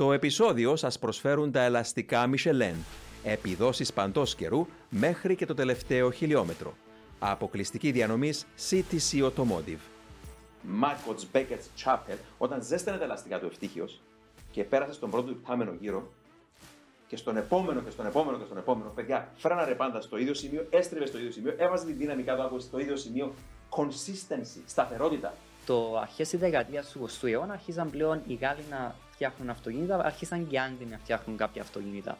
Το επεισόδιο σας προσφέρουν τα ελαστικά Michelin, επιδόσεις παντός καιρού μέχρι και το τελευταίο χιλιόμετρο. Αποκλειστική διανομής CTC Automotive. Μάρκοτς Μπέκετς Chapel, όταν ζέστανε τα ελαστικά του ευτύχιος και πέρασε στον πρώτο του πτάμενο γύρο και στον επόμενο και στον επόμενο και στον επόμενο, παιδιά, φρέναρε πάντα στο ίδιο σημείο, έστριβε στο ίδιο σημείο, έβαζε τη δύναμη κάτω στο ίδιο σημείο. Consistency, σταθερότητα. Το αρχές της δεκαετίας του 20ου αιώνα άρχισαν πλέον οι Γάλλοι να φτιάχνουν αυτοκίνητα, άρχισαν και οι Άγγλοι να φτιάχνουν κάποια αυτοκίνητα.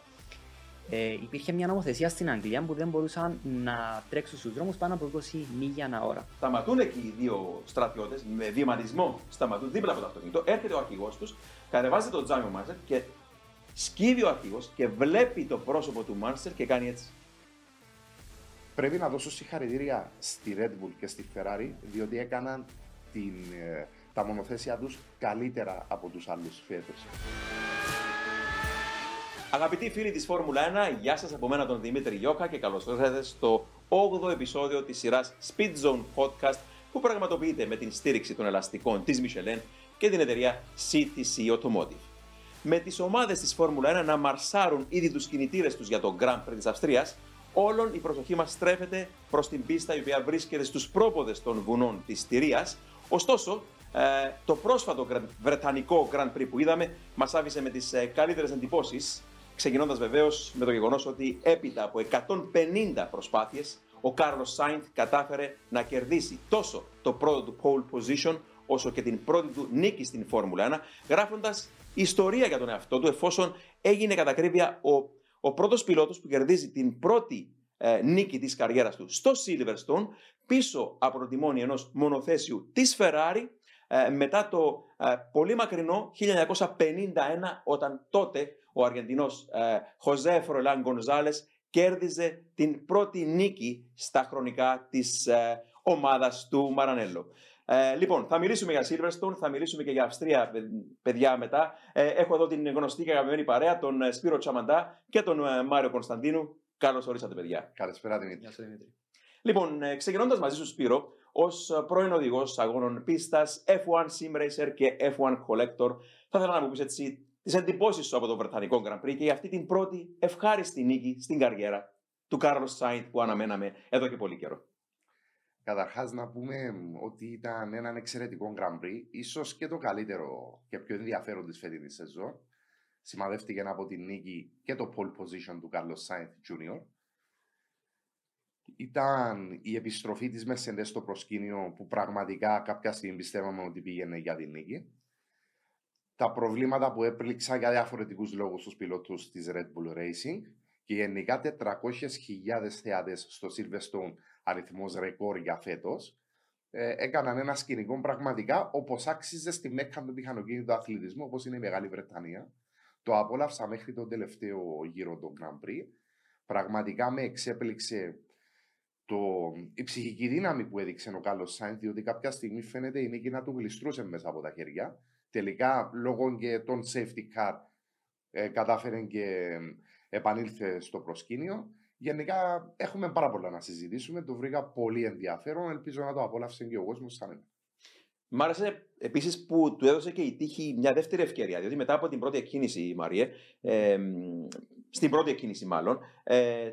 Ε, υπήρχε μια νομοθεσία στην Αγγλία που δεν μπορούσαν να τρέξουν στους δρόμους πάνω από 20 μίλια ανά ώρα. Σταματούν εκεί οι δύο στρατιώτες με βηματισμό, σταματούν δίπλα από το αυτοκίνητο, έρχεται ο αρχηγός τους, κατεβάζει το τζάμι ο Μάνστερ και σκύβει ο αρχηγός και βλέπει το πρόσωπο του Μάνστερ και κάνει έτσι. Πρέπει να δώσω συγχαρητήρια στη Red Bull και στη Ferrari διότι έκαναν την, ε, τα μονοθέσια τους καλύτερα από τους άλλους φέτος. Αγαπητοί φίλοι της Φόρμουλα 1, γεια σας από μένα τον Δημήτρη Γιώκα και καλώς ήρθατε στο 8ο επεισόδιο της σειράς Speed Zone Podcast που πραγματοποιείται με την στήριξη των ελαστικών της Michelin και την εταιρεία CTC Automotive. Με τις ομάδες της Φόρμουλα 1 να μαρσάρουν ήδη τους κινητήρες τους για το Grand Prix της Αυστρίας, όλον η προσοχή μας στρέφεται προς την πίστα η οποία βρίσκεται στους πρόποδες των βουνών της Στηρίας, Ωστόσο, ε, το πρόσφατο βρετανικό Grand Prix που είδαμε μας άφησε με τις ε, καλύτερες εντυπώσεις, ξεκινώντας βεβαίως με το γεγονός ότι έπειτα από 150 προσπάθειες, ο Κάρλος Σάινθ κατάφερε να κερδίσει τόσο το πρώτο του pole position, όσο και την πρώτη του νίκη στην Φόρμουλα 1, γράφοντας ιστορία για τον εαυτό του, εφόσον έγινε κατά ακρίβεια ο, ο πρώτος πιλότος που κερδίζει την πρώτη ε, νίκη της καριέρας του στο Silverstone πίσω από το τιμόνι ενός μονοθέσιου της Ferrari ε, μετά το ε, πολύ μακρινό 1951 όταν τότε ο Αργεντινός Χωζέ Φρολάν Γκονζάλες κέρδιζε την πρώτη νίκη στα χρονικά της ομάδας του Μαρανέλο. Ε, λοιπόν, θα μιλήσουμε για Silverstone, θα μιλήσουμε και για Αυστρία, παιδιά μετά. έχω εδώ την γνωστή και αγαπημένη παρέα, τον Σπύρο Τσαμαντά και τον Μάριο Κωνσταντίνου. Καλώς ορίσατε, παιδιά. Καλησπέρα, Δημήτρη. Γεια σου, Δημήτρη. Λοιπόν, ε, ξεκινώντας μαζί σου, Σπύρο, ως πρώην οδηγός αγώνων πίστας, F1 Sim Racer και F1 Collector, θα ήθελα να μου πεις έτσι τις εντυπώσεις σου από το Βρετανικό Grand Prix και για αυτή την πρώτη ευχάριστη νίκη στην καριέρα του Κάρλο Σάιντ που αναμέναμε εδώ και πολύ καιρό. Καταρχάς, να πούμε ότι ήταν έναν εξαιρετικό Grand Prix, ίσως και το καλύτερο και πιο ενδιαφέρον της φετινής σεζόν σημαδεύτηκε από την νίκη και το pole position του Carlos Sainz Jr. Ήταν η επιστροφή της Mercedes στο προσκήνιο που πραγματικά κάποια στιγμή πιστεύαμε ότι πήγαινε για την νίκη. Τα προβλήματα που έπληξαν για διαφορετικούς λόγους στου πιλότους της Red Bull Racing και γενικά 400.000 θεάτες στο Silverstone, αριθμός ρεκόρ για φέτος, ε, έκαναν ένα σκηνικό πραγματικά όπως άξιζε στη μέκα του μηχανοκίνητου αθλητισμού, όπως είναι η Μεγάλη Βρετανία. Το απόλαυσα μέχρι τον τελευταίο γύρο του Grand Prix. Πραγματικά με εξέπληξε το, η ψυχική δύναμη που έδειξε ο Κάλλο Σάινς, διότι κάποια στιγμή φαίνεται η νίκη να του γλιστρούσε μέσα από τα χέρια. Τελικά, λόγω και των safety car, ε, κατάφερε και επανήλθε στο προσκήνιο. Γενικά, έχουμε πάρα πολλά να συζητήσουμε. Το βρήκα πολύ ενδιαφέρον. Ελπίζω να το απόλαυσε και ο κόσμος σαν εμένα. Μ' άρεσε επίσης που του έδωσε και η τύχη μια δεύτερη ευκαιρία. Διότι μετά από την πρώτη εκκίνηση, Μάριε, ε, στην πρώτη εκκίνηση μάλλον, ε,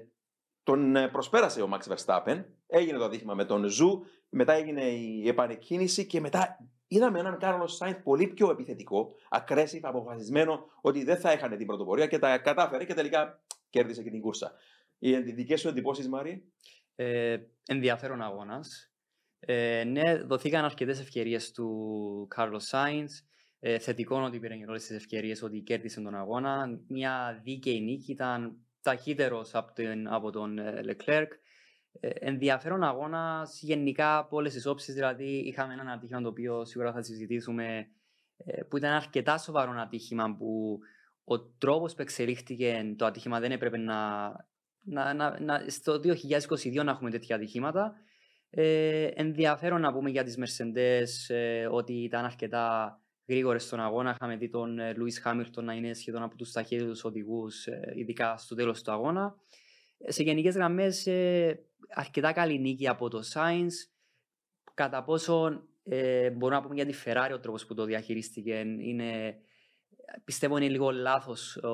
τον προσπέρασε ο Μαξ Verstappen, έγινε το ατύχημα με τον Ζου, μετά έγινε η επανεκκίνηση και μετά είδαμε έναν Κάρλος Σάινθ πολύ πιο επιθετικό, aggressive, αποφασισμένο ότι δεν θα έχανε την πρωτοπορία και τα κατάφερε και τελικά κέρδισε και την κούρσα. Οι δικέ σου εντυπώσεις, Μάρι; Ε, ενδιαφέρον αγώνας. Ε, ναι, δοθήκαν αρκετές ευκαιρίες του Κάρλος Σάιντ. Ε, θετικό ότι πήρε όλες τις ευκαιρίες ότι κέρδισε τον αγώνα. Μια δίκαιη νίκη ήταν ταχύτερος από, από τον Λεκλέρκ. Ε, ενδιαφέρον αγώνα γενικά από όλες τις όψεις. Δηλαδή, είχαμε ένα ατύχημα το οποίο σίγουρα θα συζητήσουμε ε, που ήταν αρκετά σοβαρό ατύχημα που ο τρόπος που εξελίχθηκε το ατύχημα δεν έπρεπε να, να, να, να στο 2022 να έχουμε τέτοια ατυχήματα. Ε, ενδιαφέρον να πούμε για τις Mercedes ε, ότι ήταν αρκετά γρήγορες στον αγώνα. Είχαμε δει τον Λουί ε, Χάμιλτον να είναι σχεδόν από τους ταχύτερου οδηγούς, ε, ειδικά στο τέλος του αγώνα. Σε γενικές γραμμές, αρκετά καλή νίκη από το Sainz. Κατά πόσο ε, μπορούμε να πούμε για τη Ferrari ο τρόπος που το διαχειρίστηκε είναι πιστεύω είναι λίγο λάθος ο,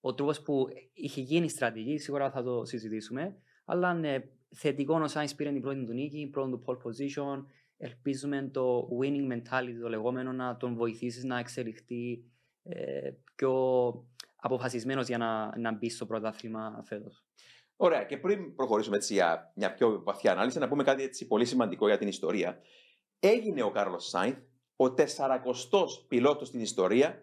ο τρόπος που είχε γίνει η στρατηγική, σίγουρα θα το συζητήσουμε, αλλά ναι, θετικό ο Σάινς πήρε την πρώτη του νίκη, πρώτη του pole position, ελπίζουμε το winning mentality, το λεγόμενο, να τον βοηθήσεις να εξελιχθεί ε, πιο αποφασισμένος για να, να μπει στο πρωτάθλημα φέτος. Ωραία. Και πριν προχωρήσουμε έτσι για μια πιο βαθιά ανάλυση, να πούμε κάτι έτσι πολύ σημαντικό για την ιστορία. Έγινε ο Κάρλος Σάινθ ο 40ο πιλότος στην ιστορία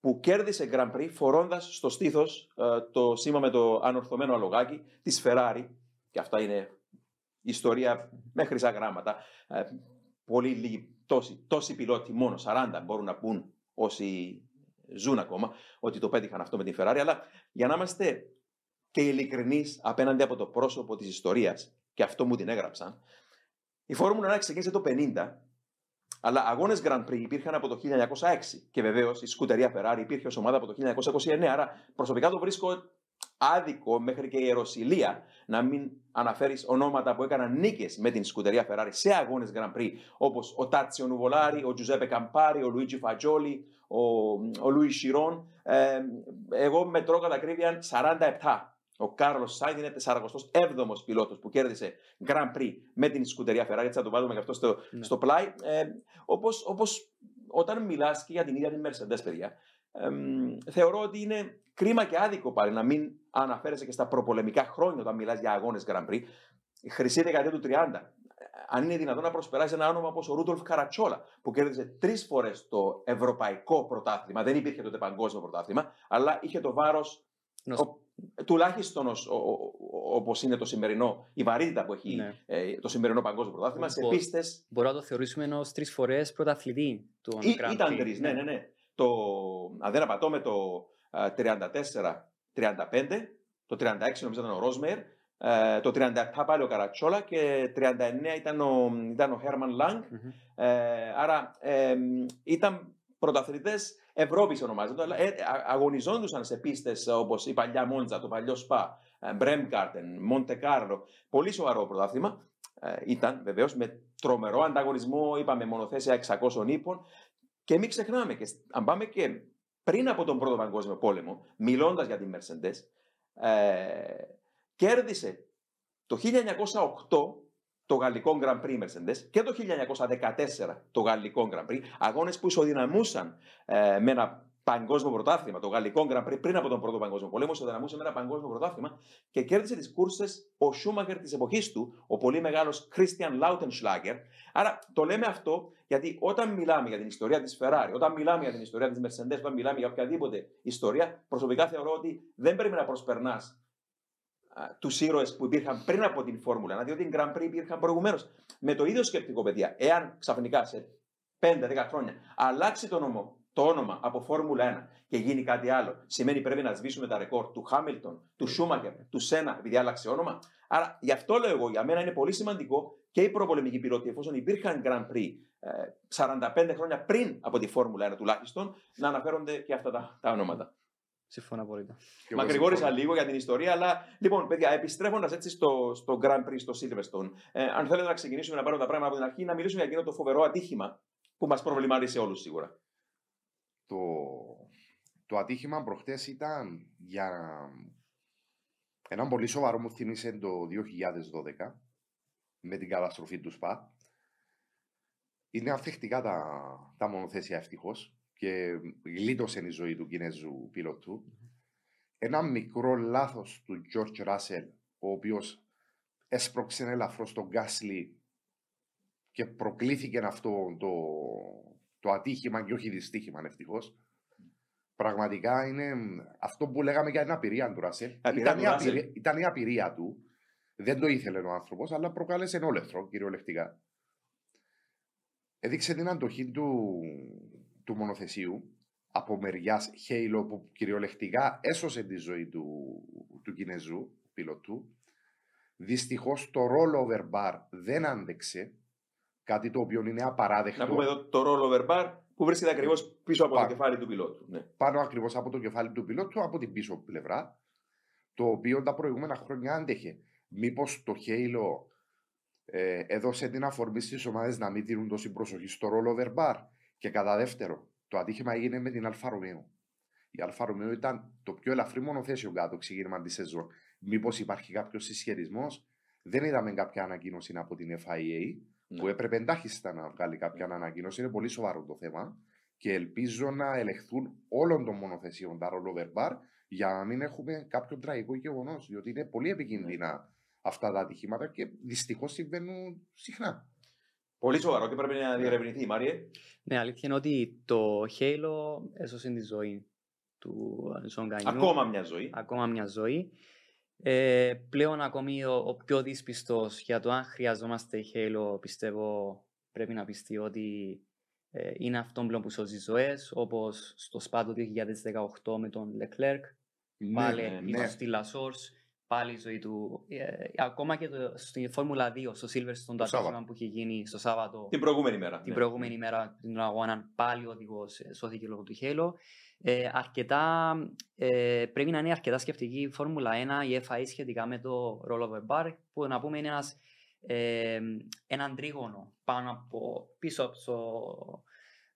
που κέρδισε Grand Prix φορώντας στο στήθος ε, το σήμα με το ανορθωμένο αλογάκι της Ferrari. Και αυτά είναι ιστορία με χρυσά γράμματα. Ε, πολύ λίγοι, τόσοι, τόσοι πιλότοι, μόνο 40 μπορούν να πούν όσοι ζουν ακόμα, ότι το πέτυχαν αυτό με την Ferrari. Αλλά για να είμαστε και ειλικρινείς απέναντι από το πρόσωπο της ιστορίας, και αυτό μου την έγραψαν, η Φόρμουλα 1 ξεκίνησε το 50, αλλά αγώνες Grand Prix υπήρχαν από το 1906. Και βεβαίως η σκουτερία Ferrari υπήρχε ως ομάδα από το 1929. Άρα προσωπικά το βρίσκω άδικο μέχρι και η Ιεροσιλία να μην αναφέρεις ονόματα που έκαναν νίκες με την σκουτερία Ferrari σε αγώνες Grand Prix, όπως ο Τάτσιο Νουβολάρη, ο Τζουζέπε Καμπάρη, ο Λουίτζι Φατζόλη, ο, ο Λουί Σιρόν. Ε, εγώ μετρώ κατά ακρίβεια 47. Ο Κάρλος Σάιντ είναι 47ο πιλότος που κέρδισε Grand Prix με την σκουτερία Ferrari. Έτσι θα το βάλουμε και αυτό στο, ναι. στο πλάι. Ε, Όπως όταν μιλάς και για την ίδια την Mercedes, παιδιά, ε, θεωρώ ότι είναι κρίμα και άδικο πάλι να μην αναφέρεσαι και στα προπολεμικά χρόνια όταν μιλάς για αγώνες Grand Prix. Η χρυσή δεκαετία του 30. Αν είναι δυνατόν να προσπεράσει ένα όνομα όπως ο Ρούντολφ Καρατσόλα, που κέρδισε τρεις φορές το ευρωπαϊκό πρωτάθλημα. Δεν υπήρχε τότε παγκόσμιο πρωτάθλημα, αλλά είχε το βάρος. Τουλάχιστον όπως είναι το σημερινό, η βαρύτητα που έχει ναι. ε, το σημερινό παγκόσμιο πρωτάθλημα σε πίστες. Μπορούμε να το θεωρήσουμε ω τρεις φορές πρωταθλητή του Grand Ήταν τρεις, ναι, ναι, ναι. Το, αν δεν απατώ με το 34-35, το 36 νομίζω ήταν ο Ρόσμερ, το 37 πάλι ο Καρατσόλα και 39 ήταν ο, ήταν ο Χέρμαν Λάγκ. άρα ε, ήταν πρωταθλητές Ευρώπης ονομάζεται, αλλά ε, αγωνιζόντουσαν σε πίστες όπως η παλιά Μόντζα, το παλιό Σπα, Μπρέμκαρτεν, Μοντε Κάρλο. Πολύ σοβαρό πρωτάθλημα. ήταν βεβαίως με τρομερό ανταγωνισμό, είπαμε μονοθέσια 600 ύπων. Και μην ξεχνάμε, και αν πάμε και πριν από τον Πρώτο Παγκόσμιο Πόλεμο, μιλώντας για την Mercedes, ε, κέρδισε το 1908 το γαλλικό Grand Prix Mercedes και το 1914 το γαλλικό Grand Prix, αγώνες που ισοδυναμούσαν ε, με ένα παγκόσμιο πρωτάθλημα, το γαλλικό Grand Prix πριν από τον Πρώτο Παγκόσμιο Πόλεμο, ισοδυναμούσε με ένα παγκόσμιο πρωτάθλημα και κέρδισε τις κούρσε ο Σούμαχερ της εποχής του, ο πολύ μεγάλος Christian Lautenschlager. Άρα το λέμε αυτό γιατί όταν μιλάμε για την ιστορία της Ferrari, όταν μιλάμε για την ιστορία της Mercedes, όταν μιλάμε για οποιαδήποτε ιστορία, προσωπικά θεωρώ ότι δεν πρέπει να προσπερνάς τους ήρωες που υπήρχαν πριν από την Φόρμουλα 1, διότι την Grand Prix υπήρχαν προηγουμένως. Με το ίδιο σκεπτικό, παιδιά, εάν ξαφνικά σε 5-10 χρόνια αλλάξει το, νόμο, το όνομα από Φόρμουλα 1 και γίνει κάτι άλλο, σημαίνει πρέπει να σβήσουμε τα ρεκόρ του Χάμιλτον, του Σούμακερ, του Σένα, επειδή άλλαξε όνομα. Άρα γι' αυτό λέω εγώ, για μένα είναι πολύ σημαντικό και οι προπολεμικοί πιλότοι, εφόσον υπήρχαν Grand Prix 45 ε, χρόνια πριν από τη Φόρμουλα 1 τουλάχιστον, να αναφέρονται και αυτά τα, τα ονόματα. Συμφωνώ απόλυτα. Μακρηγόρησα λίγο για την ιστορία, αλλά λοιπόν, παιδιά, επιστρέφοντας έτσι στο, στο Grand Prix, στο Silverstone, ε, αν θέλετε να ξεκινήσουμε να πάρουμε τα πράγματα από την αρχή, να μιλήσουμε για εκείνο το φοβερό ατύχημα που μας προβλημάτισε όλους σίγουρα. Το, το ατύχημα προχτές ήταν για ένα πολύ σοβαρό μου θύμισε το 2012 με την καταστροφή του ΣΠΑ. Είναι ανθεκτικά τα, τα μονοθέσια ευτυχώς και γλίτωσε η ζωή του Κινέζου πιλότου. Ένα μικρό λάθος του George Russell, ο οποίος έσπρωξε ελαφρώς τον Γκάσλι και προκλήθηκε αυτό το, το ατύχημα και όχι δυστύχημα ευτυχώς. Πραγματικά είναι αυτό που λέγαμε για την απειρία του Ράσελ. Ήταν, η απειρία, ήταν η απειρία του. Δεν το ήθελε ο άνθρωπος, αλλά προκάλεσε όλεθρο κυριολεκτικά. Έδειξε την αντοχή του του μονοθεσίου από μεριάς Χέιλο που κυριολεκτικά έσωσε τη ζωή του, του Κινέζου πιλωτού. Δυστυχώς το rollover bar δεν άντεξε. Κάτι το οποίο είναι απαράδεκτο. Να πούμε εδώ το rollover bar που βρίσκεται ακριβώς πίσω από το κεφάλι του πιλότου. Ναι. Πάνω ακριβώς από το κεφάλι του πιλότου, από την πίσω πλευρά. Το οποίο τα προηγούμενα χρόνια άντεχε. Μήπως το halo ε, έδωσε την αφορμή στις ομάδες να μην δίνουν τόση προσοχή στο rollover bar. Και κατά δεύτερο, το ατύχημα έγινε με την Alfa Romeo. Η Alfa Romeo ήταν το πιο ελαφρύ μονοθέσιο κατά το ξεκίνημα της σεζόν. Μήπως υπάρχει κάποιος συσχετισμός; Δεν είδαμε κάποια ανακοίνωση από την FIA Ναι. που έπρεπε εντάχιστα να βγάλει κάποια ανακοίνωση. Είναι πολύ σοβαρό το θέμα και ελπίζω να ελεγχθούν όλων των μονοθεσιών τα rollover bar για να μην έχουμε κάποιο τραγικό γεγονός. Διότι είναι πολύ επικίνδυνα αυτά τα ατυχήματα και δυστυχώς συμβαίνουν συχνά. Πολύ σοβαρό και πρέπει να διερευνηθεί, Μάριε. Ναι, αλήθεια είναι ότι το Halo έσωσε τη ζωή του Ζογκανιού. Ακόμα μια ζωή. ακόμα μια ζωή. Ε, πλέον ακόμη ο, ο πιο δύσπιστος για το αν χρειαζόμαστε Halo πιστεύω πρέπει να πιστεί ότι ε, είναι αυτόν πλέον που σώζει ζωές όπως στο Spa του 2018 με τον Leclerc πάλι ναι, ναι, ναι. ήταν στη La Source πάλι η ζωή του ε, ακόμα και το, στη Φόρμουλα 2 στο Silverstone το Το Σάββατο. ατύχημα που είχε γίνει στο Σάββατο Την προηγούμενη μέρα. την ναι. προηγούμενη μέρα την αγώνα πάλι ο οδηγός σώθηκε λόγω του Halo. Ε, αρκετά, ε, πρέπει να είναι αρκετά σκεφτική η Φόρμουλα 1, η FIA σχετικά με το rollover bar, που να πούμε είναι ένας, ε, έναν τρίγωνο πάνω από, πίσω από το,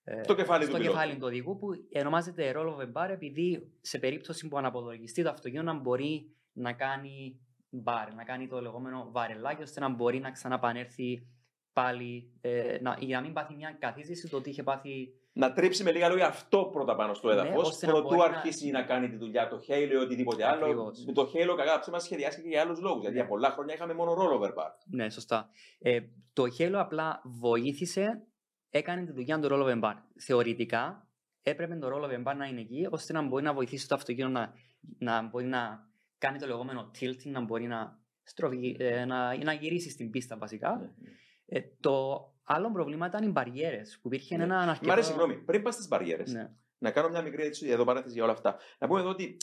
ε, Στο κεφάλι του στο πιλότου. κεφάλι του οδηγού που ονομάζεται rollover bar επειδή σε περίπτωση που αναποδογιστεί το αυτοκίνητο να μπορεί να κάνει bar, να κάνει το λεγόμενο βαρελάκι ώστε να μπορεί να ξαναπανέρθει πάλι ε, να, για να μην πάθει μια καθίζηση το ότι είχε πάθει Να τρίψει με λίγα λόγια αυτό πρώτα πάνω στο Ναι, έδαφος, ώστε να προτού μπορεί να- αρχίσει να... κάνει τη δουλειά το Halo ή οτιδήποτε άλλο. Ακριβώς. Το Halo, κακά ψέμα, σχεδιάστηκε για άλλους λόγους. Γιατί Ναι. για πολλά χρόνια είχαμε μόνο rollover bar. Ναι, σωστά. Ε, το Halo απλά βοήθησε, έκανε τη δουλειά του Rollover Bar. Θεωρητικά έπρεπε το Rollover Bar να είναι εκεί, ώστε να μπορεί να βοηθήσει το αυτοκίνητο να, να μπορεί να κάνει το λεγόμενο tilting, να μπορεί να, στροφι, ε, να, να γυρίσει στην πίστα βασικά. Ναι. Ε, το άλλο πρόβλημα ήταν οι μπαριέρες, που υπήρχε Ναι. ένα Μ' αρκετό... αρέσει, συγγνώμη, πριν πας στις μπαριέρες, Ναι. να κάνω μια μικρή έτσι, εδώ παράθεση για όλα αυτά. Να πούμε εδώ ότι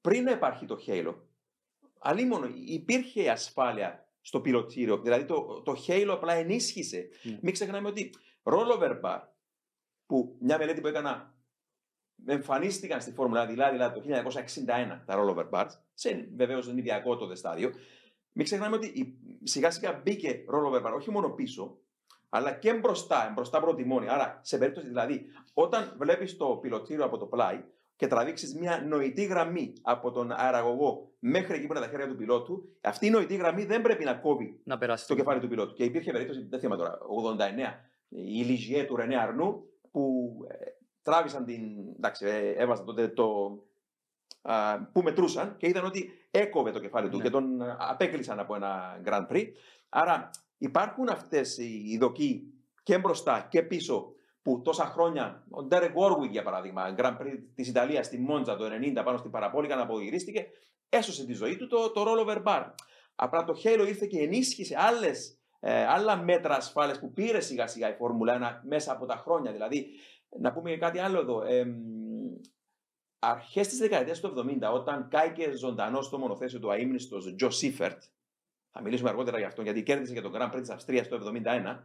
πριν να υπάρχει το Halo, αλίμονο υπήρχε η ασφάλεια στο πιλωτήριο. Δηλαδή το, το Halo απλά ενίσχυσε. Ναι. Μην ξεχνάμε ότι rollover bar, που μια μελέτη που έκανα εμφανίστηκαν στη Φόρμουλα, δηλαδή, δηλαδή το 1961 τα rollover bars, σε βεβαίως νηδιακό τότε στάδιο. Μην ξεχνάμε ότι η- σιγά σιγά μπήκε rollover bar όχι μόνο πίσω, αλλά και μπροστά, μπροστά πρώτη μόνη. Άρα, σε περίπτωση δηλαδή, όταν βλέπεις το πιλωτήριο από το πλάι και τραβήξεις μια νοητή γραμμή από τον αεραγωγό μέχρι εκεί που είναι τα χέρια του πιλότου, αυτή η νοητή γραμμή δεν πρέπει να κόβει Να περάσει το κεφάλι του πιλότου. Και υπήρχε περίπτωση, δεν θυμάμαι τώρα, 89, η Λιζιέ του Ρενέ Αρνού, που ε, τράβησαν την. εντάξει, ε, έβαζαν τότε το. α, που μετρούσαν και είδαν ότι έκοβε το κεφάλι του Ναι. και τον α, απέκλεισαν από ένα Grand Prix. Άρα υπάρχουν αυτές οι δοκοί και μπροστά και πίσω που τόσα χρόνια, ο Ντέρεκ Warwick για παράδειγμα, Grand Prix της Ιταλίας στη Μόντζα το 90 πάνω στην παραπόλη, να απογυρίστηκε, έσωσε τη ζωή του το, το rollover bar. Απλά το Halo ήρθε και ενίσχυσε άλλες, ε, άλλα μέτρα ασφάλειας που πήρε σιγά σιγά η Φόρμουλα 1 μέσα από τα χρόνια. Δηλαδή, να πούμε και κάτι άλλο εδώ. Ε, αρχές της δεκαετίας του 70, όταν κάηκε ζωντανός στο μονοθέσιο του αείμνηστος Τζο Σίφερτ, θα μιλήσουμε αργότερα για αυτό, γιατί κέρδισε και τον Grand Prix της Αυστρίας το 71,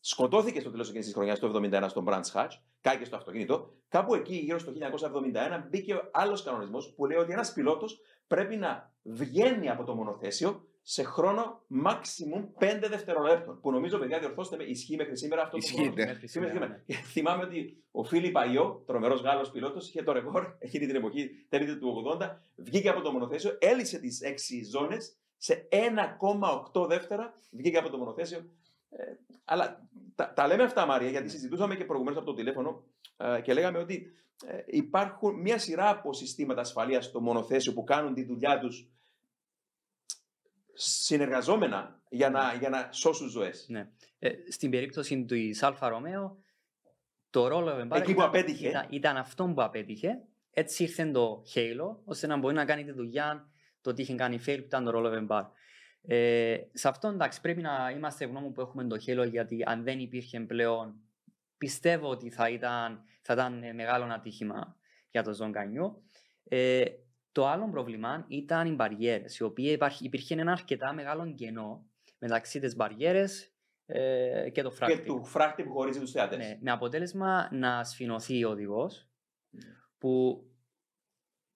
σκοτώθηκε στο τέλος εκείνης της χρονιάς το 71 στον Brands Hatch, κάηκε στο αυτοκίνητο. Κάπου εκεί, γύρω στο 1971, μπήκε άλλος κανονισμός που λέει ότι ένας πιλότος πρέπει να βγαίνει από το μονοθέσιο σε χρόνο maximum 5 δευτερολέπτων. Που νομίζω, παιδιά, διορθώστε με, ισχύει μέχρι σήμερα αυτό Ισχύει, το χρόνο. ναι. Μέχρι Σήμερα, σήμερα, σήμερα. Θυμάμαι ότι ο Φίλιπ Παϊό, τρομερός Γάλλος πιλότος, είχε το ρεκόρ εκείνη την εποχή, τέλη του 80, βγήκε από το μονοθέσιο, έλυσε τις 6 ζώνες σε 1,8 δεύτερα, βγήκε από το μονοθέσιο. Ε, αλλά τα, τα λέμε αυτά, Μάριε, γιατί συζητούσαμε και προηγουμένως από το τηλέφωνο ε, και λέγαμε ότι ε, υπάρχουν μια σειρά από συστήματα ασφαλείας στο μονοθέσιο που κάνουν τη δουλειά τους συνεργαζόμενα για να, για να σώσουν ζωές. Ναι. Ε, στην περίπτωση του Alfa Romeo, το rollover bar Εκεί που ήταν, απέτυχε. Ήταν, ήταν αυτό που απέτυχε. Έτσι ήρθε το Halo, ώστε να μπορεί να κάνει τη δουλειά το ότι είχε κάνει fail που ήταν το ρόλο Bar. Ε, σε αυτό εντάξει πρέπει να είμαστε ευγνώμων που έχουμε το Halo γιατί αν δεν υπήρχε πλέον πιστεύω ότι θα ήταν, θα ήταν ε, μεγάλο ατύχημα για το Ζογκανιό. Ε, το άλλο πρόβλημα ήταν οι μπαριέρες, οι οποίες υπάρχει, υπήρχε ένα αρκετά μεγάλο κενό μεταξύ της μπαριέρες ε, και το Και φράκτη. του φράχτη που χωρίζει τους θεατέ. Ναι, με αποτέλεσμα να σφινωθεί ο οδηγός Ναι. που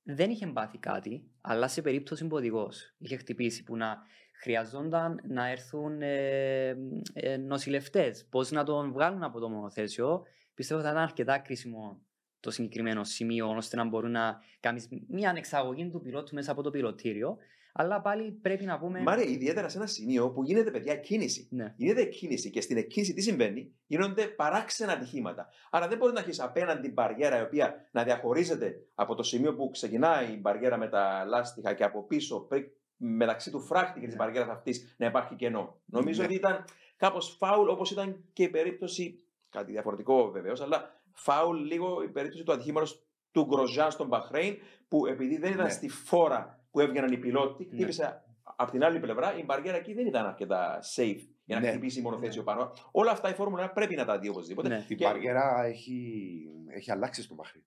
δεν είχε πάθει κάτι, αλλά σε περίπτωση που ο οδηγός είχε χτυπήσει, που να χρειαζόταν να έρθουν ε, ε, νοσηλευτές. Πώς να τον βγάλουν από το μονοθέσιο, πιστεύω θα ήταν αρκετά κρίσιμο το συγκεκριμένο σημείο ώστε να μπορεί να κάνεις μια ανεξαγωγή του πιλότου μέσα από το πιλωτήριο. Αλλά πάλι πρέπει να πούμε. Μάρια, ιδιαίτερα σε ένα σημείο που γίνεται παιδιά κίνηση. Ναι. Γίνεται κίνηση και στην εκκίνηση τι συμβαίνει, γίνονται παράξενα ατυχήματα. Άρα δεν μπορείς να έχεις απέναντι την μπαριέρα η οποία να διαχωρίζεται από το σημείο που ξεκινάει η μπαριέρα με τα λάστιχα και από πίσω μεταξύ του φράχτη και της Ναι. μπαριέρα αυτή να υπάρχει κενό. Νομίζω Ναι. ότι ήταν κάπως φάουλ όπως ήταν και η περίπτωση. Κάτι διαφορετικό βεβαίως, αλλά φάουλ λίγο η περίπτωση του ατυχήματος του Γκροζάν στον Μπαχρέιν που επειδή δεν ήταν Ναι. στη φόρα που έβγαιναν οι πιλότοι, Ναι. χτύπησε από την άλλη πλευρά η μπαριέρα εκεί δεν ήταν αρκετά safe για να Ναι. χτυπήσει μονοθέσιο πάνω. Όλα αυτά η Φόρμουλα 1 πρέπει να τα δει οπωσδήποτε. Ναι. Η Και μπαριέρα έχει, έχει αλλάξει στο μαχρί.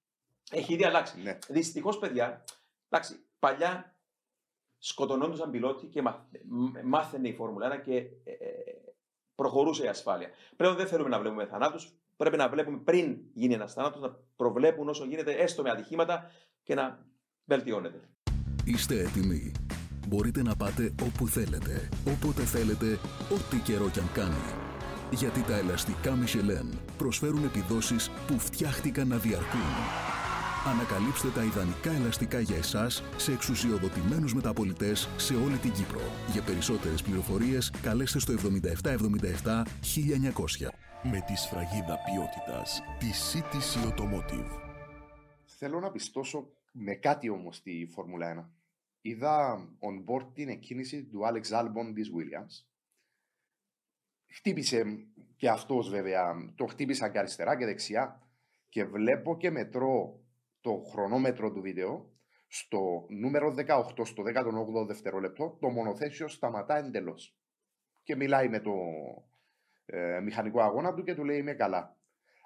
Έχει ήδη αλλάξει. Ναι. Δυστυχώς, παιδιά, εντάξει, παλιά σκοτωνόντουσαν πιλότοι και μαθ- μ- μάθαινε η Φόρμουλα 1 και ε, προχωρούσε η ασφάλεια. Πλέον δεν θέλουμε να βλέπουμε θανάτους. Πρέπει να βλέπουμε πριν γίνει ένας θάνατος, να προβλέπουν όσο γίνεται έστω με ατυχήματα και να βελτιώνεται. Είστε έτοιμοι. Μπορείτε να πάτε όπου θέλετε, όποτε θέλετε, ό,τι καιρό κι αν κάνει. Γιατί τα ελαστικά Michelin προσφέρουν επιδόσεις που φτιάχτηκαν να διαρκούν. Ανακαλύψτε τα ιδανικά ελαστικά για εσάς σε εξουσιοδοτημένους μεταπολιτές σε όλη την Κύπρο. Για περισσότερες πληροφορίες καλέστε στο 7777 1900. Με τη σφραγίδα ποιότητας της CTC Automotive. Θέλω να πιστώσω με κάτι όμως τη Φόρμουλα 1. Είδα on board την εκκίνηση του Alex Albon της Williams. Χτύπησε και αυτός βέβαια, το χτύπησα και αριστερά και δεξιά και βλέπω και μετρώ το χρονόμετρο του βίντεο στο νούμερο 18, στο 18ο δευτερόλεπτο, το μονοθέσιο σταματά εντελώς. Και μιλάει με το ε, μηχανικό αγώνα του και του λέει είμαι καλά.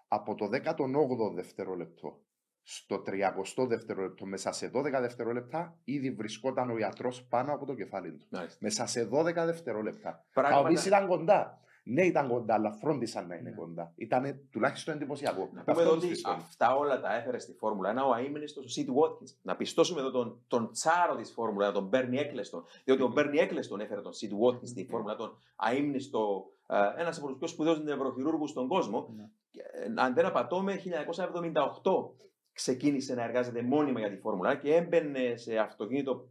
Από το 18ο δευτερόλεπτο στο 30ο δευτερόλεπτο, μέσα σε 12 δευτερόλεπτα, ήδη βρισκόταν ο ιατρός πάνω από το κεφάλι του. Μάλιστα. Μέσα σε 12 δευτερόλεπτα. Πράγματα- Τα οποία ήταν κοντά. Ναι, ήταν κοντά, αλλά φρόντισαν να είναι Ναι. κοντά. Ήταν τουλάχιστον εντυπωσιακό. Να Αυτό πούμε εδώ τους ότι πιστώνει. αυτά όλα τα έφερε στη Φόρμουλα 1 ο αίμνηστο ο Σιτ Watkins. Να πιστώσουμε εδώ τον, τον τσάρο της Φόρμουλα 1, τον Μπέρνι Έκλεστον. Διότι ο Μπέρνι Έκλεστον έφερε τον Σιτ Watkins στη Φόρμουλα 1, τον αίμνηστο, ένας από τους πιο σπουδαίους νευροχειρούργους στον κόσμο. Ναι. Και, ε, Αν δεν απατώμε, 1978 ξεκίνησε να εργάζεται μόνιμα για τη Φόρμουλα 1 και έμπαινε σε αυτοκίνητο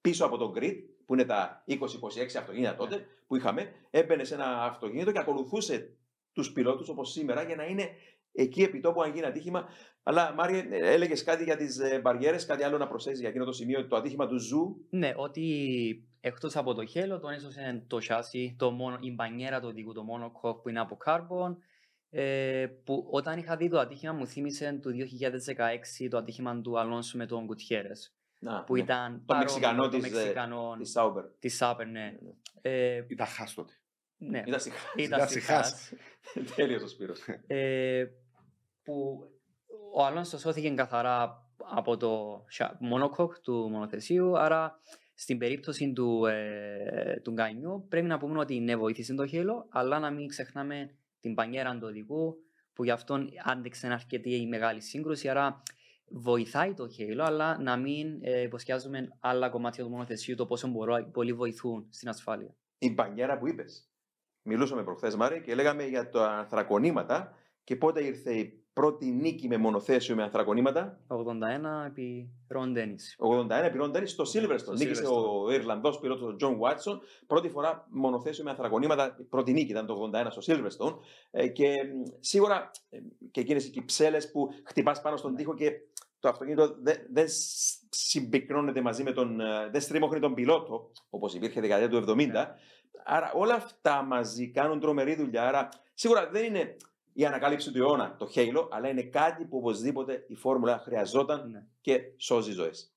πίσω από τον grid, που είναι τα 20-26 αυτοκίνητα τότε που είχαμε, έμπαινε σε ένα αυτοκίνητο και ακολουθούσε τους πιλότους όπως σήμερα για να είναι εκεί επί τόπου αν γίνει ατύχημα. Αλλά Μάριε, έλεγες κάτι για τις μπαριέρες, κάτι άλλο να προσθέσεις για εκείνο το σημείο, το ατύχημα του Ζου; Ναι, ότι εκτός από το halo, τον έσωσε το σασί, το μόνο, η μπανιέρα του οδηγού, το monocoque που είναι από carbon, ε, που όταν είχα δει το ατύχημα μου θύμισε το 2016 το ατύχημα του Αλόνσου με τον Γκουτιέρες, Να, που ναι. ήταν Το παρόμοιο Μεξικανό με το της, ε, Μεξικανό Της Σάουμπερ. της Σάουμπερ, ναι. Ε, Ήταν χάστοτε. ναι, Ήταν σιγά. ήταν Ήταν σιχάς. Τέλειος ο Σπύρος. ε, που ο Αλόνσο σώθηκε καθαρά από το σια- μονοκοκ του μονοθεσίου, άρα στην περίπτωση του, ε, του Γκανιού πρέπει να πούμε ότι ναι βοήθησε το χέλο, αλλά να μην ξεχνάμε την πανιέρα του οδηγού που γι' αυτόν άντεξε αρκετή η μεγάλη σύγκρουση, άρα βοηθάει το χέλο, αλλά να μην ε, υποσκιάζουμε άλλα κομμάτια του μονοθεσίου το πόσο μπορώ, πολύ βοηθούν στην ασφάλεια. Η μπανιέρα που είπες. Μιλούσαμε προχθές, Μάριε, και λέγαμε για τα ανθρακονήματα και πότε ήρθε η πρώτη νίκη με μονοθέσιο με ανθρακονήματα. 81 επί Ρον Ντένις. 81 επί Ντένις στο Silverstone. Στο Νίκησε Silverstone. ο Ιρλανδός πιλότος ο Τζον Βάτσον. Πρώτη φορά μονοθέσιο με ανθρακονήματα. Πρώτη νίκη ήταν το 81 στο Silverstone. Ε, και μ, σίγουρα ε, και εκείνες οι κυψέλες που χτυπάς πάνω στον τοίχο και το αυτοκίνητο δεν, δεν σ- συμπυκνώνεται μαζί με τον. ε, δεν στριμώχνει τον πιλότο, όπως υπήρχε δεκαετία του 70. Άρα όλα αυτά μαζί κάνουν τρομερή δουλειά. Άρα σίγουρα δεν είναι η ανακάλυψη του αιώνα το Halo, αλλά είναι κάτι που οπωσδήποτε η φόρμουλα χρειαζόταν Ναι. και σώζει ζωές.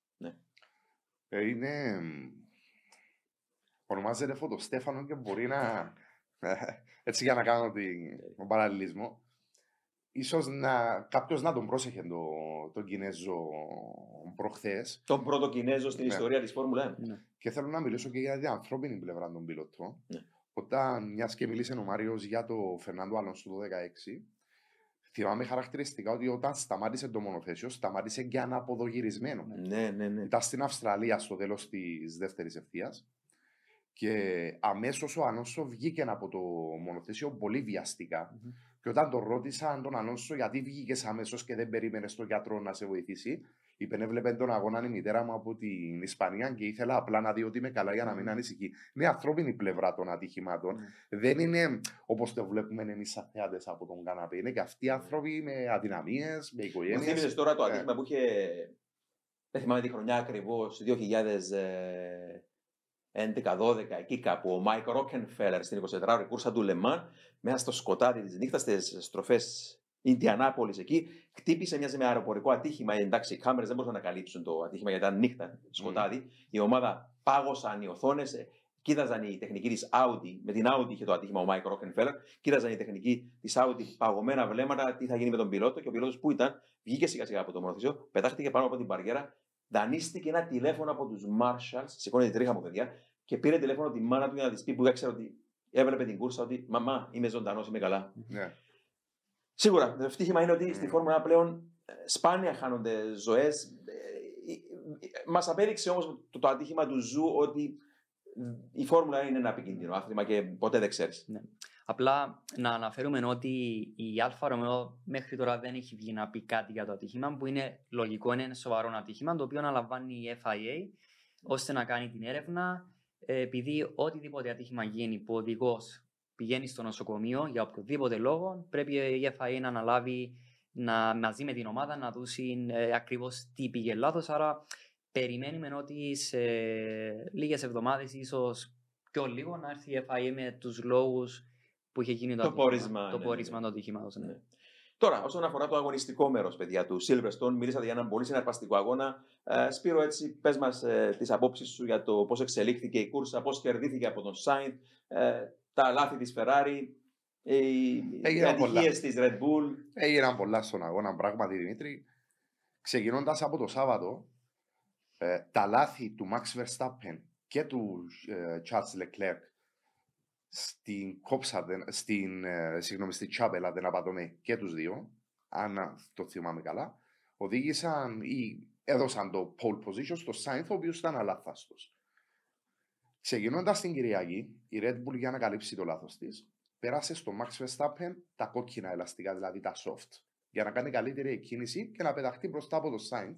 Ε, είναι. Ονομάζεται Φωτοστέφανο και μπορεί να. Έτσι για να κάνω την- τον παραλληλισμό. Ίσως να, κάποιος να τον πρόσεχε το, τον Κινέζο προχθές Τον πρώτο Κινέζο στην Ναι. ιστορία της Φόρμουλα 1. Ναι. και θέλω να μιλήσω και για την ανθρώπινη πλευρά των πιλωτών. Ναι. Όταν, μιας και μίλησε ο Μάριος για το Φερνάντο Αλόνσο το 2016, θυμάμαι χαρακτηριστικά ότι όταν σταμάτησε το μονοθέσιο, σταμάτησε και αναποδογυρισμένο. Ναι, ναι, ναι. Ήταν στην Αυστραλία στο τέλος της δεύτερης ευθείας. Και αμέσως ο Αλόνσο βγήκε από το μονοθέσιο πολύ βιαστικά. Μμμ. Και όταν τον ρώτησαν τον Αλόνσο γιατί βγήκες αμέσως και δεν περίμενες τον γιατρό να σε βοηθήσει, είπε: Έβλεπε τον αγώνα η μητέρα μου από την Ισπανία και ήθελα απλά να δει ότι είμαι καλά για να μην ανησυχεί. Είναι ανθρώπινη πλευρά των ατυχημάτων. Δεν είναι όπως το βλέπουμε εμείς σαν θεατές από τον καναπέ. Είναι και αυτοί οι άνθρωποι με αδυναμίες, με Μου οικογένειες. θύμισες τώρα το Ε. ατύχημα που είχε. Δεν θυμάμαι τη χρονιά ακριβώς, 2011-12, εκεί κάπου. Ο Μάικ Ρόκενφέλερ στην 24ωρη κούρσα του Λεμάν, μέσα στο σκοτάδι της νύχτας, στις στροφές Ινδιανάπολης εκεί, χτύπησε μια με αεροπορικό ατύχημα. Ε, Εντάξει, οι κάμερες δεν μπορούσαν να καλύψουν το ατύχημα γιατί ήταν νύχτα, σκοτάδι. Η ομάδα πάγωσαν οι οθόνες, κοίταζαν η τεχνική της Audi, με την Audi είχε το ατύχημα ο Μάικ Ρόκενφέλερ, κοίταζαν η τεχνική της Audi παγωμένα βλέμματα, τι θα γίνει με τον πιλότο και ο πιλότος που ήταν, βγήκε σιγά σιγά από το μονοθέσιο, πετάχτηκε πάνω από την μπαριέρα, δανείστηκε ένα τηλέφωνο από τους marshals, σηκώνει τη τρίχα μου παιδιά, και πήρε τηλέφωνο τη μάνα του για να της πει που έξερε ότι έβλεπε την κούρσα ότι Μαμά, είμαι ζωντανός, είμαι καλά. Ναι. Σίγουρα, το ευτύχημα είναι ότι Mm. στη Φόρμουλα 1 πλέον ε, σπάνια χάνονται ζωές. Μας απέδειξε όμως το, το ατύχημα του Ζου ότι η Φόρμουλα είναι ένα επικίνδυνο άθλημα και ποτέ δεν ξέρεις. Απλά να αναφέρουμε ότι η Alfa Romeo μέχρι τώρα δεν έχει βγει να πει κάτι για το ατύχημα, που είναι λογικό, είναι ένα σοβαρό ατύχημα, το οποίο αναλαμβάνει η FIA ώστε να κάνει την έρευνα. ε, Επειδή οτιδήποτε ατύχημα γίνει που ο οδηγός πηγαίνει στο νοσοκομείο για οποιοδήποτε λόγο, πρέπει η FIA να αναλάβει να, μαζί με την ομάδα να δώσει ε, ακριβώς τι πήγε λάθος. Άρα περιμένουμε ότι σε λίγες εβδομάδες, ίσως πιο λίγο, να έρθει η FIA με τους λόγους που είχε γίνει το, Το ατύχημα, πόρισμα, το ναι, πόρισμα ναι. του ατυχήματος, ναι. Ναι. Τώρα, όσον αφορά το αγωνιστικό μέρος, παιδιά, του Silverstone, μιλήσατε για έναν πολύ συναρπαστικό αγώνα. Ε, Σπύρο, έτσι, πες μας ε, τις απόψεις σου για το πώς εξελίχθηκε η κούρσα, πώς κερδίθηκε από τον Σάιντ, ε, τα λάθη της Ferrari, ε, οι, οι Έγιναν πολλά. ατυχίε της Red Bull. Έγιναν πολλά στον αγώνα, πράγματι Δημήτρη. Ξεκινώντας από το Σάββατο, ε, τα λάθη του Max Verstappen και του ε, Charles Leclerc στην κόψα, δεν- στην, ε, συγγνώμη, στη Τσάπελα, δεν απατώμε και τους δύο, αν το θυμάμαι καλά, οδήγησαν ή έδωσαν το pole position στο Sainz, ο οποίος ήταν αλάθαστος. Ξεκινώντας την Κυριακή, η Red Bull για να καλύψει το λάθος της, πέρασε στο Max Verstappen τα κόκκινα ελαστικά, δηλαδή τα soft, για να κάνει καλύτερη εκκίνηση και να πεταχτεί μπροστά από το Sainz,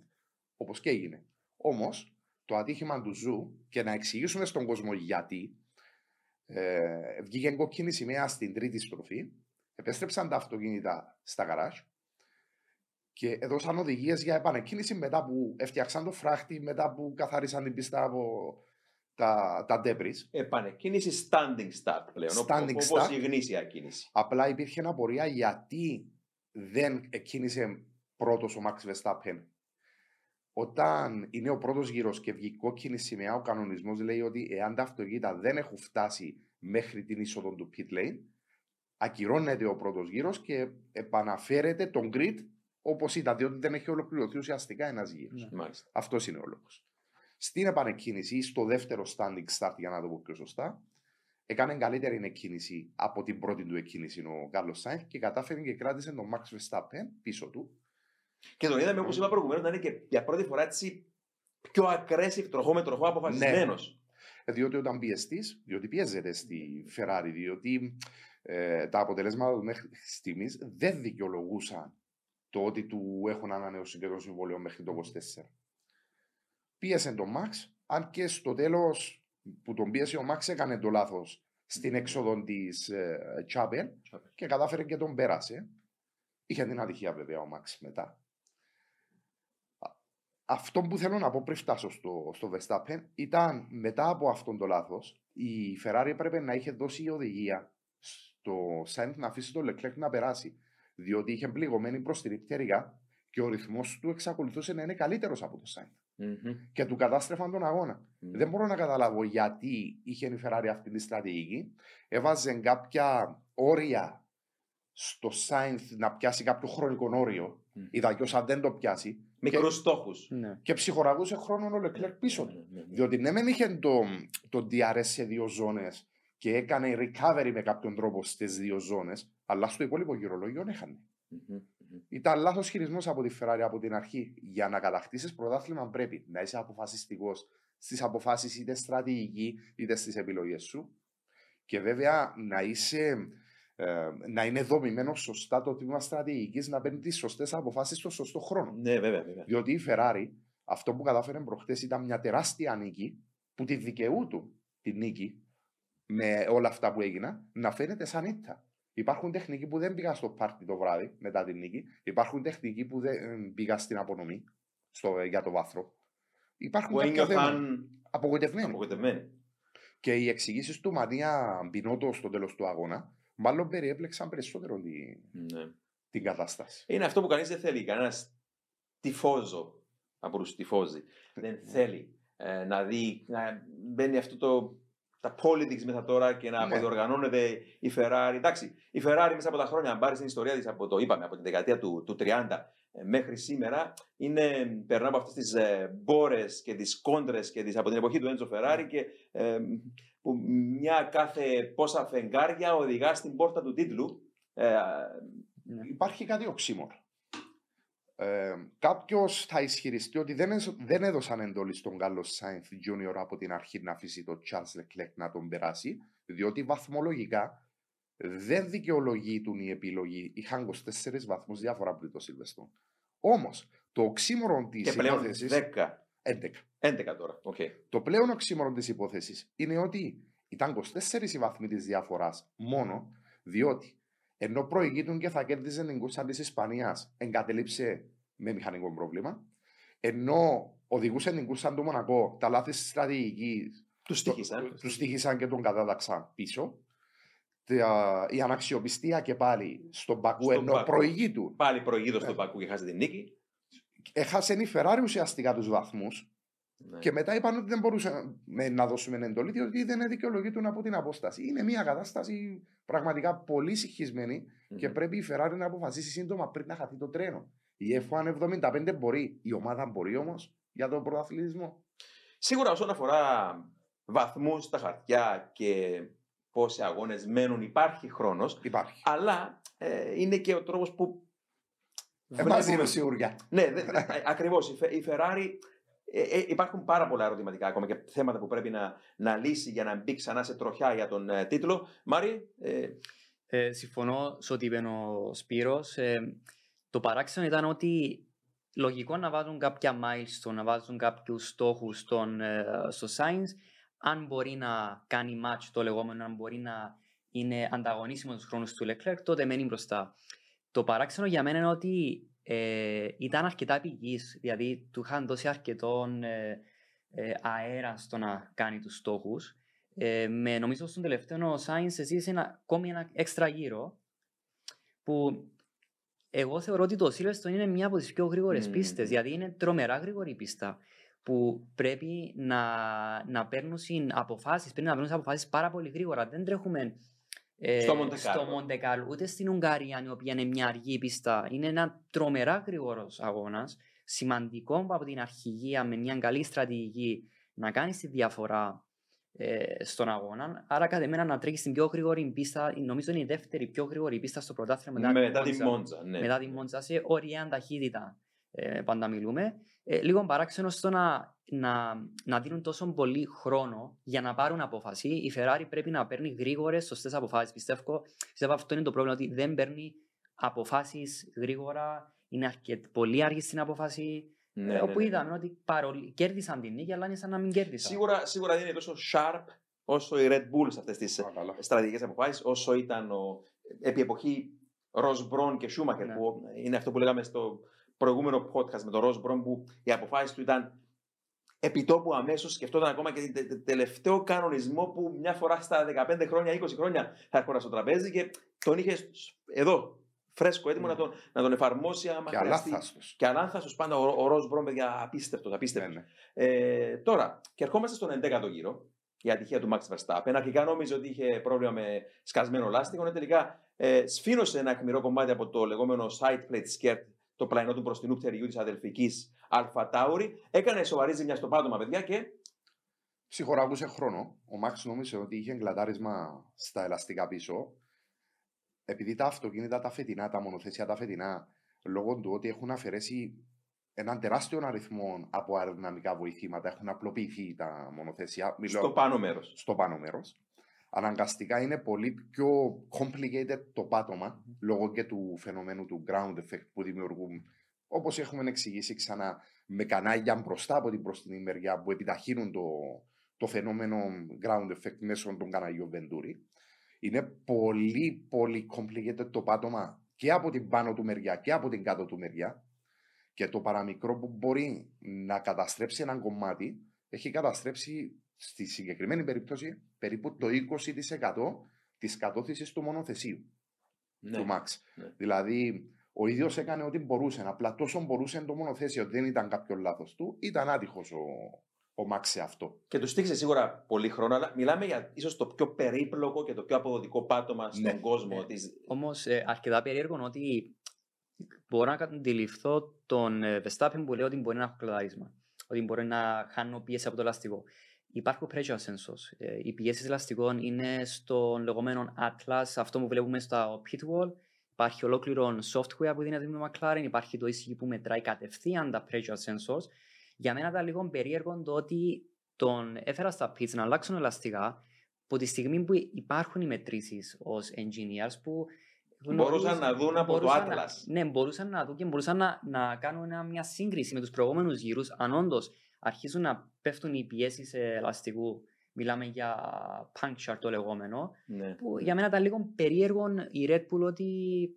όπως και έγινε. Όμως, το ατύχημα του Ζου, και να εξηγήσουμε στον κόσμο γιατί, ε, βγήκε κόκκινη σημαία στην τρίτη στροφή, επέστρεψαν τα αυτοκίνητα στα γκαράζ και έδωσαν οδηγίες για επανεκκίνηση μετά που έφτιαξαν το φράχτη, μετά που καθάρισαν την πίστα από τα, τα debris. Επανεκκίνηση standing start πλέον. Standing Όπως start. η γνήσια κίνηση. Απλά υπήρχε απορία γιατί δεν εκκίνησε πρώτος ο Max Verstappen. Όταν είναι ο πρώτος γύρος και βγει κόκκινη σημαία, ο κανονισμός λέει ότι εάν τα αυτοκίνητα δεν έχουν φτάσει μέχρι την είσοδο του pit lane, ακυρώνεται ο πρώτος γύρος και επαναφέρεται τον grid όπως ήταν, διότι δεν έχει ολοκληρωθεί ουσιαστικά ένας γύρος. Ναι. Μάλιστα. Αυτός είναι ο λόγος. Στην επανεκκίνηση ή στο δεύτερο standing start, για να το πω πιο σωστά, έκανε καλύτερη εκκίνηση από την πρώτη του εκκίνηση ο Κάρλος Σάινθ και κατάφερε και κράτησε τον Max Verstappen πίσω του. Και τον είδαμε, όπως είπα προηγουμένως, να είναι και για πρώτη φορά έτσι πιο aggressive τροχό με τροχό αποφασισμένος. Ε, Διότι όταν πιεστείς, διότι πιέζεται στη Ferrari, διότι ε, τα αποτελέσματα του μέχρι στιγμής δεν δικαιολογούσαν το ότι του έχουν ανανεώσει και το συμβόλαιο μέχρι το 24. Πίεσε τον Max, αν και στο τέλος που τον πίεσε ο Max έκανε το λάθος στην έξοδο της ε, Chapel και κατάφερε και τον πέρασε. Είχε την ατυχία βέβαια ο Max μετά. Α- Αυτό που θέλω να πω πριν φτάσω στο, στο Verstappen ήταν μετά από αυτόν το λάθος η Ferrari έπρεπε να είχε δώσει οδηγία στο Sainz να αφήσει το Leclerc να περάσει διότι είχε πληγωμένη προς την πτέρυγα και ο ρυθμός του εξακολουθούσε να είναι καλύτερος από το Sainz Μμμ. και του κατάστρεφαν τον αγώνα. Μμμ. Δεν μπορώ να καταλάβω γιατί είχε η Ferrari αυτή τη στρατηγική. Έβαζε κάποια όρια στο Sainz να πιάσει κάποιο χρονικό όριο. Μμ. Είδα και όσα δεν το πιάσει. Μικρούς στόχους. Ναι. Και ψυχοραγούσε χρόνο ο Leclerc πίσω του. Διότι ναι, μεν είχε το, το DRS σε δύο ζώνες και έκανε recovery με κάποιον τρόπο στις δύο ζώνες, αλλά στο υπόλοιπο γυρολόγιο έχανε. Ήταν λάθος χειρισμός από τη Ferrari από την αρχή. Για να κατακτήσεις πρωτάθλημα πρέπει να είσαι αποφασιστικός στις αποφάσεις είτε στρατηγική είτε στις επιλογές σου. Και βέβαια να είσαι ε, να είναι δομημένος σωστά το τμήμα στρατηγικής, να παίρνει τις σωστές αποφάσεις στο σωστό χρόνο. Ναι, βέβαια, βέβαια. Διότι η Ferrari, αυτό που κατάφερε προχθέ ήταν μια τεράστια νίκη που τη δικαιούτου τη νίκη με όλα αυτά που έγιναν να φαίνεται σαν ήττα. Υπάρχουν τεχνικοί που δεν πήγαν στο πάρτι το βράδυ μετά την νίκη. Υπάρχουν τεχνικοί που δεν ε, πήγαν στην απονομή στο, για το βάθρο. Υπάρχουν Που κάποια θέματα. ένιωθαν Απογοητευμένοι. απογοητευμένοι. Και οι εξηγήσεις του Ματία Μπινότο στο τέλος του αγώνα, μάλλον περιέπλεξαν περισσότερο τη, Ναι. την κατάσταση. Είναι αυτό που κανείς δεν θέλει. Κανένας τυφόζο από του τυφόζοι δεν θέλει ε, να δει να μπαίνει αυτό το. Τα politics μέσα τώρα και να Ναι. αποδιοργανώνεται η Ferrari. Εντάξει, η Ferrari μέσα από τα χρόνια, αν πάρεις την ιστορία της από το είπαμε, από την δεκαετία του, του 30 ε, μέχρι σήμερα, είναι, περνά από αυτές τις ε, μπόρες και τις κόντρες και τις, από την εποχή του Έντζο Ferrari και ε, που μια κάθε πόσα φεγγάρια οδηγά στην πόρτα του τίτλου. Ε, Ναι. Υπάρχει κάτι οξύμορο. Ε, Κάποιος θα ισχυριστεί ότι δεν, έσ- δεν έδωσαν εντολή στον Κάρλος Σάινθ Junior από την αρχή να αφήσει το Charles Leclerc να τον περάσει, διότι βαθμολογικά δεν δικαιολογείτουν η επιλογή. Είχαν 24 βαθμούς διαφορά από το Silverstone. Όμως, το οξύμορο της και πλέον υπόθεση. 10. 11. 11 τώρα. Οκ. Το πλέον οξύμορο της υπόθεσης είναι ότι ήταν 24 οι βαθμοί της διαφοράς μόνο, διότι ενώ προηγείτουν και θα κέρδιζε την κούρσα τη Ισπανίας, εγκατελείψε με μηχανικό πρόβλημα, ενώ οδηγούσε την κούρσα του Μονακό, τα λάθη της στρατηγικής Τους στήχησαν. τους στήχησαν και τον κατάταξαν πίσω. Τα- Η αναξιοπιστία και πάλι στον Πακού, Στον ενώ Μπακού. προηγείτου, Πάλι προηγείτο Ναι. στον Πακού και χάσει την νίκη. έχασε η Ferrari ουσιαστικά τους βαθμούς Ναι. Και μετά είπαν ότι δεν μπορούσαμε να δώσουμε εντολή, διότι δεν δικαιολογείται από την απόσταση. Είναι μια κατάσταση πραγματικά πολύ συγχυσμένη Μμμ. και πρέπει η Ferrari να αποφασίσει σύντομα πριν να χαθεί το τρένο. Η F1 75 μπορεί, η ομάδα μπορεί όμως για τον πρωταθλητισμό. Σίγουρα όσον αφορά βαθμούς στα χαρτιά και πόσοι αγώνες μένουν, υπάρχει χρόνος. Υπάρχει. Αλλά ε, είναι και ο τρόπος που. Ε, μαζί είναι σίγουρα. Ναι, ακριβώς. Η, Φε- η Ferrari. ε, ε, υπάρχουν πάρα πολλά ερωτηματικά ακόμα και θέματα που πρέπει να, να λύσει για να μπει ξανά σε τροχιά για τον ε, τίτλο. Μάρι, ε, Ε, συμφωνώ σε ό,τι είπε ο Σπύρος. Ε, το παράξενο ήταν ότι λογικό να βάζουν κάποια milestone, να βάζουν κάποιους στόχους στον, ε, στο science, αν μπορεί να κάνει match το λεγόμενο, αν μπορεί να είναι ανταγωνίσιμο τους χρόνους του Leclerc, τότε μένει μπροστά. Το παράξενο για μένα είναι ότι ε, ήταν αρκετά πηγής, δηλαδή του είχαν δώσει αρκετόν ε, ε, αέρα στο να κάνει τους στόχους. Ε, με νομίζω στον τελευταίο Science ζήτησε ένα, ακόμη ένα έξτρα γύρο που εγώ θεωρώ ότι το Silverstone είναι μια από τις πιο γρήγορες Μμμ. πίστες γιατί είναι τρομερά γρήγορη πίστα που πρέπει να, να παίρνουν συν αποφάσεις, πρέπει να παίρνουν αποφάσεις πάρα πολύ γρήγορα. Δεν τρέχουμε ε, Στο Monte στο Carlo. Monte Carlo, ούτε στην Ουγγαρία, η οποία είναι μια αργή πίστα. Είναι ένα τρομερά γρήγορος αγώνας. Σημαντικό από την αρχηγία με μια καλή στρατηγική να κάνεις τη διαφορά ε, στον αγώνα. Άρα, κατά μένα να τρέχεις στην πιο γρήγορη πίστα, νομίζω είναι η δεύτερη πιο γρήγορη πίστα στο πρωτάθλημα μετά, μετά τη τη Monza. Μόντζα. Ναι. Μετά τη Μόντζα σε ωραία ταχύτητα ε, πάντα μιλούμε. Ε, λίγο παράξενο στο να, να, να δίνουν τόσο πολύ χρόνο για να πάρουν απόφαση. Η Ferrari πρέπει να παίρνει γρήγορες, σωστές αποφάσεις. Πιστεύω, πιστεύω αυτό είναι το πρόβλημα, ότι δεν παίρνει αποφάσεις γρήγορα, είναι αρκετ, πολύ αργή στην απόφαση. Ναι, ε, ναι, όπου ναι. είδαμε ότι παρολ... κέρδισαν την νίκη, αλλά είναι σαν να μην κέρδισαν. Σίγουρα, σίγουρα δεν είναι τόσο sharp όσο η Red Bull σε αυτές τις Παρακαλώ. στρατηγικές αποφάσεις, όσο ήταν ο, επί εποχή Ροζ Μπρον και Σούμαχερ, Ναι. που είναι αυτό που λέγαμε στο προηγούμενο podcast με τον Ροζ Μπρον, που οι αποφάσεις του ήταν επιτόπου αμέσως. Σκεφτόταν ακόμα και τον τε- τελευταίο κανονισμό που μια φορά στα 15 χρόνια, 20 χρόνια θα έρχονταν στο τραπέζι και τον είχες σ- εδώ, φρέσκο, έτοιμο Ναι. να, τον, να τον εφαρμόσει άμα Και χρειαστεί. αλάθαστος. Και αλάνθαστο πάντα ο, ο Ροζ Μπρον, παιδιά, απίστευτος, Ναι, απίστευτος. ναι. Ε, τώρα, και ερχόμαστε στον 11ο γύρο. Η ατυχία του Max Verstappen. Αρχικά νόμιζε ότι είχε πρόβλημα με σκασμένο λάστιχο. ενώ τελικά ε, σφήνωσε ένα αιχμηρό κομμάτι από το λεγόμενο side plate skirt, το πλαϊνό του μπροστινού πτερυγιού της αδελφικής Αλφα Τάουρη. Έκανε σοβαρή ζημιά στο πάτωμα, παιδιά, και Συγχωράγουσε χρόνο. Ο Μάξ νόμιζε ότι είχε εγκλατάρισμα στα ελαστικά πίσω. Επειδή τα αυτοκίνητα τα φετινά, τα μονοθέσια τα φετινά, λόγω του ότι έχουν αφαιρέσει έναν τεράστιο αριθμό από αεροδυναμικά βοηθήματα, έχουν απλοποιηθεί τα μονοθέσια. Μιλώ στο πάνω μέρος. στο πάνω μέρος. αναγκαστικά είναι πολύ πιο complicated το πατωμα λόγω και του φαινομένου του ground effect που δημιουργούν όπως έχουμε εξηγήσει ξανά με κανάλια μπροστά από την μπροστινή μεριά που επιταχύνουν το, το φαινόμενο ground effect μέσω των καναλιών Venturi. Είναι πολύ πολύ complicated το πάτωμα και από την πάνω του μεριά και από την κάτω του μεριά και το παραμικρό που μπορεί να καταστρέψει έναν κομμάτι έχει καταστρέψει στη συγκεκριμένη περίπτωση περίπου το 20% της κατώθησης του μονοθεσίου Ναι. του Max. Ναι. Δηλαδή, ο ίδιος έκανε ό,τι μπορούσε. Απλά τόσο μπορούσε το μονοθέσιο. Δεν ήταν κάποιος λάθος του. Ήταν άτυχος ο, ο Max σε αυτό. Και του στήχησε σίγουρα πολύ χρόνο, αλλά μιλάμε για ίσως το πιο περίπλοκο και το πιο αποδοτικό πάτωμα στον Ναι. κόσμο. Ναι. Της... Όμως, αρκετά περίεργο είναι ότι μπορώ να αντιληφθώ τον ε, Verstappen που λέει ότι μπορεί να έχω κλειδάρισμα. Ότι μπορεί να χάνω πίεση από το ελαστικό. Υπάρχουν pressure sensors. Ε, οι πιέσεις ελαστικών είναι στον λεγόμενο Atlas, αυτό που βλέπουμε στο pit wall. Υπάρχει ολόκληρο software που δίνεται με McLaren. Υπάρχει το ECU που μετράει κατευθείαν τα pressure sensors. Για μένα ήταν λίγο περίεργο το ότι τον έφερα στα pits να αλλάξουν ελαστικά από τη στιγμή που υπάρχουν οι μετρήσεις ως engineers που Μπορούσαν να δουν από το μπορούσαν να- Atlas. ναι, μπορούσαν να δουν και μπορούσαν να, να κάνουν ένα- μια σύγκριση με τους προηγούμενους γύρους. Αν όντως αρχίζουν να πέφτουν οι πιέσεις ελαστικού, μιλάμε για puncture το λεγόμενο, Ναι. που για μένα ήταν λίγο περίεργο η Red Bull ότι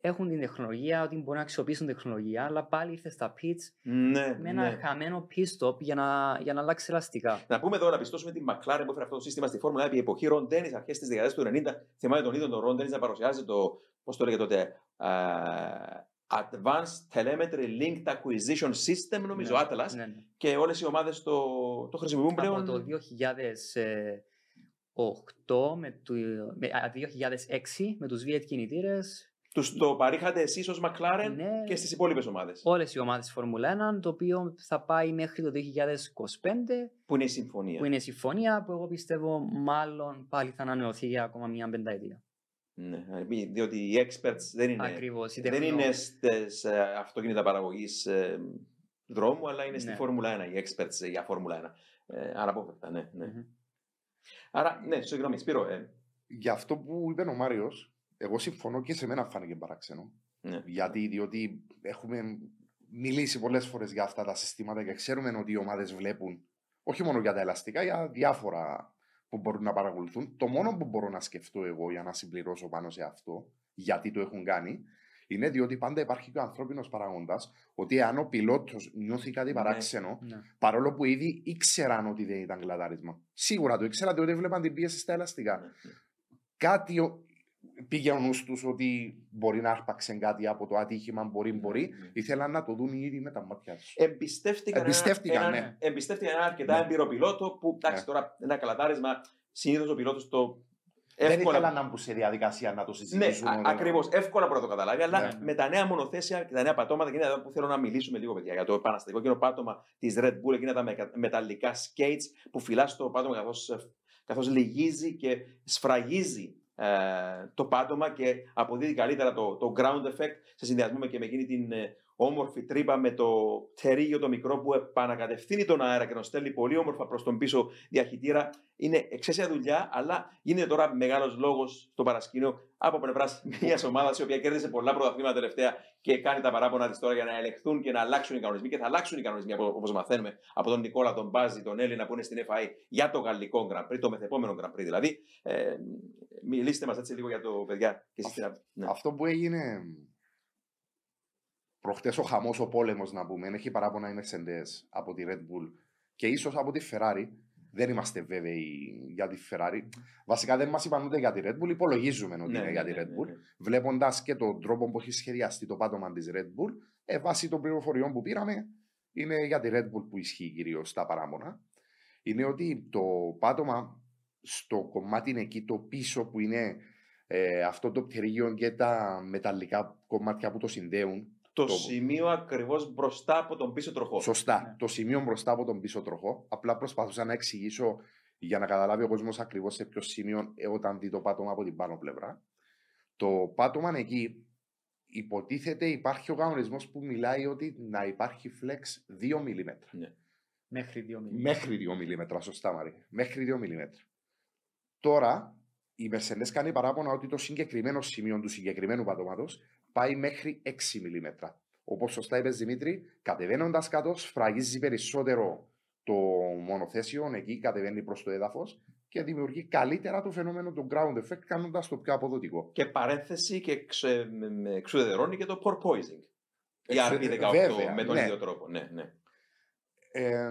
έχουν την τεχνολογία, ότι μπορούν να αξιοποιήσουν τεχνολογία, αλλά πάλι ήρθε στα pits Ναι, με ένα ναι. χαμένο pit stop για να, για να αλλάξει ελαστικά. Να πούμε εδώ να πιστώσουμε την McLaren που έφερε αυτό το σύστημα στη Φόρμουλα 1 επί εποχή Ρον Ντένι, αρχές της δεκαετία του 90. Θυμάται τον ίδιο τον Ρον Ντένι να παρουσιάζει το, πώς το έλεγε τότε, α, Advanced Telemetry Linked Acquisition System, νομίζω, Ναι, Atlas. ναι, ναι. Και όλες οι ομάδες το, το χρησιμοποιούν πλέον. Από το 2008 με το, με, α, 2006 με τους V8 κινητήρες Τους το παρήχατε εσείς ως McLaren Ναι. και στις υπόλοιπες ομάδες. όλες οι ομάδες Φόρμουλα 1 το οποίο θα πάει μέχρι το 2025 Που είναι η συμφωνία. που είναι η συμφωνία που εγώ πιστεύω μάλλον πάλι θα ανανεωθεί για ακόμα μια πενταετία. Ναι, διότι οι experts δεν είναι, Ακριβώς. η δεν τεχνο- είναι στις ε, αυτοκίνητα παραγωγής δρόμου, αλλά είναι στη Ναι. Φόρμουλα 1, οι experts για Φόρμουλα 1. Ε, αναπόφευκτα, ναι. ναι. Μμμ. Άρα, ναι, συγγνώμη, Σπύρο. Ε, Για αυτό που είπε ο Μάριος, εγώ συμφωνώ και σε μένα φάνηκε παράξενο. ναι. Γιατί διότι έχουμε μιλήσει πολλές φορές για αυτά τα συστήματα και ξέρουμε ότι οι ομάδες βλέπουν όχι μόνο για τα ελαστικά, για διάφορα που μπορούν να παρακολουθούν. Το μόνο που μπορώ να σκεφτώ εγώ για να συμπληρώσω πάνω σε αυτό, γιατί το έχουν κάνει, είναι διότι πάντα υπάρχει και ο ανθρώπινος παράγοντας ότι αν ο πιλότος νιώθει κάτι Ναι. παράξενο, Ναι. παρόλο που ήδη ήξεραν ότι δεν ήταν κλατάρισμα. Σίγουρα το ήξεραν διότι βλέπαν την πίεση στα ελαστικά. ναι. Κάτι ο- πήγε ο νους τους ότι μπορεί να άρπαξε κάτι από το ατύχημα, μπορεί, μπορεί. Ναι. Ήθελαν να το δουν ήδη με τα μάτια τους. Εμπιστεύτηκαν, Εμπιστεύτηκαν, ένα, ναι. έναν, εμπιστεύτηκαν ένα αρκετά Ναι. έμπειρο πιλότο που, εντάξει, Ναι. τώρα ένα καλατάρισμα, συνήθως ο πιλότος το Δεν εύκολα. ήθελαν να μπουν σε διαδικασία να το Ναι, συζητήσουν. ότι- ακριβώς. Εύκολα μπορεί να το καταλάβει, αλλά Ναι. με τα νέα μονοθέσια και τα νέα πατώματα, και είναι εδώ που θέλω να μιλήσουμε λίγο, παιδιά, για το επαναστατικό εκείνο πάτωμα της Red Bull, εκείνα τα μεγα- μεταλλικά skates που φυλάς το πάτωμα καθώς καθώς λυγίζει και σφραγίζει ε, το πάτωμα και αποδίδει καλύτερα το, το ground effect σε συνδυασμό με και με εκείνη την ε, όμορφη τρύπα με το τερίγιο το μικρό που επανακατευθύνει τον αέρα και τον στέλνει πολύ όμορφα προς τον πίσω διαχυτήρα. Είναι εξαίσια δουλειά, αλλά γίνεται τώρα μεγάλος λόγος στο παρασκήνιο από πλευράς μιας ομάδας η οποία κέρδισε πολλά πρωταθλήματα τελευταία και κάνει τα παράπονα της τώρα για να ελεγχθούν και να αλλάξουν οι κανονισμοί. Και θα αλλάξουν οι κανονισμοί όπως μαθαίνουμε από τον Νικόλα, τον Μπάζη, τον Έλληνα που είναι στην FAI για το γαλλικό Grand Prix, το μεθεπόμενο Grand Prix δηλαδή. Ε, μιλήστε μας έτσι λίγο για το παιδιά και εσείς τι- ναι. Αυτό που έγινε προχτές ο χαμός, ο πόλεμος να πούμε, έχει παράπονα οι Mercedes από τη Red Bull και ίσως από τη Ferrari. Δεν είμαστε βέβαιοι για τη Ferrari. Βασικά δεν μας είπαν ούτε για τη Red Bull, υπολογίζουμε ότι Ναι, είναι ναι, για τη ναι, Red ναι, Bull. ναι. Βλέποντας και τον τρόπο που έχει σχεδιαστεί το πάτωμα της Red Bull, ε, βάσει των πληροφοριών που πήραμε, είναι για τη Red Bull που ισχύει κυρίως τα παράπονα. Είναι ότι το πάτωμα στο κομμάτι είναι εκεί το πίσω που είναι ε, αυτό το πτερίγιο και τα μεταλλικά κομμάτια που το συνδέουν. Το, Το- σημείο ακριβώς μπροστά από τον πίσω τροχό. Σωστά. Ναι. Το σημείο μπροστά από τον πίσω τροχό. Απλά προσπαθούσα να εξηγήσω για να καταλάβει ο κόσμος ακριβώς σε ποιο σημείο ε, όταν δει το πάτωμα από την πάνω πλευρά. Το πάτωμα εκεί υποτίθεται υπάρχει ο κανονισμός που μιλάει ότι να υπάρχει flex 2 mm. Μέχρι δύο μήνες. Μέχρι 2 mm, σωστά Μαρή. Μέχρι 2 mm. Τώρα η Mercedes κάνει παράπονα ότι το συγκεκριμένο σημείο του συγκεκριμένου πατώματος πάει μέχρι 6 mm. Όπως σωστά είπες Δημήτρη, κατεβαίνοντας κάτω, σφραγίζει περισσότερο το μονοθέσιο, εκεί κατεβαίνει προς το έδαφος και δημιουργεί καλύτερα το φαινόμενο του ground effect, κάνοντας το πιο αποδοτικό. Και παρένθεση και ξε, με, με, εξουδετερώνει και το porpoising. Η Εξε- RP18 βέβαια, με τον ναι. ίδιο τρόπο. Ναι, ναι. Ε,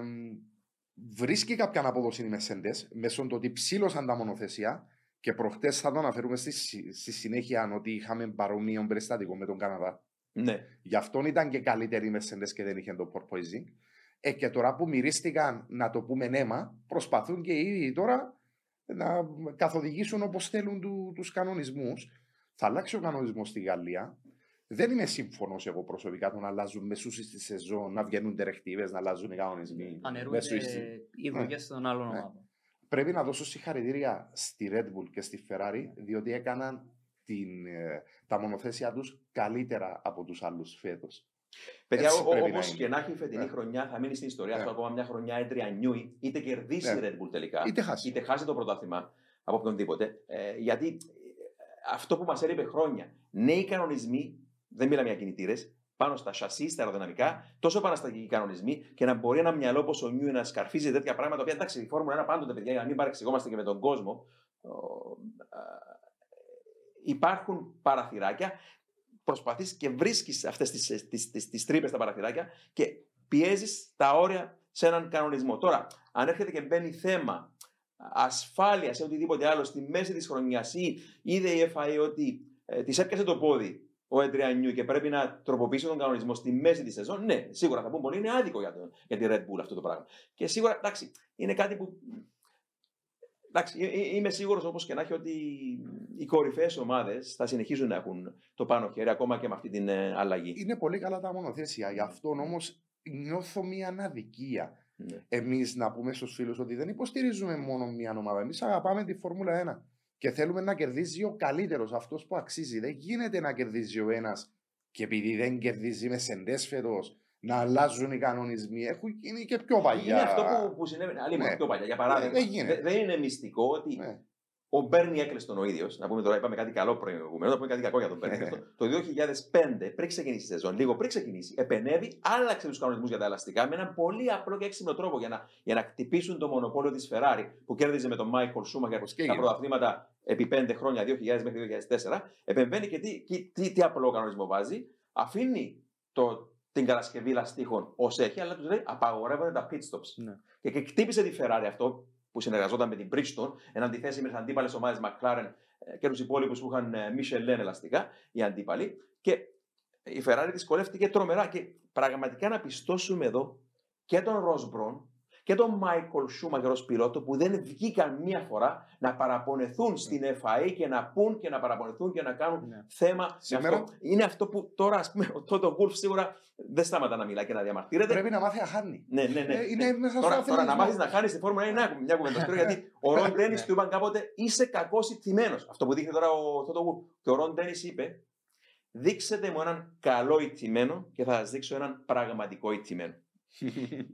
βρίσκει κάποια απόδοση οι Mercedes μέσω του ότι ψήλωσαν τα μονοθέσια και προχτές θα το αναφέρουμε στη, συ- στη συνέχεια ότι είχαμε παρόμοιο περιστατικό με τον Καναδά. ναι. Γι' αυτόν ήταν και καλύτερη η Mercedes και δεν είχε το porpoising. Ε, και τώρα που μυρίστηκαν να το πούμε νέμα, προσπαθούν και ήδη τώρα να καθοδηγήσουν όπως θέλουν του, τους κανονισμούς. Θα αλλάξει ο κανονισμός στη Γαλλία. Δεν είμαι σύμφωνος εγώ προσωπικά το να αλλάζουν μεσούσει στη σεζόν, να βγαίνουν τερεκτίβες, να αλλάζουν οι κανονισμοί. Αναιρούνται μέσω στη- οι Ναι. δουλειές των άλλων Ναι. ομάδων. Πρέπει να δώσω συγχαρητήρια στη Red Bull και στη Ferrari, διότι έκαναν την, ε, τα μονοθέσια τους καλύτερα από τους άλλους φέτος. Παιδιά, Έτσι πρέπει όπως να και είναι. να έχει η φετινή Ναι. χρονιά, θα μείνει στην ιστορία Ναι. αυτό ακόμα μια χρονιά έντρια νιούι, είτε κερδίσει Ναι. η Red Bull τελικά, Είτε χάσει. είτε χάσει το πρωτάθλημα από οποιονδήποτε. Ε, γιατί ε, αυτό που μας έλειπε χρόνια, νέοι κανονισμοί, δεν μιλάμε για κινητήρες, πάνω στα σασί, στα αεροδυναμικά, τόσο επαναστατικοί κανονισμοί και να μπορεί ένα μυαλό όπως ο Νιούι να σκαρφίζει τέτοια πράγματα. οποία εντάξει, η Φόρμουλα 1 πάντοτε, παιδιά, για να μην παρεξηγόμαστε και με τον κόσμο, ο, α, υπάρχουν παραθυράκια. Προσπαθείς και βρίσκεις αυτές τις τις, τις, τις τρύπες στα παραθυράκια και πιέζεις τα όρια σε έναν κανονισμό. Τώρα, αν έρχεται και μπαίνει θέμα ασφάλεια ή οτιδήποτε άλλο στη μέση της χρονιάς ή είδε η FIA ότι ε, της έπιασε το πόδι ο Εντριανιού και πρέπει να τροποποιήσει τον κανονισμό στη μέση της σεζόν, ναι, σίγουρα θα πούν πολύ, είναι άδικο για, τον, για τη Red Bull αυτό το πράγμα. Και σίγουρα, εντάξει, είναι κάτι που. Εντάξει, ε, ε, είμαι σίγουρος όπως και να έχει ότι οι κορυφαίες ομάδες θα συνεχίζουν να έχουν το πάνω χέρι ακόμα και με αυτή την ε, αλλαγή. Είναι πολύ καλά τα μονοθέσια. Γι' αυτόν όμως νιώθω μια αδικία. Ναι. Εμείς να πούμε στους φίλους ότι δεν υποστηρίζουμε μόνο μια ομάδα. Εμείς αγαπάμε τη Φόρμουλα 1 και θέλουμε να κερδίζει ο καλύτερος, αυτός που αξίζει. Δεν γίνεται να κερδίζει ο ένας και επειδή δεν κερδίζει με σεντέ φέτο, να αλλάζουν οι κανονισμοί. Έχουν γίνει και πιο παλιά. Είναι αυτό που, που συνέβαινε άλλη Ναι. πιο παλιά. Για παράδειγμα, δεν γίνεται. δε- δεν είναι μυστικό ότι Ναι. Ο Μπέρνι Έκλειστον ο ίδιος, να πούμε τώρα, είπαμε κάτι καλό προηγουμένως, να πούμε κάτι κακό για τον Μπέρνι Έκλειστον. Το 2005, πριν ξεκινήσει η σεζόν, λίγο πριν ξεκινήσει, επενέβη, άλλαξε τους κανονισμούς για τα ελαστικά με έναν πολύ απλό και έξυπνο τρόπο για να, για να χτυπήσουν το μονοπόλιο της Ferrari που κέρδιζε με τον Μάικλ Σούμαχερ Όπως και τα έγινε. πρωταθλήματα επί 5 χρόνια, 2000 μέχρι 2004. Επεμβαίνει και τι, τι, τι, τι απλό κανονισμό βάζει, αφήνει το, την κατασκευή λαστίχων ως έχει, αλλά τους λέει απαγορεύονται τα pit stops. Ναι. Και, και χτύπησε τη Ferrari αυτό που συνεργαζόταν με την Bridgestone, εν αντιθέσει με τις αντίπαλες ομάδες McLaren ε, και τους υπόλοιπους που είχαν ε, Michelin ελαστικά, οι αντίπαλοι. Και η Ferrari δυσκολεύτηκε τρομερά. Και πραγματικά να πιστώσουμε εδώ και τον Ροσμπρον και τον Μάικολ Σούμαγερ ως πιλότο που δεν βγήκαν μία φορά να παραπονεθούν στην FIA και να πούν και να παραπονεθούν και να κάνουν Ναι. θέμα. με Σήμερα- αυτό. Είναι αυτό που τώρα, ας πούμε, ο Τότο Γκουλφ σίγουρα δεν σταματά να μιλάει και να διαμαρτύρεται. Πρέπει να μάθει να χάνει. Ναι, ναι, ναι. Ε, είναι μέσα στο Τώρα, τώρα να αθλητισμό. μάθει να χάνεις στη Φόρμουλα είναι άκου- μια κουβέντα. Σπύρο, γιατί ο Ρον Ντένις του είπαν κάποτε είσαι κακός ηττημένος. Αυτό που δείχνει τώρα ο Τότο Γκουλφ. Και ο Ρον Ντένις είπε, δείξτε μου έναν καλό ηττημένο και θα σας δείξω έναν πραγματικό ηττημένο.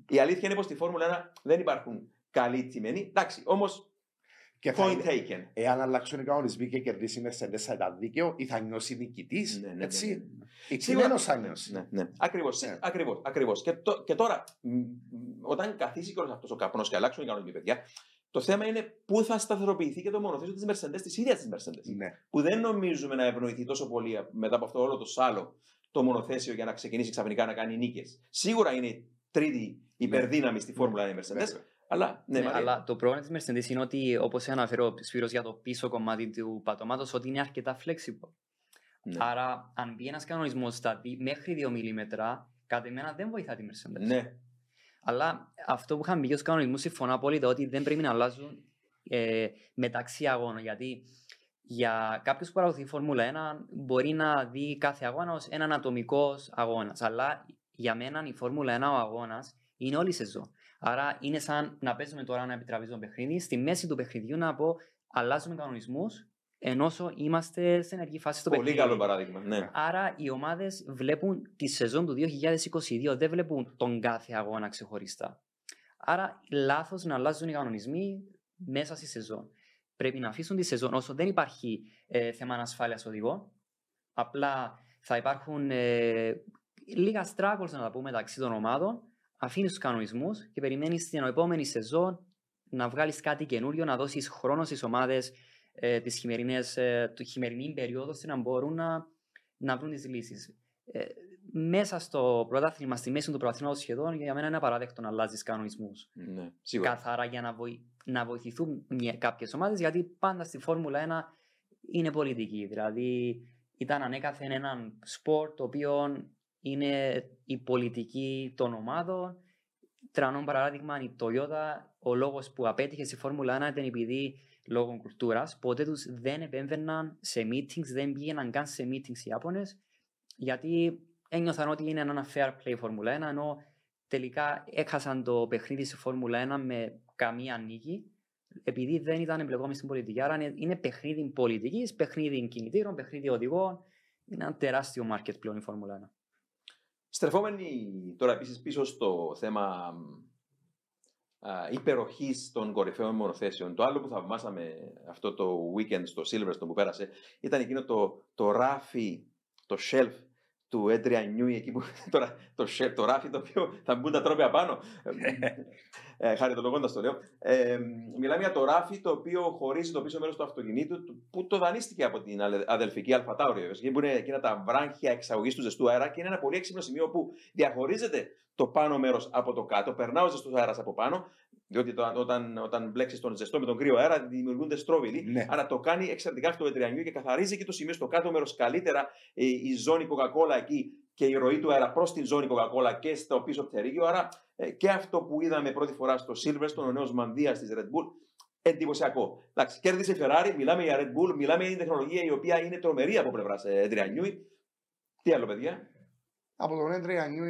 Η αλήθεια είναι πως στη Φόρμουλα 1 δεν υπάρχουν καλοί ηττημένοι. Εντάξει, όμως Και θα point είναι- taken. Εάν αλλάξουν οι κανονισμοί και κερδίσει η Mercedes θα ήταν δίκαιο ή θα νιώσει νικητής. Ναι, ναι, ναι, έτσι. ναι, ναι. Ηττημένος θα νιώσει. Ναι, ναι. Ακριβώς. Ναι. Ακριβώς, ακριβώς. Και, το- και τώρα, μ, μ, όταν καθίσει κιόλα αυτός ο καπνός και αλλάξουν οι κανονισμοί, παιδιά, το θέμα είναι πού θα σταθεροποιηθεί και το μονοθέσιο της Mercedes, της ίδιας της Mercedes. Ναι. Που δεν νομίζουμε να ευνοηθεί τόσο πολύ μετά από αυτό όλο το σάλο το μονοθέσιο για να ξεκινήσει ξαφνικά να κάνει νίκες. Σίγουρα είναι η τρίτη υπερδύναμη στη Φόρμουλα 1 η Mercedes, Βέβαια. αλλά ναι, Ναι, Μαρία. αλλά το πρόβλημα της Mercedes είναι ότι, όπως αναφέρει ο Σπύρος για το πίσω κομμάτι του πατώματος, ότι είναι αρκετά flexible. Ναι. Άρα, αν μπει ένας κανονισμός στα δι- μέχρι 2 μιλίμετρα, κατά εμένα δεν βοηθά τη Mercedes. ναι. Αλλά αυτό που είχαν μπει στου κανονισμούς συμφωνώ απόλυτα ότι δεν πρέπει να αλλάζουν ε, μεταξύ αγώνων. Γιατί για κάποιους που παρακολουθεί η Φόρμουλα 1 μπορεί να δει κάθε αγώνα ως έναν ατομικός αγώνας. Αλλά για μένα η Φόρμουλα 1 ο αγώνας είναι όλη η σεζόν. Άρα είναι σαν να παίζουμε τώρα ένα επιτραπέζιο παιχνίδι. Στη μέση του παιχνιδιού να πω αλλάζουμε κανονισμούς ενώ είμαστε σε ενεργή φάση στο Πολύ παιχνίδι. καλό παράδειγμα. Ναι. Άρα οι ομάδες βλέπουν τη σεζόν του 2022, δεν βλέπουν τον κάθε αγώνα ξεχωριστά. Άρα λάθος να αλλάζουν οι κανονισμοί μέσα στη σεζόν. πρέπει να αφήσουν τη σεζόν όσο δεν υπάρχει ε, θέμα ασφάλεια οδηγών. Απλά θα υπάρχουν ε, λίγα struggles να τα πούμε μεταξύ των ομάδων. Αφήνεις τους κανονισμούς και περιμένεις την επόμενη σεζόν να βγάλεις κάτι καινούριο, να δώσεις χρόνο στις ομάδες ε, τη ε, χειμερινή περίοδο να μπορούν να, να βρουν τις λύσεις. Ε, μέσα στο πρωτάθλημα, στη μέση του πρωταθλήματος σχεδόν, για μένα είναι απαράδεκτο να αλλάζεις κανονισμούς. Ναι, Καθαρά για να, βοη... να βοηθηθούν κάποιες ομάδες, γιατί πάντα στη Φόρμουλα 1 είναι πολιτική. Δηλαδή, ήταν ανέκαθεν έναν σπορ το οποίο είναι η πολιτική των ομάδων. Τρανό παράδειγμα, η Toyota, ο λόγος που απέτυχε στη Φόρμουλα 1 ήταν επειδή λόγω κουλτούρας ποτέ τους δεν επέμβαιναν σε meetings, δεν πήγαιναν καν σε meetings οι Ιάπωνες, γιατί ένιωθαν ότι είναι ένα fair play Φόρμουλα 1, ενώ τελικά έχασαν το παιχνίδι στη Φόρμουλα 1 με καμία νίκη, επειδή δεν ήταν εμπλεκόμενοι στην πολιτική. Άρα είναι παιχνίδι πολιτικής, παιχνίδι κινητήρων, παιχνίδι οδηγών. Είναι ένα τεράστιο market πλέον η Φόρμουλα 1. Στρεφόμενοι τώρα επίσης πίσω στο θέμα υπεροχής των κορυφαίων μονοθέσεων. Το άλλο που θαυμάσαμε αυτό το weekend στο Silverstone που πέρασε ήταν εκείνο το, το ράφι, το shelf του Έντρια Νιούι εκεί που τώρα το, το ράφι το οποίο θα μπουν τα τρόπια πάνω. ε, χάρη το λογόντα το λέω. Ε, μιλάμε για το ράφι το οποίο χωρίζει το πίσω μέρος του αυτοκινήτου που το δανείστηκε από την αδελφική Αλφατάουρη. Εκεί που είναι εκείνα τα βράχια εξαγωγής του ζεστού αέρα και είναι ένα πολύ έξυπνο σημείο που διαχωρίζεται το πάνω μέρος από το κάτω, περνά ο ζεστός αέρας από πάνω, διότι το, όταν, όταν μπλέξεις τον ζεστό με τον κρύο αέρα δημιουργούνται στρόβιλοι. Ναι. Άρα το κάνει εξαιρετικά αυτό το ετριανιού και καθαρίζει και το σημείο στο κάτω μέρος καλύτερα η, η ζώνη Coca-Cola εκεί και η ροή του αέρα προς την ζώνη Coca-Cola και στο πίσω πτερίγιο. Άρα ε, και αυτό που είδαμε πρώτη φορά στο Silverstone, ο νέος μανδύας της Red Bull, εντυπωσιακό. Εντάξει, κέρδισε η Ferrari, μιλάμε για Red Bull, μιλάμε για την τεχνολογία η οποία είναι τρομερή από πλευράς Εντριανιού. Τι άλλο, παιδιά; Από τον Εντριανιού,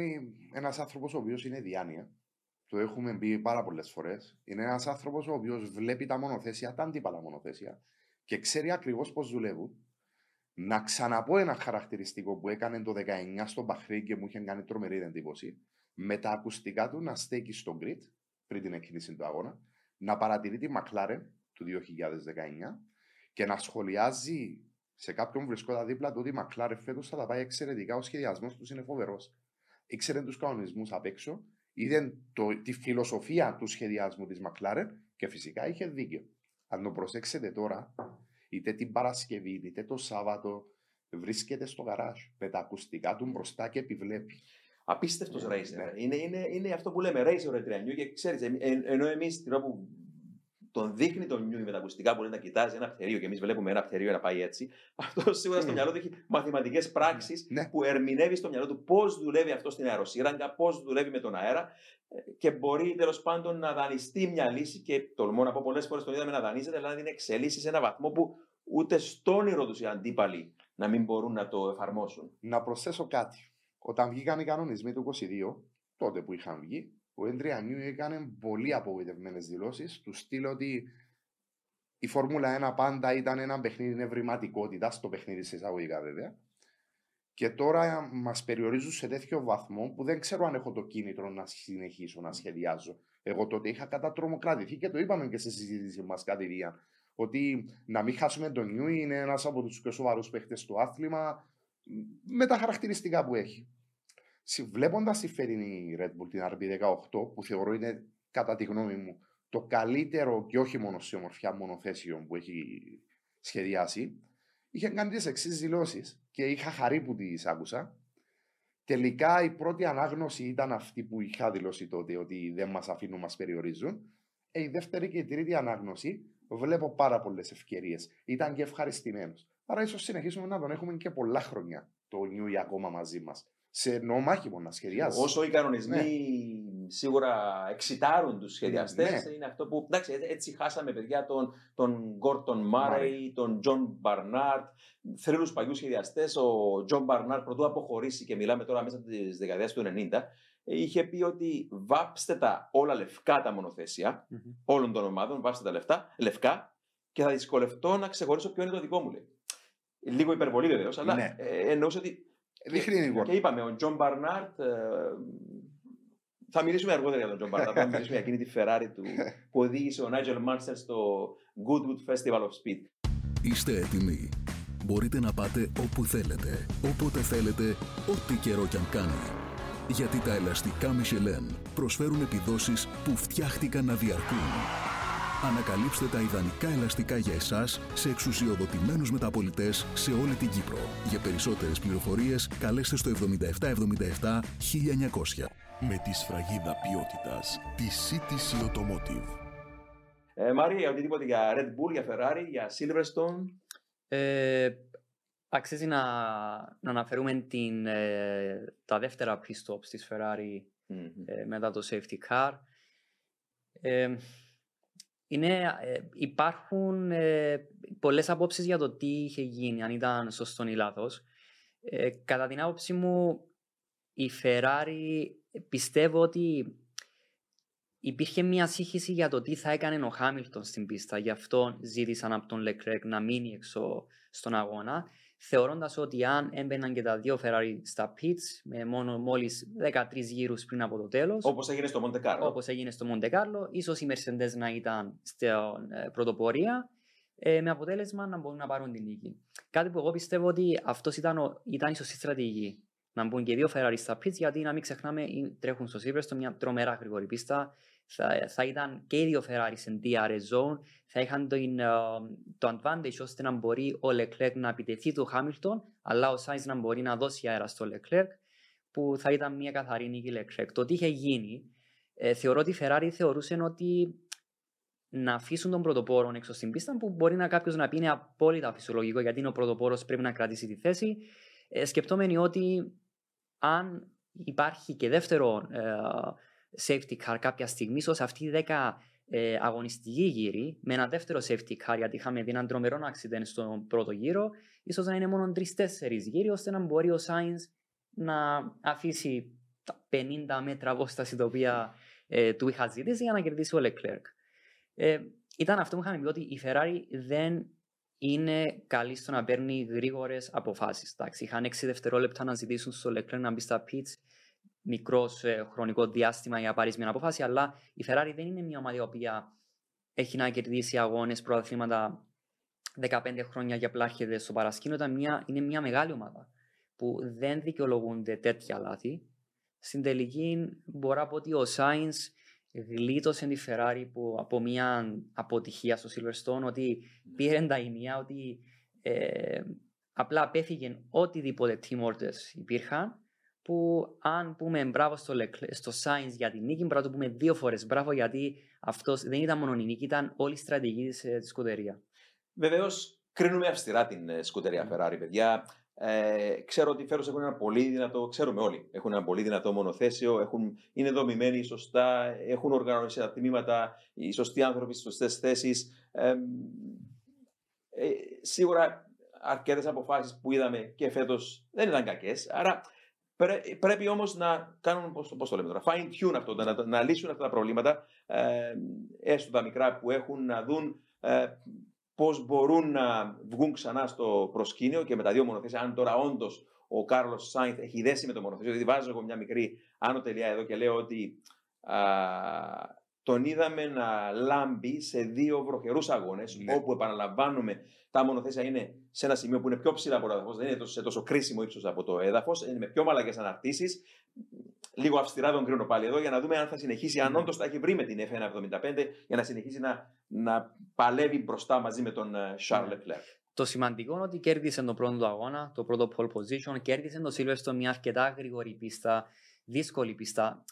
ένας άνθρωπος ο οποίος είναι διάνοια το έχουμε πει πάρα πολλές φορές. Είναι ένας άνθρωπος ο οποίος βλέπει τα μονοθέσια, τα αντίπαλα μονοθέσια και ξέρει ακριβώς πώς δουλεύουν. Να ξαναπώ ένα χαρακτηριστικό που έκανε το 19 στο Μπαχρή και μου είχε κάνει τρομερή εντύπωση. Με τα ακουστικά του να στέκει στο grid πριν την εκκίνηση του αγώνα, να παρατηρεί τη Μακλάρεν του 2019 και να σχολιάζει σε κάποιον βρισκότα δίπλα του ότι η Μακλάρεν φέτος θα τα πάει εξαιρετικά. Ο σχεδιασμός τους είναι φοβερός. Ήξερε τους κανονισμούς απ' έξω είδε το, τη φιλοσοφία του σχεδιασμού της Μακλάρεν και φυσικά είχε δίκιο. Αν το προσέξετε τώρα, είτε την Παρασκευή είτε το Σάββατο, βρίσκεται στο γαράζ με τα ακουστικά του μπροστά και επιβλέπει. Απίστευτος ναι, ρέιζερ. Ναι. Είναι, είναι, είναι αυτό που λέμε ρέιζερ ο και ξέρεις, ενώ εμείς την ώρα που τον δείχνει τον νιούι με τα ακουστικά μπορεί να κοιτάζει ένα πτερίο και εμείς βλέπουμε ένα πτερίο να πάει έτσι. Αυτό σίγουρα στο μυαλό του έχει μαθηματικές πράξεις ναι. που ερμηνεύει στο μυαλό του πώς δουλεύει αυτό στην αεροσύραγγα, πώς δουλεύει με τον αέρα ε, και μπορεί τέλος πάντων να δανειστεί μια λύση. Και τολμώ να πω πολλές φορές τον είδαμε να δανείζεται, αλλά να την εξελίσσει σε ένα βαθμό που ούτε στο όνειρο τους οι αντίπαλοι να μην μπορούν να το εφαρμόσουν. Να προσθέσω κάτι. Όταν βγήκαν οι κανονισμοί του 22, τότε που είχαν βγει, ο Εντριανίου έκανε πολύ απογοητευμένες δηλώσεις. Του στείλω ότι η Φόρμουλα 1 πάντα ήταν ένα παιχνίδι ευρηματικότητα, στο παιχνίδι σε εισαγωγικά βέβαια. Και τώρα μας περιορίζουν σε τέτοιο βαθμό που δεν ξέρω αν έχω το κίνητρο να συνεχίσω να σχεδιάζω. Εγώ τότε είχα κατατρομοκρατηθεί και το είπαμε και στη συζήτηση μας κατηδίαν. Ότι να μην χάσουμε τον Νιού είναι ένας από τους πιο σοβαρούς παίχτε του άθλημα με τα χαρακτηριστικά που έχει. Βλέποντα τη φετινή Red Bull, την RB18, που θεωρώ είναι κατά τη γνώμη μου το καλύτερο και όχι μόνο σε ομορφιά μονοθέσεων που έχει σχεδιάσει, είχε κάνει τις εξής δηλώσεις και είχα χαρεί που τις άκουσα. Τελικά η πρώτη ανάγνωση ήταν αυτή που είχα δηλώσει τότε ότι δεν μας αφήνουν, μας περιορίζουν. Ε, η δεύτερη και η τρίτη ανάγνωση βλέπω πάρα πολλές ευκαιρίες. Ήταν και ευχαριστημένος. Άρα ίσως συνεχίσουμε να τον έχουμε και πολλά χρόνια το New ακόμα μαζί μας σε νομάχημο να σχεδιάζεις. Όσο οι κανονισμοί ναι. σίγουρα εξιτάρουν τους σχεδιαστές, ναι. είναι αυτό που. Εντάξει, έτσι χάσαμε παιδιά τον, τον Γκόρντον Μάρεϊ, τον Τζον Μπάρναρντ, θρύλους παλιούς σχεδιαστές. Ο Τζον Μπάρναρντ, προτού αποχωρήσει και μιλάμε τώρα μέσα της δεκαετίας του 90, είχε πει ότι βάψτε τα όλα λευκά τα μονοθέσια όλων των ομάδων, βάψτε τα λεφτά, λευκά και θα δυσκολευτώ να ξεχωρίσω ποιο είναι το δικό μου. Λέει. Λίγο υπερβολή βεβαίως, αλλά ναι. ε, εννοούσε ότι Δείχνει και, και είπαμε, ο Τζον Μπάρναρντ ε, Θα μιλήσουμε αργότερα για τον Τζον Μπάρναρντ. θα μιλήσουμε για εκείνη τη Ferrari του που οδήγησε ο Νάιτζελ Μάνσελ στο Goodwood Festival of Speed. Είστε έτοιμοι; Μπορείτε να πάτε όπου θέλετε, όποτε θέλετε, ό,τι καιρό κι αν κάνει. Γιατί τα ελαστικά Michelin προσφέρουν επιδόσεις που φτιάχτηκαν να διαρκούν. Ανακαλύψτε τα ιδανικά ελαστικά για εσάς σε εξουσιοδοτημένους μεταπωλητές σε όλη την Κύπρο. Για περισσότερες πληροφορίες καλέστε στο 7777 1900. Με τη σφραγίδα ποιότητας τη CTC Automotive. Ε, Μάρια, οτιδήποτε για Red Bull, για Ferrari, για Silverstone. Ε, αξίζει να, να αναφέρουμε την, ε, τα δεύτερα pit stops της Ferrari ε, μετά το safety car. Ε, είναι, ε, υπάρχουν ε, πολλές απόψεις για το τι είχε γίνει, αν ήταν σωστό ή λάθος. Ε, κατά την άποψή μου, η Ferrari πιστεύω ότι υπήρχε μια σύγχυση για το τι θα έκανε ο Χάμιλτον στην πίστα. Γι' αυτό ζήτησαν από τον Λεκρέκ να μείνει έξω στον αγώνα. Θεωρώντας ότι αν έμπαιναν και τα δύο Ferrari στα pits με μόνο μόλις 13 γύρους πριν από το τέλος. Όπως έγινε στο Μοντεκάρλο. Όπως έγινε στο Μοντεκάρλο, ίσως οι Mercedes να ήταν στην ε, πρωτοπορία ε, με αποτέλεσμα να μπορούν να πάρουν την νίκη. Κάτι που εγώ πιστεύω ότι αυτός ήταν, ήταν η σωστή στρατηγική. Να μπουν και δύο Ferrari στα pits, γιατί να μην ξεχνάμε, τρέχουν στο Silverstone μια τρομερά γρήγορη πίστα θα, θα ήταν και οι δύο Ferrari σε DRS zone, θα είχαν το, το advantage ώστε να μπορεί ο Leclerc να επιτεθεί του Hamilton, αλλά ο Sainz να μπορεί να δώσει αέρα στο Leclerc, που θα ήταν μια καθαρή νίκη Leclerc. Το τι είχε γίνει, ε, θεωρώ ότι η Ferrari θεωρούσε ότι να αφήσουν τον πρωτοπόρο έξω στην πίστα, που μπορεί να κάποιος να πει είναι απόλυτα φυσιολογικό, γιατί είναι ο πρωτοπόρος πρέπει να κρατήσει τη θέση. Ε, σκεπτόμενοι ότι αν υπάρχει και δεύτερο ε, safety car κάποια στιγμή, ίσω αυτή η 10 ε, αγωνιστική γύρι με ένα δεύτερο safety car, γιατί είχαμε δει έναν τρομερό accident στον πρώτο γύρο, ίσως να είναι μόνο 3-4 γύρι, ώστε να μπορεί ο Sainz να αφήσει τα 50 μέτρα απόσταση τα οποία ε, του είχα ζητήσει για να κερδίσει ο Leclerc. Ε, ήταν αυτό που είχαμε πει ότι η Ferrari δεν είναι καλή στο να παίρνει γρήγορες αποφάσεις. Είχαν 6 δευτερόλεπτα να ζητήσουν στο Leclerc να μπει στα pits μικρός ε, χρονικό διάστημα για να πάρεις μια απόφαση, αλλά η Ferrari δεν είναι μια ομάδα η οποία έχει να κερδίσει αγώνες, πρωταθλήματα 15 χρόνια για πλάρχεται στο παρασκήνιο. Ήταν μια, είναι μια μεγάλη ομάδα που δεν δικαιολογούνται τέτοια λάθη. Στην τελική μπορώ να πω ότι ο Σάινς γλίτωσε τη Ferrari που, από μια αποτυχία στο Silverstone, ότι πήρε τα ενία, ότι ε, απλά απέφυγε οτιδήποτε team orders υπήρχαν που αν πούμε μπράβο στο, στο Science για την νίκη, πρέπει να το πούμε δύο φορές μπράβο γιατί αυτός δεν ήταν μόνο η νίκη, ήταν όλη η στρατηγική της ε, σκουτερία. Βεβαίως, κρίνουμε αυστηρά την ε, σκουτερία Ferrari, παιδιά. Ε, ξέρω ότι οι Φέρος έχουν ένα πολύ δυνατό, ξέρουμε όλοι, έχουν ένα πολύ δυνατό μονοθέσιο, έχουν, είναι δομημένοι σωστά, έχουν οργανώσει τα τμήματα, οι σωστοί άνθρωποι στις σωστές θέσεις. Ε, ε, σίγουρα αρκετές αποφάσεις που είδαμε και φέτος δεν ήταν κακές. Άρα πρέπει όμως να κάνουν, πώς, πώς το λέμε τώρα, fine tune αυτό, να, να λύσουν αυτά τα προβλήματα, ε, έστω τα μικρά που έχουν, να δουν ε, πώς μπορούν να βγουν ξανά στο προσκήνιο και με τα δύο μονοθέσια, αν τώρα όντως ο Κάρλος Σάινθ έχει δέσει με το μονοθέσιο, δηλαδή βάζω εγώ μια μικρή άνω τελεία εδώ και λέω ότι α, τον είδαμε να λάμπει σε δύο βροχερούς αγώνες, ναι. όπου επαναλαμβάνουμε τα μονοθέσια είναι σε ένα σημείο που είναι πιο ψηλά από το έδαφος, δεν είναι σε τόσο κρίσιμο ύψος από το έδαφος, είναι με πιο μαλακές αναρτήσεις. Λίγο αυστηρά τον κρίνω πάλι εδώ για να δούμε αν θα συνεχίσει, αν ναι. όντως θα έχει βρει με την F175 για να συνεχίσει να, να παλεύει μπροστά μαζί με τον ε, Charles ναι. Leclerc. Το σημαντικό είναι ότι κέρδισε τον πρώτο του αγώνα, το πρώτο pole position, κέρδισε το Silverstone μια αρκετά γρήγορη πίστα, δύσκολη πίστα.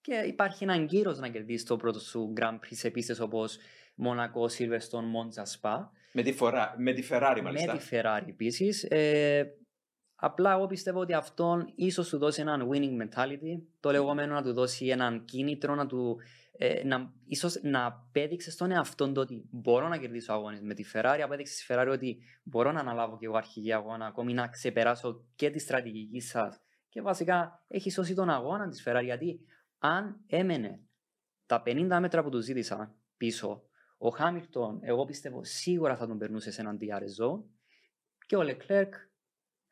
Και υπάρχει έναν κύρο να κερδίσει το πρώτο σου Grand Prix σε πίστες όπως Μονακό, Silverstone, Monza, Spa. Με τη, φορά, με τη Ferrari μάλιστα. Με τη Ferrari επίσης. Ε, απλά εγώ πιστεύω ότι αυτόν ίσως του δώσει έναν winning mentality, το λεγόμενο να του δώσει έναν κίνητρο, να του ε, να, ίσως να απέδειξε στον εαυτό του ότι μπορώ να κερδίσω αγώνες με τη Ferrari, απέδειξε στη Ferrari ότι μπορώ να αναλάβω και εγώ αρχική αγώνα, ακόμη να ξεπεράσω και τη στρατηγική σας. Και βασικά έχει σώσει τον αγώνα της Ferrari, γιατί αν έμενε τα 50 μέτρα που του ζήτησα πίσω, ο Χάμιλτον, εγώ πιστεύω σίγουρα θα τον περνούσε σε έναν DRS zone και ο Leclerc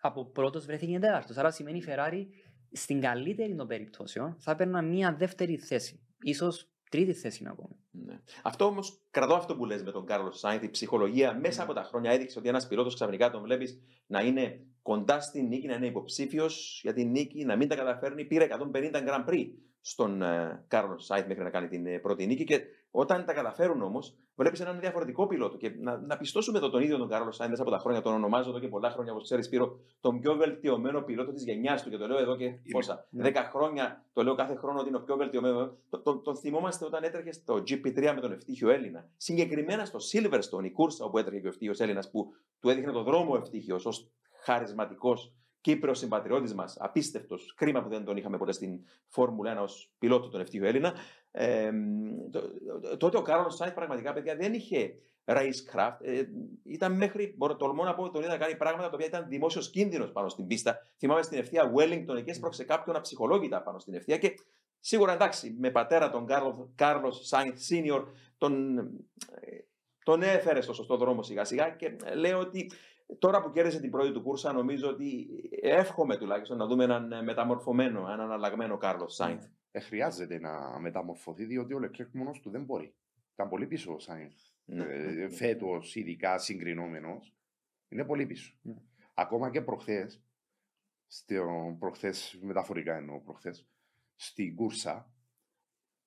από πρώτος βρέθηκε τέταρτος. Άρα σημαίνει η Ferrari στην καλύτερη των περιπτώσεων θα έπαιρνα μια δεύτερη θέση. Ίσως τρίτη θέση ακόμη. Ναι. Αυτό όμως, κρατώ αυτό που λες με τον Κάρλος Σάινθ, η ψυχολογία μέσα από τα χρόνια έδειξε ότι ένας πιλότος ξαφνικά τον βλέπεις να είναι κοντά στην νίκη, να είναι υποψήφιος για την νίκη, να μην τα καταφέρνει. Πήρε 150 Grand Prix στον ε, Κάρλο Σάινθ μέχρι να κάνει την ε, πρώτη νίκη. Και όταν τα καταφέρουν όμως, βλέπεις έναν διαφορετικό πιλότο. Και να, να πιστώσουμε εδώ τον ίδιο τον Κάρλο Σάινθ μέσα από τα χρόνια, τον ονομάζω εδώ και πολλά χρόνια, όπως ξέρεις, Σπύρο, τον πιο βελτιωμένο πιλότο της γενιάς του. Και το λέω εδώ και πόσα, Ναι. 10 χρόνια, το λέω κάθε χρόνο ότι είναι ο πιο βελτιωμένο. Το- Τον, τον θυμόμαστε όταν έτρεχε στο GP3 με τον ευτύχιο Έλληνα. Συγκεκριμένα στο Silverstone, η κούρσα όπου έτρεχε και ο ευτύχιος Έλληνας, που του έδειχνε το δρόμο ο ευτύχιος ως χαρισματικός Κύπρος συμπατριώτης μας, απίστευτος. Κρίμα που δεν τον είχαμε ποτέ στην Φόρμουλα 1 ως πιλότο τον ευτύχιο Έλληνα. Ε, το- το- τότε ο Κάρολο Σάιντ πραγματικά, παιδιά, δεν είχε racecraft. Ε, ήταν μέχρι, μπορώ τολμώ να πω, τον είδα να κάνει πράγματα τα οποία ήταν δημόσιος κίνδυνος πάνω στην πίστα. Θυμάμαι στην ευθεία Wellington, εκεί έσπρωξε κάποιον αψυχολόγητα πάνω στην ευθεία και σίγουρα εντάξει, με πατέρα τον Κάρλο Σάιντ Senior, τον, ε, τον έφερε στο σωστό δρόμο σιγά σιγά και λέω ότι τώρα που κέρδισε την πρώτη του κούρσα, νομίζω ότι εύχομαι τουλάχιστον να δούμε έναν μεταμορφωμένο, έναν αλλαγμένο Κάρλος Σάιντ. Ε, χρειάζεται να μεταμορφωθεί διότι ο Λεκλέρκ μόνος του δεν μπορεί. Ήταν πολύ πίσω ο Σάινθ. Ναι. Ε, Φέτος, ειδικά συγκρινόμενος, είναι πολύ πίσω. Ναι. Ακόμα και προχθές, προχθές, μεταφορικά εννοώ προχθές, στην κούρσα,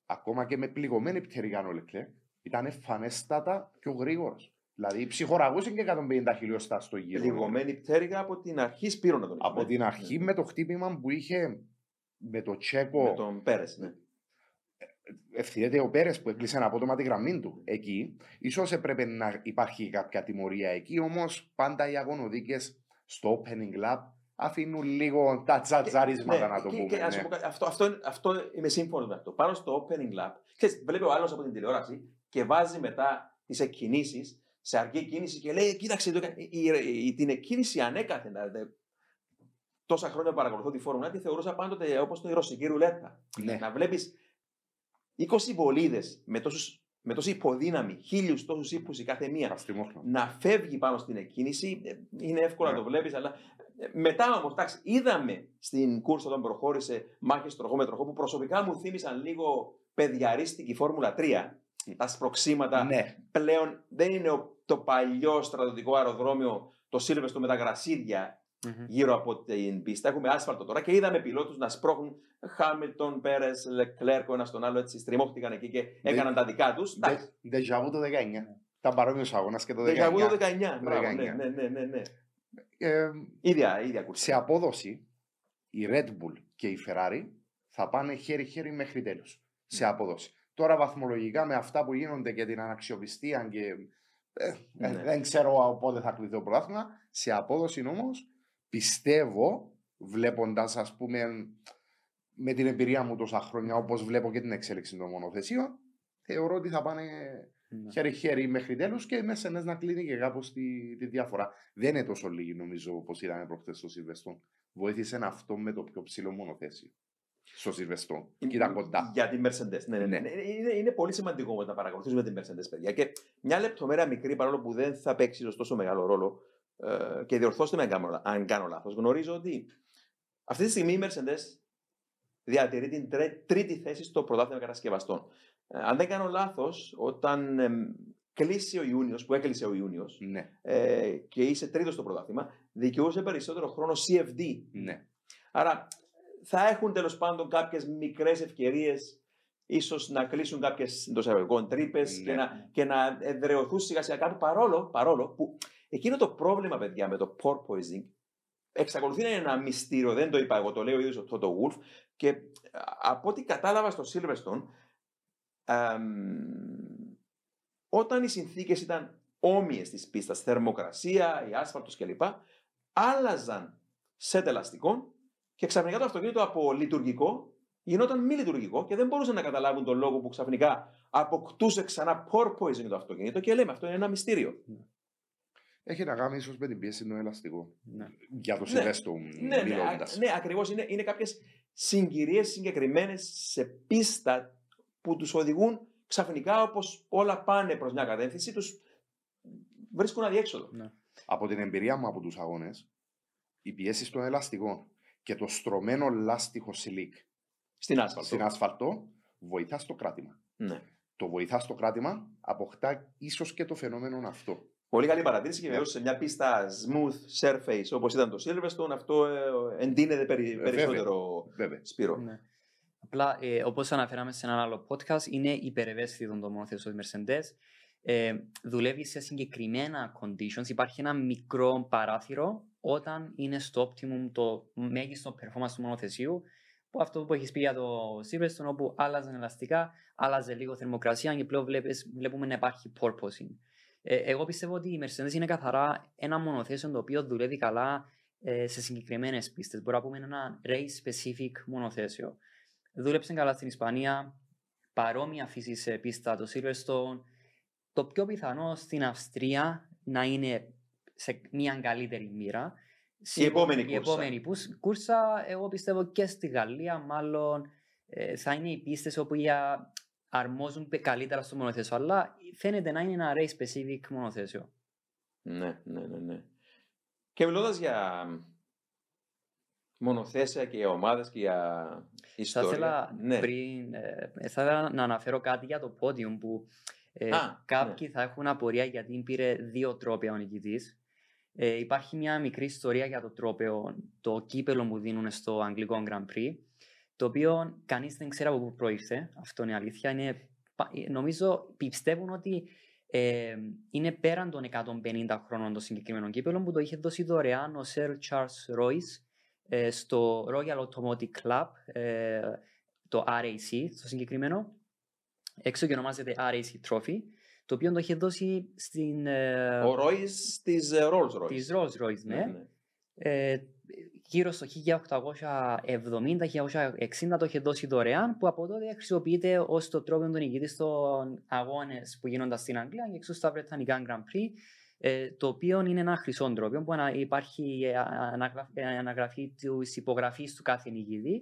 ακόμα και με πληγωμένη πτέρυγα ο Λεκλέρκ, ήταν εμφανέστατα πιο γρήγορος. Δηλαδή ψυχοραγούσε και 150 χιλιοστά στο γύρο. Λιγωμένη πτέρυγα από την αρχή Σπύρο να τον Από είχαμε. την αρχή με το χτύπημα που είχε με το Τσέκο. Με τον Πέρες, ναι. ευθυνέται ο Πέρες που έκλεισε απότομα τη γραμμή του εκεί. ίσως έπρεπε να υπάρχει κάποια τιμωρία εκεί, όμως πάντα οι αγωνοδίκες στο opening lap αφήνουν λίγο τα τσατζαρίσματα να το και- πούμε. και ας ναι. πω κάτι, αυτό, αυτό, είναι- αυτό είμαι σύμφωνος με αυτό. Πάνω στο opening lap, ξέρεις, βλέπει ο άλλος από την τηλεόραση και βάζει μετά τις εκκινήσεις σε αργή κίνηση και λέει: Κοίταξε, το, κα- η, η- η- την εκκίνηση ανέκαθεν. δηλαδή, Τόσα χρόνια που παρακολουθώ τη Φόρμουλα, τη θεωρούσα πάντοτε όπως το η ρωσική ρουλέτα. Ναι. Να βλέπεις 20 βολίδες με, τόσους- με τόση υποδύναμη, χίλιους τόσους ύπους η κάθε μία, Αστιμόχλο. να φεύγει πάνω στην εκκίνηση. ε, Είναι εύκολο Ναι. να το βλέπεις, αλλά ε, μετά όμως, εντάξει, είδαμε στην κούρσα όταν προχώρησε μάχες τροχό με τροχό που προσωπικά μου θύμισαν λίγο παιδιαρίστικη Φόρμουλα 3. Τα σπροξήματα Ναι, πλέον δεν είναι ο- το παλιό στρατιωτικό αεροδρόμιο, το Silverstone με τα γρασίδια Μμμ. γύρω από την πίστα. Έχουμε άσφαλτο τώρα και είδαμε πιλότους να σπρώχνουν Χάμιλτον, Πέρες, Λεκλέρκο, ένα στον άλλο έτσι στριμώχτηκαν εκεί και έκαναν τα δικά τους. Ντε- Ντεζαβού το 19. Ήταν παρόμοιο αγώνα και το 19. Δεκαγού το 19. Το Μπράβο, 19. ναι, ναι, ναι, ναι, ναι. Ε, Ίδια, ίδια κούρσα. σε απόδοση, η Red Bull και η Ferrari θα πάνε χέρι-χέρι μέχρι τέλους. Σε απόδοση. Τώρα βαθμολογικά με αυτά που γίνονται και την αναξιοπιστία και ε, ε, Ναι. δεν ξέρω πότε θα κλειθεί το πρωτάθλημα. Σε απόδοση όμως πιστεύω, βλέποντας ας πούμε με την εμπειρία μου τόσα χρόνια, όπως βλέπω και την εξέλιξη των μονοθεσίων, θεωρώ ότι θα πάνε Ναι. χέρι-χέρι μέχρι τέλους και μέσα ενές να κλείνει και κάπως τη, τη διαφορά. Δεν είναι τόσο λίγη νομίζω όπως είδαμε προχθές στο Σιλβεστόν. Βοήθησε αυτό με το πιο ψηλό μονοθέσιο. Στο Σιλβεστόν. Και ήταν κοντά. Για την Mercedes. Ναι, ναι, ναι. Ναι. Είναι, είναι πολύ σημαντικό να παρακολουθήσουμε την Mercedes, παιδιά. Και μια λεπτομέρεια μικρή, παρόλο που δεν θα παίξει ίσως τόσο μεγάλο ρόλο, ε, και διορθώστε με αν κάνω, αν κάνω λάθος. Γνωρίζω ότι αυτή τη στιγμή η Mercedes διατηρεί την τρέ- τρίτη θέση στο πρωτάθλημα κατασκευαστών. Ε, αν δεν κάνω λάθος, όταν εμ, κλείσει ο Ιούνιος, που έκλεισε ο Ιούνιος, Ναι, ε, και είσαι τρίτος στο πρωτάθλημα, δικαιούσε περισσότερο χρόνο CFD. ναι. Άρα θα έχουν τέλος πάντων κάποιες μικρές ευκαιρίες ίσως να κλείσουν κάποιες εντός εισαγωγικών τρύπες Ναι. και, να, και να εδρεωθούν σιγά σιγά κάτω. Παρόλο, παρόλο που εκείνο το πρόβλημα, παιδιά, με το porpoising εξακολουθεί να είναι ένα μυστήριο. Δεν το είπα εγώ, το λέω ο ίδιο ο Toto Wolf. Και α, από ό,τι κατάλαβα στο Silverstone, αμ, όταν οι συνθήκες ήταν όμοιες της πίστας, θερμοκρασία, η άσφαλτος κλπ, άλλαζαν σετ ελαστικών και ξαφνικά το αυτοκίνητο από λειτουργικό γινόταν μη λειτουργικό και δεν μπορούσαν να καταλάβουν τον λόγο που ξαφνικά αποκτούσε ξανά porpoising το αυτοκίνητο και λέμε αυτό είναι ένα μυστήριο. Έχει να κάνει ίσως με την πίεση των ελαστικών. Ναι. Για το Ναι. Σιλβεστόν Ναι, ναι, μιλώντας. α- ναι ακριβώς είναι, είναι κάποιες συγκυρίες συγκεκριμένες σε πίστα που τους οδηγούν ξαφνικά όπως όλα πάνε προς μια κατεύθυνση τους βρίσκουν αδιέξοδο. Ναι. Από την εμπειρία μου από τους αγώνες, οι πιέσεις των ελαστικών και το στρωμένο λάστιχο σιλίκ Στην άσφαλτο. στην άσφαλτο βοηθά στο κράτημα. Ναι. Το βοηθά στο κράτημα, αποκτά ίσως και το φαινόμενο αυτό. Πολύ καλή παρατήρηση και Ναι. βεβαίως σε μια πίστα smooth surface όπως ήταν το Silverstone, αυτό ε, εντείνεται περι- βέβαια. περισσότερο. Βέβαια. Σπύρο. Ναι. Απλά, ε, όπως αναφέραμε σε ένα άλλο podcast, είναι υπερευαίσθητο το μονοθέσιο τη Mercedes. Ε, δουλεύει σε συγκεκριμένα conditions. Υπάρχει ένα μικρό παράθυρο όταν είναι στο optimum το μέγιστο performance του μονοθεσίου. Που αυτό που έχεις πει για το Silverstone, όπου άλλαζαν ελαστικά, άλλαζε λίγο θερμοκρασία και πλέον βλέπεις, βλέπουμε να υπάρχει porpoising. Ε, εγώ πιστεύω ότι η Mercedes είναι καθαρά ένα μονοθέσιο το οποίο δουλεύει καλά ε, σε συγκεκριμένες πίστες. Μπορεί να πούμε ένα race specific μονοθέσιο. Δούλεψε καλά στην Ισπανία, παρόμοια φύση σε πίστα το Silverstone. Το πιο πιθανό στην Αυστρία να είναι σε μια καλύτερη μοίρα. Σίγουρα επόμενη η κούρσα. επόμενη πους- κούρσα, εγώ πιστεύω και στη Γαλλία, μάλλον ε, θα είναι οι πίστες όπου για αρμόζουν πε- καλύτερα στο μονοθέσιο. Αλλά φαίνεται να είναι ένα race specific μονοθέσιο. Ναι, ναι, ναι, ναι. Και μιλώντας για μονοθέσια και για ομάδες και για Θα ιστορία. ήθελα ναι. πριν, ε, θα ήθελα να αναφέρω κάτι για το podium που ε, Α, ναι. κάποιοι θα έχουν απορία γιατί πήρε δύο τρόπαια ο νικητής. Ε, υπάρχει μια μικρή ιστορία για το τρόπαιο, το κύπελο που δίνουν στο Αγγλικό Grand Prix, το οποίο κανείς δεν ξέρει από πού προήρθε. Αυτό είναι αλήθεια. Είναι, πα- ε, νομίζω πιστεύουν ότι ε, είναι πέραν των 150 χρόνων το συγκεκριμένο κύπελο που το είχε δώσει δωρεάν ο Sir Charles Royce ε, στο Royal Automotive Club, ε, το RAC στο συγκεκριμένο, έξω και ονομάζεται RAC Trophy, το οποίο το είχε δώσει στην, ε, Ο Ρόις της Rolls Royce. της Rolls Royce, ναι. Ε, γύρω στο 1870-1860 το είχε δώσει δωρεάν που από τότε χρησιμοποιείται ως το τρόπο του νικητή των αγώνες που γίνονταν στην Αγγλία και εξού στα Βρετανικά Grand Prix. Ε, το οποίο είναι ένα χρυσό τρόπο που ανα- υπάρχει ε, αναγραφή, ε, αναγραφή της υπογραφής του κάθε νικητή,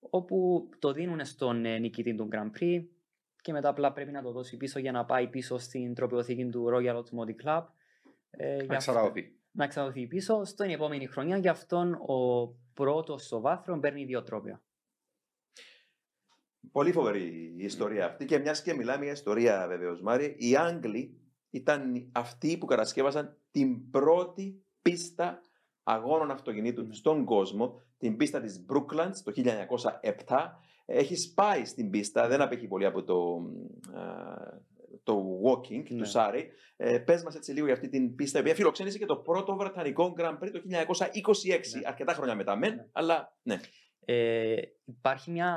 όπου το δίνουν στον ε, νικητή του Grand Prix και μετά απλά πρέπει να το δώσει πίσω για να πάει πίσω στην τροπιοθήκη του Royal Automotive Club. Ε, για Να αυτό- ξαναδοθεί. να ξαναδοθεί πίσω στην επόμενη χρονιά. Γι' αυτόν ο πρώτος στο βάθρο παίρνει δύο τρόπια. Πολύ φοβερή η ιστορία αυτή και μιας και μιλάμε για ιστορία βεβαίως, Μάρι. Οι Άγγλοι ήταν αυτοί που κατασκεύασαν την πρώτη πίστα αγώνων αυτοκινήτων Ναι. στον κόσμο, την πίστα της Brooklands το 1907. Έχει πάει στην πίστα, δεν απέχει πολύ από το, α, το walking Ναι. του Σάρι. Ε, πες μας έτσι λίγο για αυτή την πίστα, η οποία φιλοξένησε και το πρώτο Βρετανικό Grand Prix το 1926, Ναι. αρκετά χρόνια μετά μεν, Ναι. αλλά ναι. Ε, υπάρχει μια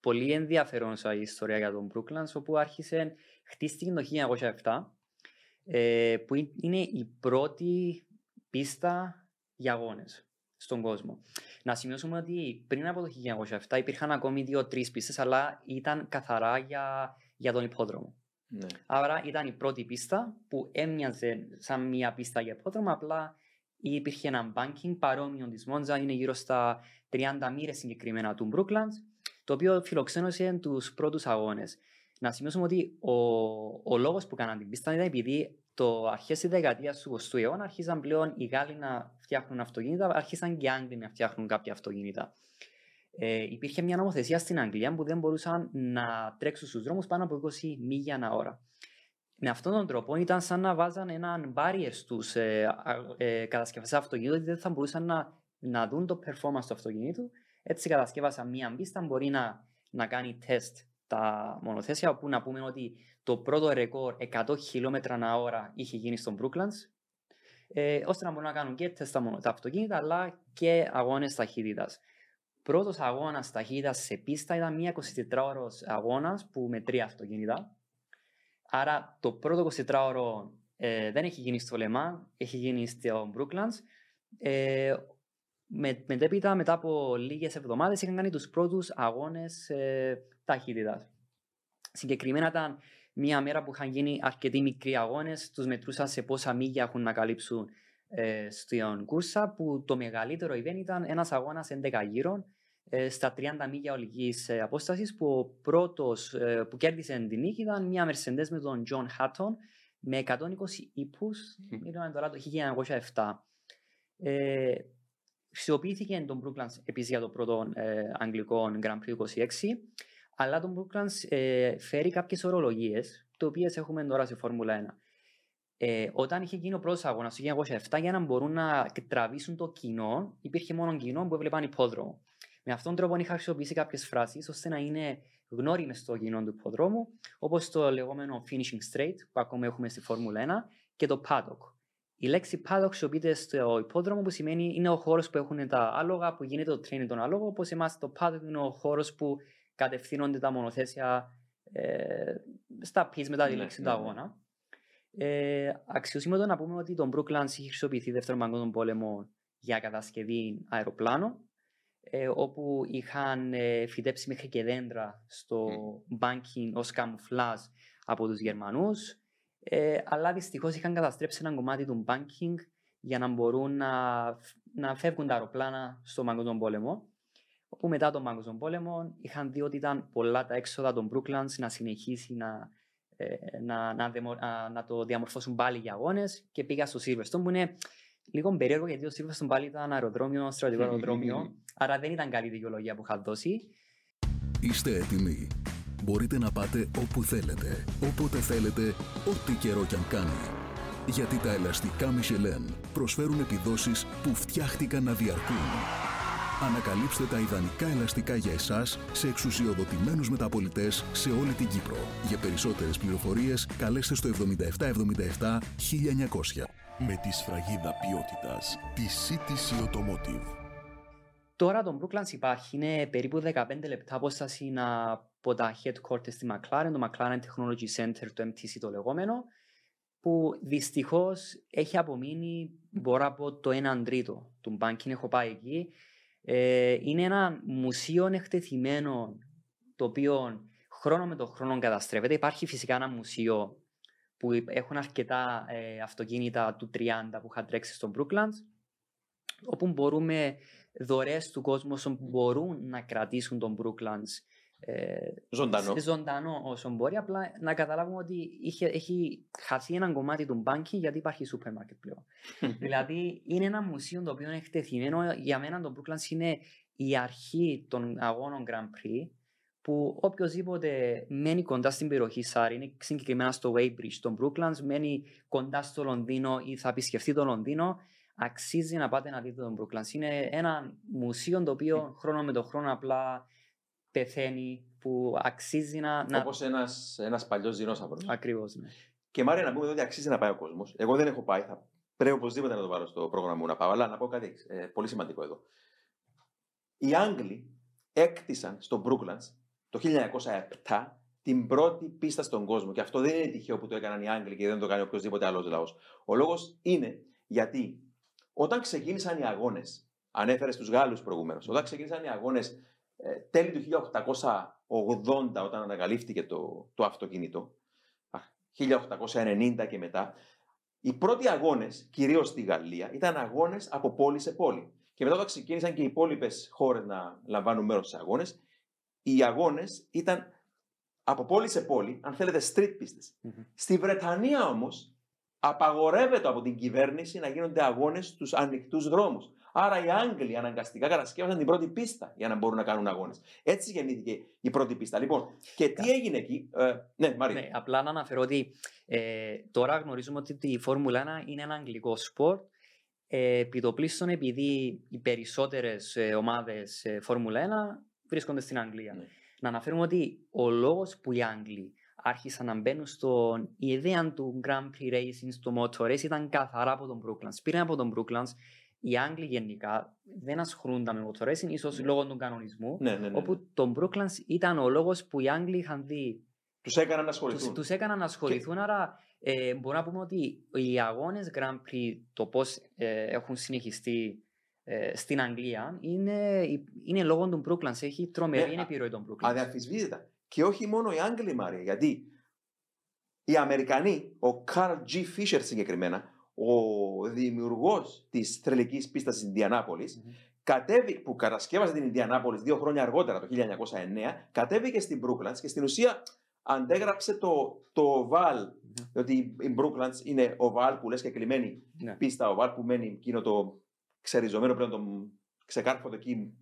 πολύ ενδιαφέρουσα ιστορία για τον Brooklands όπου άρχισε, χτίστηκε το 1907 ε, που είναι- είναι η πρώτη πίστα για αγώνες στον κόσμο. Να σημειώσουμε ότι πριν από το 1907 υπήρχαν ακόμη δύο-τρεις πίστες αλλά ήταν καθαρά για, για τον υπόδρομο. ναι. Άρα ήταν η πρώτη πίστα που έμοιαζε σαν μια πίστα για υπόδρομο, απλά υπήρχε ένα banking παρόμοιο της Μόντζα, είναι γύρω στα 30 μοίρες συγκεκριμένα του Brooklands, το οποίο φιλοξένωσε τους πρώτους αγώνες. Να σημειώσουμε ότι ο, ο λόγος που κάναν την πίστα ήταν επειδή το αρχές της δεκαετίας του 20ου αιώνα άρχισαν πλέον οι Γάλλοι να φτιάχνουν αυτοκίνητα, άρχισαν και οι Άγγλοι να φτιάχνουν κάποια αυτοκίνητα. Ε, υπήρχε μια νομοθεσία στην Αγγλία που δεν μπορούσαν να τρέξουν στους δρόμους πάνω από 20 μίλια ανά ώρα. Με αυτόν τον τρόπο ήταν σαν να βάζαν έναν barrier στους ε, α- ε, κατασκευαστές αυτοκινήτου ότι δεν θα μπορούσαν να, να δουν το performance του αυτοκινήτου. Έτσι κατασκεύασαν μία πίστα που μπορεί να, να κάνει τεστ τα μονοθέσια όπου να πούμε ότι το πρώτο ρεκόρ 100 χιλιόμετρα ανά ώρα είχε γίνει στον Brooklands ε, ώστε να μπορούν να κάνουν και τεστ τα, μονο- τα αυτοκίνητα αλλά και αγώνες ταχύτητας. Πρώτος αγώνας ταχύτητας σε πίστα ήταν μια 24ωρος αγώνας που με τρία αυτοκίνητα. Άρα το πρώτο 24ωρο ε, δεν έχει γίνει στο Λεμάν, έχει γίνει στο Brooklands. Ε, με, μετέπειτα, μετά από λίγες εβδομάδες, είχαν κάνει τους πρώτους αγώνες ε, ταχύτητας. Συγκεκριμένα ήταν μια μέρα που είχαν γίνει αρκετοί μικροί αγώνες, τους μετρούσαν σε πόσα μίλια έχουν να καλύψουν ε, στην κούρσα, που το μεγαλύτερο event ήταν ένας αγώνας 11 γύρων, ε, στα 30 μίλια ολικής ε, απόστασης, που ο πρώτος ε, που κέρδισε την νίκη ήταν μια Mercedes με τον John Hatton, με 120 ύπους, Μμ. ήταν τώρα το 1907. Ε, Χρησιμοποιήθηκε τον Brooklands επίσης για το πρώτο ε, αγγλικό Grand Prix 26, αλλά τον Brooklands ε, φέρει κάποιες ορολογίες, το οποίες έχουμε τώρα στη Φόρμουλα 1. Ε, όταν είχε γίνει ο πρώτος αγώνας το 1907, για να μπορούν να τραβήσουν το κοινό, υπήρχε μόνο κοινό που έβλεπαν υπόδρομο. Με αυτόν τον τρόπο είχα χρησιμοποιήσει κάποιες φράσεις ώστε να είναι γνώριμες στο κοινό του υποδρόμου, όπως το λεγόμενο finishing straight που ακόμα έχουμε στη Φόρμουλα 1 και το paddock. Η λέξη paddock χρησιμοποιείται στο υπόδρομο που σημαίνει είναι ο χώρος που έχουν τα άλογα, που γίνεται το training των άλογων, όπως εμάς το paddock είναι ο χώρος που κατευθύνονται τα μονοθέσια ε, στα πεις μετά τη Ναι, λέξη ναι, του ναι. αγώνα. Ε, αξιοσημείωτο να πούμε ότι τον Brooklands είχε χρησιμοποιηθεί δεύτερο παγκόσμιο πόλεμο για κατασκευή αεροπλάνων, ε, όπου είχαν ε, φυτέψει μέχρι και δέντρα στο banking ως καμουφλάζ από τους Γερμανούς, ε, αλλά δυστυχώς είχαν καταστρέψει ένα κομμάτι του banking για να μπορούν να, να φεύγουν τα αεροπλάνα στο παγκόσμιο πόλεμο. Όπου μετά τον παγκόσμιο πόλεμο είχαν δει ότι ήταν πολλά τα έξοδα των Brooklands να συνεχίσει να, ε, να, να, δαιμο- να, να το διαμορφώσουν πάλι για αγώνες και πήγα στο Silverstone που είναι λίγο περίεργο γιατί το Silverstone πάλι ήταν αεροδρόμιο, στρατιωτικό αεροδρόμιο. άρα δεν ήταν καλή δικαιολογία που είχα δώσει. Είστε έτοιμοι. Μπορείτε να πάτε όπου θέλετε, όποτε θέλετε, ό,τι καιρό κι αν κάνει. Γιατί τα ελαστικά Michelin προσφέρουν επιδόσεις που φτιάχτηκαν να διαρκούν. Ανακαλύψτε τα ιδανικά ελαστικά για εσάς σε εξουσιοδοτημένους μεταπολιτές σε όλη την Κύπρο. Για περισσότερες πληροφορίες καλέστε στο 7777 1900. Με τη σφραγίδα ποιότητας τη CTC Automotive. Τώρα το Brooklands υπάρχει, είναι περίπου 15 λεπτά απόσταση να- από τα headquarters στη McLaren, το McLaren Technology Center, το MTC το λεγόμενο, που δυστυχώς έχει απομείνει, μπορώ να πω, το 1 τρίτο του banking, έχω πάει εκεί. Ε, είναι ένα μουσείο εκτεθειμένο, το οποίο χρόνο με το χρόνο καταστρέφεται. Υπάρχει φυσικά ένα μουσείο που έχουν αρκετά ε, αυτοκίνητα του 30 που είχαν τρέξει στο Brooklands, όπου μπορούμε δωρεές του κόσμου όσο μπορούν να κρατήσουν τον Brooklands ε, Ζωντανό. σε ζωντανό όσο μπορεί. Απλά να καταλάβουμε ότι είχε, έχει χαθεί ένα κομμάτι του banking γιατί υπάρχει σούπερ μάρκετ πλέον. δηλαδή είναι ένα μουσείο το οποίο είναι εκτεθειμένο. Για μένα το Brooklands είναι η αρχή των αγώνων Grand Prix που οποιοδήποτε μένει κοντά στην περιοχή Σάρι, είναι συγκεκριμένα στο Weybridge, στο Brooklands, μένει κοντά στο Λονδίνο ή θα επισκεφτεί το Λονδίνο, αξίζει να πάτε να δείτε τον Brooklands. Είναι ένα μουσείο το οποίο χρόνο με το χρόνο απλά πεθαίνει, που αξίζει να... να... Όπως ένας ένας παλιός δεινόσαυρο. Ακριβώς, ναι. Και Μάρια, να πούμε εδώ ότι αξίζει να πάει ο κόσμος. Εγώ δεν έχω πάει. Θα πρέπει οπωσδήποτε να το βάλω στο πρόγραμμα μου να πάω. Αλλά να πω κάτι ε, πολύ σημαντικό εδώ. Οι Άγγλοι έκτισαν στο Brooklands το 1907 την πρώτη πίστα στον κόσμο. Και αυτό δεν είναι τυχαίο που το έκαναν οι Άγγλοι και δεν το κάνει οποιοδήποτε άλλος λαός. Ο λόγος είναι γιατί όταν ξεκίνησαν οι αγώνες, ανέφερες στου Γάλλους προηγουμένως, όταν ξεκίνησαν οι αγώνες τέλη του 1880, όταν ανακαλύφθηκε το, το αυτοκίνητο, 1890 και μετά, οι πρώτοι αγώνες, κυρίως στη Γαλλία, ήταν αγώνες από πόλη σε πόλη. Και μετά, όταν ξεκίνησαν και οι υπόλοιπες χώρες να λαμβάνουν μέρος σε αγώνες, οι αγώνες ήταν από πόλη σε πόλη, αν θέλετε, street πίστες. Στη Βρετανία όμως, απαγορεύεται από την κυβέρνηση να γίνονται αγώνες στους ανοιχτούς δρόμους. Άρα οι Άγγλοι αναγκαστικά κατασκεύασαν την πρώτη πίστα για να μπορούν να κάνουν αγώνες. Έτσι γεννήθηκε η πρώτη πίστα. Λοιπόν, και τι έγινε εκεί. Ε, ναι, Μαρία. Ναι, απλά να αναφέρω ότι ε, τώρα γνωρίζουμε ότι η Φόρμουλα 1 είναι ένα αγγλικό σπορ. Ε, επιτοπλίστων επειδή οι περισσότερες ε, ομάδες ε, Φόρμουλα 1 βρίσκονται στην Αγγλία. Ναι. Να αναφέρουμε ότι ο λόγος που οι Άγγλοι άρχισαν να μπαίνουν στον. Η ιδέα του Grand Prix Racing στο Motor Race ήταν καθαρά από τον Brooklands. Πήραν από τον Brooklands. Οι Άγγλοι γενικά δεν ασχολούνταν με Motor Racing, ίσως λόγω του κανονισμού. Ναι, ναι, ναι. Όπου τον Brooklands ήταν ο λόγος που οι Άγγλοι είχαν δει Τους έκαναν να τους, ασχοληθούν. τους έκαναν να ασχοληθούν, άρα ε, μπορούμε να πούμε ότι οι αγώνες Grand Prix, το πώς ε, έχουν συνεχιστεί ε, στην Αγγλία, είναι, είναι λόγω του Brooklands. Έχει τρομερή Ναι, επιρροή των Brooklands. Αδιαφυσβήτητα. Και όχι μόνο οι Άγγλοι, Μαρία, γιατί οι Αμερικανοί, ο Carl G. Fisher συγκεκριμένα, ο δημιουργός της τρελικής πίστας της Ινδιανάπολης, Μμμ. κατέβη, που κατασκεύασε την Ινδιανάπολης δύο χρόνια αργότερα, το 1909, κατέβηκε στην Brooklands και στην ουσία αντέγραψε το, το oval, διότι η Brooklands είναι oval που λες και κλειμένη Ναι. πίστα oval που μένει εκείνο το ξεριζωμένο πλέον το ξεκάρφωτο εκεί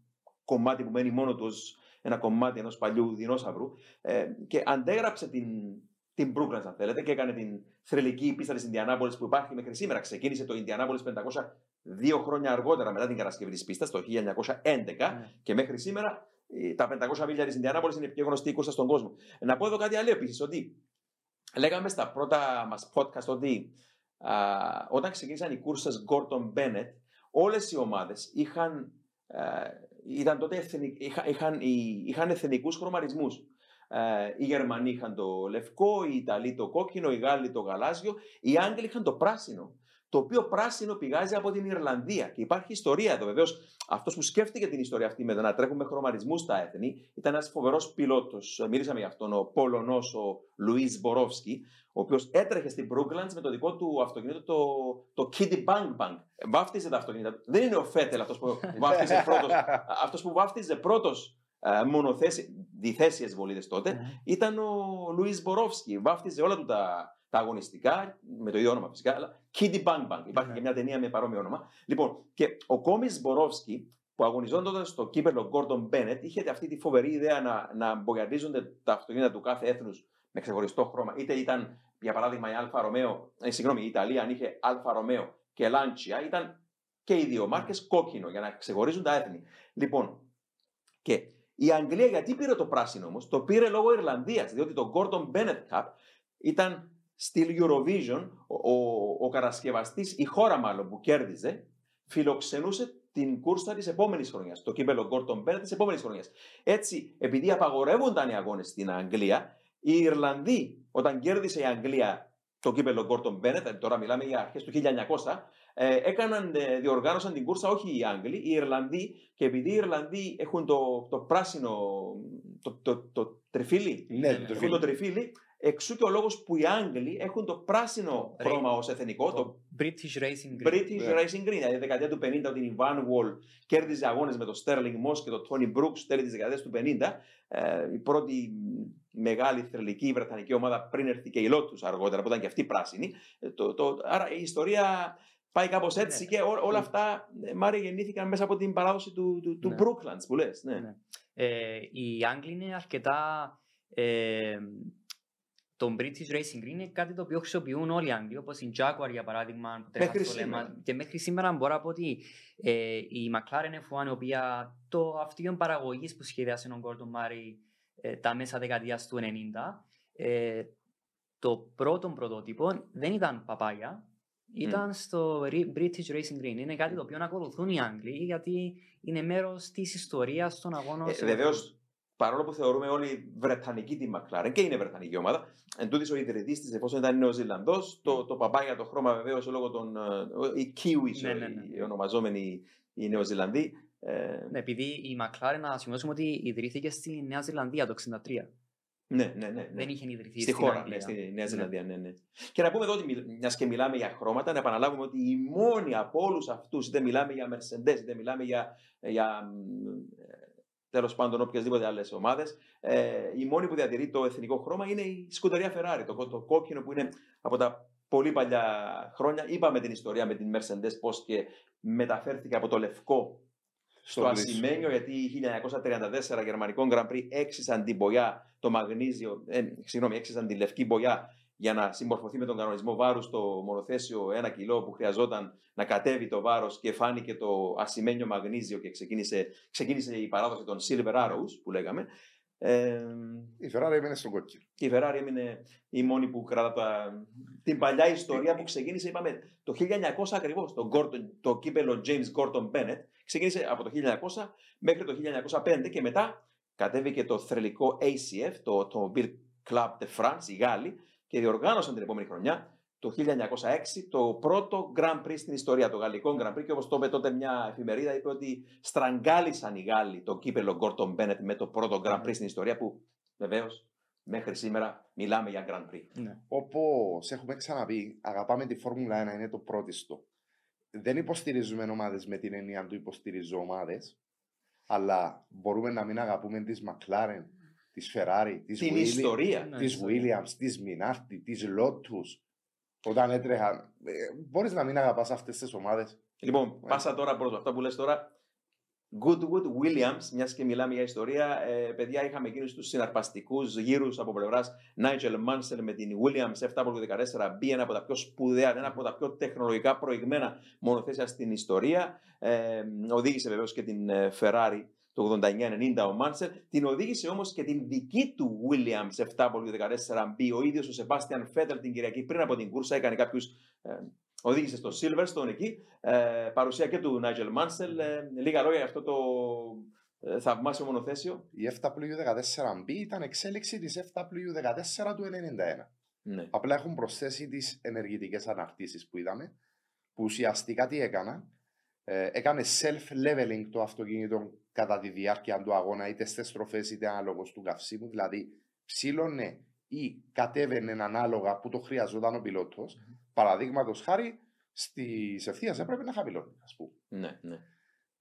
κομμάτι που μένει μόνο τους ως ένα κομμάτι ενός παλιού δεινόσαυρου. Ε, και αντέγραψε την, την Brooklyn, αν θέλετε, και έκανε την θρελική πίστα της Ινδιανάπολη που υπάρχει μέχρι σήμερα. Ξεκίνησε το Ινδιανάπολη 500 δύο χρόνια αργότερα μετά την κατασκευή της πίστας, το 1911, και μέχρι σήμερα ε, τα 500 μίλια της Ινδιανάπολη είναι η πιο γνωστή κούρσα στον κόσμο. Να πω εδώ κάτι άλλο επίσης, ότι λέγαμε στα πρώτα μας podcast ότι α, όταν ξεκίνησαν οι κούρσες Gordon Bennett, όλες οι ομάδες είχαν, ήταν τότε εθνικ, είχαν, είχαν, είχαν εθνικούς χρωματισμούς. Ε, οι Γερμανοί είχαν το λευκό, οι Ιταλοί το κόκκινο, οι Γάλλοι το γαλάζιο, οι Άγγλοι είχαν το πράσινο το οποίο πράσινο πηγάζει από την Ιρλανδία. Και υπάρχει ιστορία εδώ. Βεβαίως, αυτός που σκέφτηκε την ιστορία αυτή με το να τρέχουμε χρωματισμούς στα έθνη ήταν ένας φοβερός πιλότος. Μίλησαμε για αυτόν, ο Πολωνός, ο Λουίς Μπορόφσκι, ο οποίος έτρεχε στην Brooklands με το δικό του αυτοκίνητο, το, το Kitty Bang Bang. Βάφτιζε τα αυτοκίνητα. Δεν είναι ο Φέτελ αυτός που βάφτιζε πρώτος. αυτός που βάφτιζε πρώτος ε, μονοθέσει, διθέσιες βολίδες τότε, ναι. ήταν ο Λουίς Μπορόφσκι. Βάφτιζε όλα του τα, τα αγωνιστικά, με το ίδιο όνομα φυσικά, αλλά Kitty Bang Bang. Υπάρχει ναι. και μια ταινία με παρόμοιο όνομα. Λοιπόν, και ο Κόμις Μπορόφσκι, που αγωνίζονταν στο κύπελλο Gordon Bennett, είχε αυτή τη φοβερή ιδέα να, να μπογιατίζονται τα αυτοκίνητα του κάθε έθνους με ξεχωριστό χρώμα. Είτε ήταν, για παράδειγμα, η Alfa Romeo, ε, συγγνώμη, η Ιταλία, αν είχε Alfa Romeo και Lancia, ήταν και οι δύο μάρκες κόκκινο για να ξεχωρίζουν τα έθνη. Λοιπόν, και η Αγγλία γιατί πήρε το πράσινο όμως, το πήρε λόγω Ιρλανδίας, διότι το Gordon Bennett Cup ήταν στυλ Eurovision, ο, ο, ο κατασκευαστής, η χώρα μάλλον που κέρδιζε, φιλοξενούσε την κούρσα της επόμενης χρονιάς, το κύπελο Gordon Bennett της επόμενης χρονιάς. Έτσι, επειδή απαγορεύονταν οι αγώνες στην Αγγλία, οι Ιρλανδοί, όταν κέρδισε η Αγγλία το κύπελο Gordon Bennett, τώρα μιλάμε για αρχές του 1900, ε, έκαναν, ε, διοργάνωσαν την κούρσα όχι οι Άγγλοι, οι Ιρλανδοί και επειδή οι Ιρλανδοί έχουν το, το πράσινο, το, το, το, τριφύλι, ναι, το έχουν το τριφύλι, Εξού και ο λόγος που οι Άγγλοι έχουν το πράσινο χρώμα ως εθνικό. Το, British Racing Green. British yeah. Racing Green. Δηλαδή, δεκαετία του 50, όταν η Van Wall κέρδιζε αγώνες με τον Sterling Moss και τον Tony Brooks τέλη της δεκαετίας του 50. Ε, η πρώτη μεγάλη θρελική βρετανική ομάδα πριν έρθει και η Lotus αργότερα, που ήταν και αυτή πράσινη. Ε, το, το, άρα η ιστορία πάει κάπως έτσι ναι. και ό, όλα αυτά, ε, Μάρια, γεννήθηκαν μέσα από την παράδοση του, του, του ναι. Brooklands που λες. Ναι. ναι. Ε, οι Άγγλοι είναι αρκετά. Ε, το British Racing Green είναι κάτι το οποίο χρησιμοποιούν όλοι οι Άγγλοι, όπως η Jaguar για παράδειγμα. Μέχρι σήμερα. Και μέχρι σήμερα μπορώ να πω ότι ε, η McLaren F1, η οποία το αυτοκίνητο παραγωγής που σχεδιάσε ο Gordon Murray ε, τα μέσα δεκαετίας του 90, ε, το πρώτο πρωτότυπο δεν ήταν παπάγια, ήταν mm. στο British Racing Green. Είναι κάτι το οποίο ακολουθούν οι Άγγλοι γιατί είναι μέρος της ιστορίας των αγώνων. Ε, Βεβαίως, παρόλο που θεωρούμε όλοι Βρετανική τη McLaren και είναι Βρετανική ομάδα, εν τούτης ο ιδρυτής της, εφόσον ήταν Νεοζηλανδό, το, το παπάγια το χρώμα βεβαίως λόγω των. Ε, οι Kiwis, ναι, ναι, ναι. οι ονομαζόμενοι οι Νεοζηλανδοί. Ε... Ναι, επειδή η McLaren, να σημειώσουμε ότι ιδρύθηκε στη Νέα Ζηλανδία το 1963. Ναι, ναι, ναι, ναι. Δεν είχε ιδρυθεί στη χώρα, ναι, στη Νέα Ζηλανδία. Ναι. Ναι, Και να πούμε εδώ ότι μιας και μιλάμε για χρώματα, να επαναλάβουμε ότι οι μόνοι από όλους αυτούς, είτε μιλάμε για Mercedes, είτε μιλάμε για, για τέλος πάντων οποιασδήποτε άλλες ομάδες. Ε, η μόνη που διατηρεί το εθνικό χρώμα είναι η σκουτερία Ferrari, το, το κόκκινο που είναι από τα πολύ παλιά χρόνια. Είπαμε την ιστορία με την Mercedes πώς και μεταφέρθηκε από το λευκό στο ασημένιο, γιατί 1934 γερμανικό Grand Prix έξισαν την μπογιά, το μαγνίζιο, ε, συγγνώμη, έξισαν τη λευκή μπογιά για να συμμορφωθεί με τον κανονισμό βάρους στο μονοθέσιο ένα κιλό που χρειαζόταν να κατέβει το βάρος και φάνηκε το ασημένιο μαγνίζιο και ξεκίνησε, ξεκίνησε η παράδοση των Silver Arrows που λέγαμε. Ε, η Ferrari έμεινε στον κόκκινο. Η Ferrari έμεινε η μόνη που κρατά την παλιά ιστορία που ξεκίνησε, είπαμε, το 1900 ακριβώς. Το, το κύπελο James Gordon Bennett ξεκίνησε από το 1900 μέχρι το 1905 και μετά κατέβηκε το θρελικό ACF, το Automobile Club de France, οι Γάλλοι, και διοργάνωσαν την επόμενη χρονιά, το 1906, το πρώτο Grand Prix στην ιστορία, το γαλλικό Grand Prix. Και όπως το είπε τότε μια εφημερίδα, είπε ότι στραγγάλισαν οι Γάλλοι το κύπελο Gordon Bennett με το πρώτο Grand Prix στην ιστορία, που βεβαίως μέχρι σήμερα μιλάμε για Grand Prix. Ναι. Όπως έχουμε ξαναπεί, αγαπάμε τη Φόρμουλα 1, είναι το πρώτιστο. Δεν υποστηρίζουμε ομάδες με την έννοια του υποστηρίζω ομάδες, αλλά μπορούμε να μην αγαπούμε τις McLaren, τη Ferrari, τη Την ιστορία. Τη Williams, τη Minardi, τη Lotus. Όταν έτρεχα. Ε, Μπορείς να μην αγαπάς αυτές τις ομάδες. Λοιπόν, yeah. πάσα τώρα προ αυτό που λες τώρα. Goodwood Williams, μιας και μιλάμε για ιστορία, ε, παιδιά, είχαμε εκείνους τους συναρπαστικούς γύρους από πλευράς Nigel Mansell με την Williams 7W14B, ένα από τα πιο σπουδαία, ένα από τα πιο τεχνολογικά προηγμένα μονοθέσια στην ιστορία. Ε, οδήγησε βεβαίως και την ε, Ferrari το 89-90 ο Μάνσελ. Την οδήγησε όμως και την δική του Williams 7W14B. Ο ίδιος ο Σεμπάστιαν Φέτελ την Κυριακή πριν από την κούρσα έκανε κάποιους. Ε, οδήγησε στο Silverstone εκεί. Ε, παρουσία και του Νάιτζελ Μάνσελ. Ε, λίγα λόγια για αυτό το ε, θαυμάσιο μονοθέσιο. Η FW14B ήταν εξέλιξη της FW14 του 1991. Ναι. Απλά έχουν προσθέσει τις ενεργητικές αναρτήσεις που είδαμε, που ουσιαστικά τι έκανα. Ε, έκανε self-leveling το αυτοκίνητο κατά τη διάρκεια του αγώνα, είτε στις στροφές είτε ανάλογος του καυσίμου. Δηλαδή, ψήλωνε ή κατέβαινε ανάλογα που το χρειαζόταν ο πιλότος. Mm-hmm. Παραδείγματος χάρη, στις ευθείας έπρεπε να χαμηλώνει, ας πούμε. Ναι, ναι.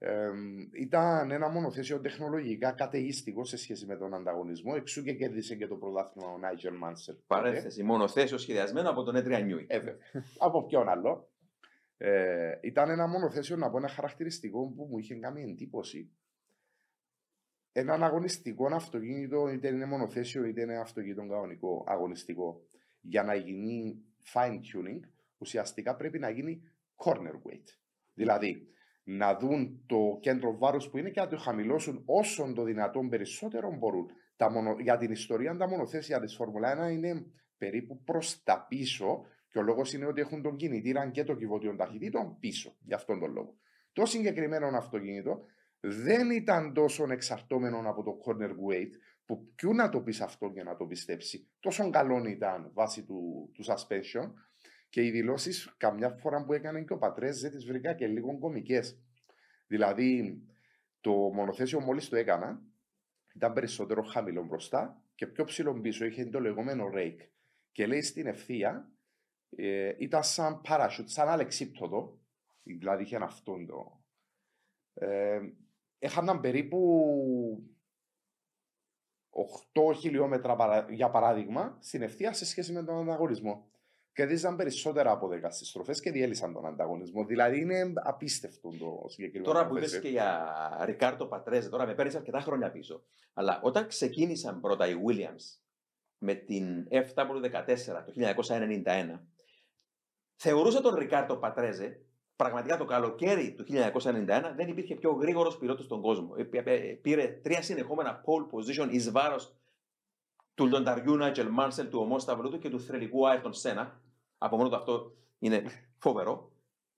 Ε, ήταν ένα μονοθέσιο τεχνολογικά καταιγιστικό σε σχέση με τον ανταγωνισμό. Εξού και κέρδισε και το πρωτάθλημα ο Νάιτζερ Μάνσελ. Παρένθεση. Μονοθέσιο σχεδιασμένο από τον Έτρια Νιούι. Ε, από ποιον άλλο. Ε, ήταν ένα μονοθέσιο να πω ένα χαρακτηριστικό που μου είχε κάνει εντύπωση. Ένα αγωνιστικό αυτοκίνητο, είτε είναι μονοθέσιο είτε είναι αυτοκίνητο κανονικό, αγωνιστικό, για να γίνει fine tuning, ουσιαστικά πρέπει να γίνει corner weight. Δηλαδή, να δουν το κέντρο βάρους που είναι και να το χαμηλώσουν όσο το δυνατόν περισσότερο μπορούν. Τα μονο... Για την ιστορία, τα μονοθέσια της Φόρμουλα 1 είναι περίπου προς τα πίσω και ο λόγος είναι ότι έχουν τον κινητήρα και το κυβότιο ταχυτήτων πίσω. Γι' αυτόν τον λόγο. Το συγκεκριμένο αυτοκίνητο δεν ήταν τόσο εξαρτώμενο από το corner weight που ποιου να το πεις αυτό για να το πιστέψει. Τόσο καλό ήταν βάσει του, του suspension και οι δηλώσεις καμιά φορά που έκανε και ο Πατρέζε τις βρήκα και λίγο κομικές. Δηλαδή, το μονοθέσιο μόλις το έκανα ήταν περισσότερο χαμηλό μπροστά και πιο ψηλό πίσω είχε το λεγόμενο rake. Και λέει στην ευθεία ε, ήταν σαν parachute, σαν αλεξίπτωτο, δηλαδή είχε αυτόν το. Ε, έχαναν περίπου 8 χιλιόμετρα για παράδειγμα στην ευθεία σε σχέση με τον ανταγωνισμό. Κερδίζαν περισσότερα από 10 στι στροφέ και διέλυσαν τον ανταγωνισμό. Δηλαδή είναι απίστευτο το συγκεκριμένο. Τώρα που είπε και για Ρικάρτο Πατρέζε, τώρα με παίρνεις αρκετά χρόνια πίσω. Αλλά όταν ξεκίνησαν πρώτα οι Williams με την FW14 το 1991, θεωρούσα τον Ρικάρτο Πατρέζε πραγματικά το καλοκαίρι του 1991 δεν υπήρχε πιο γρήγορος πιλότος στον κόσμο. Ε, ε, πήρε τρία συνεχόμενα pole position εις βάρος του Λονταριού Νάιτζελ Μάνσελ, του ομόσταυρου του και του θρελικού Άιρτον Σένα. Από μόνο του αυτό είναι φοβερό.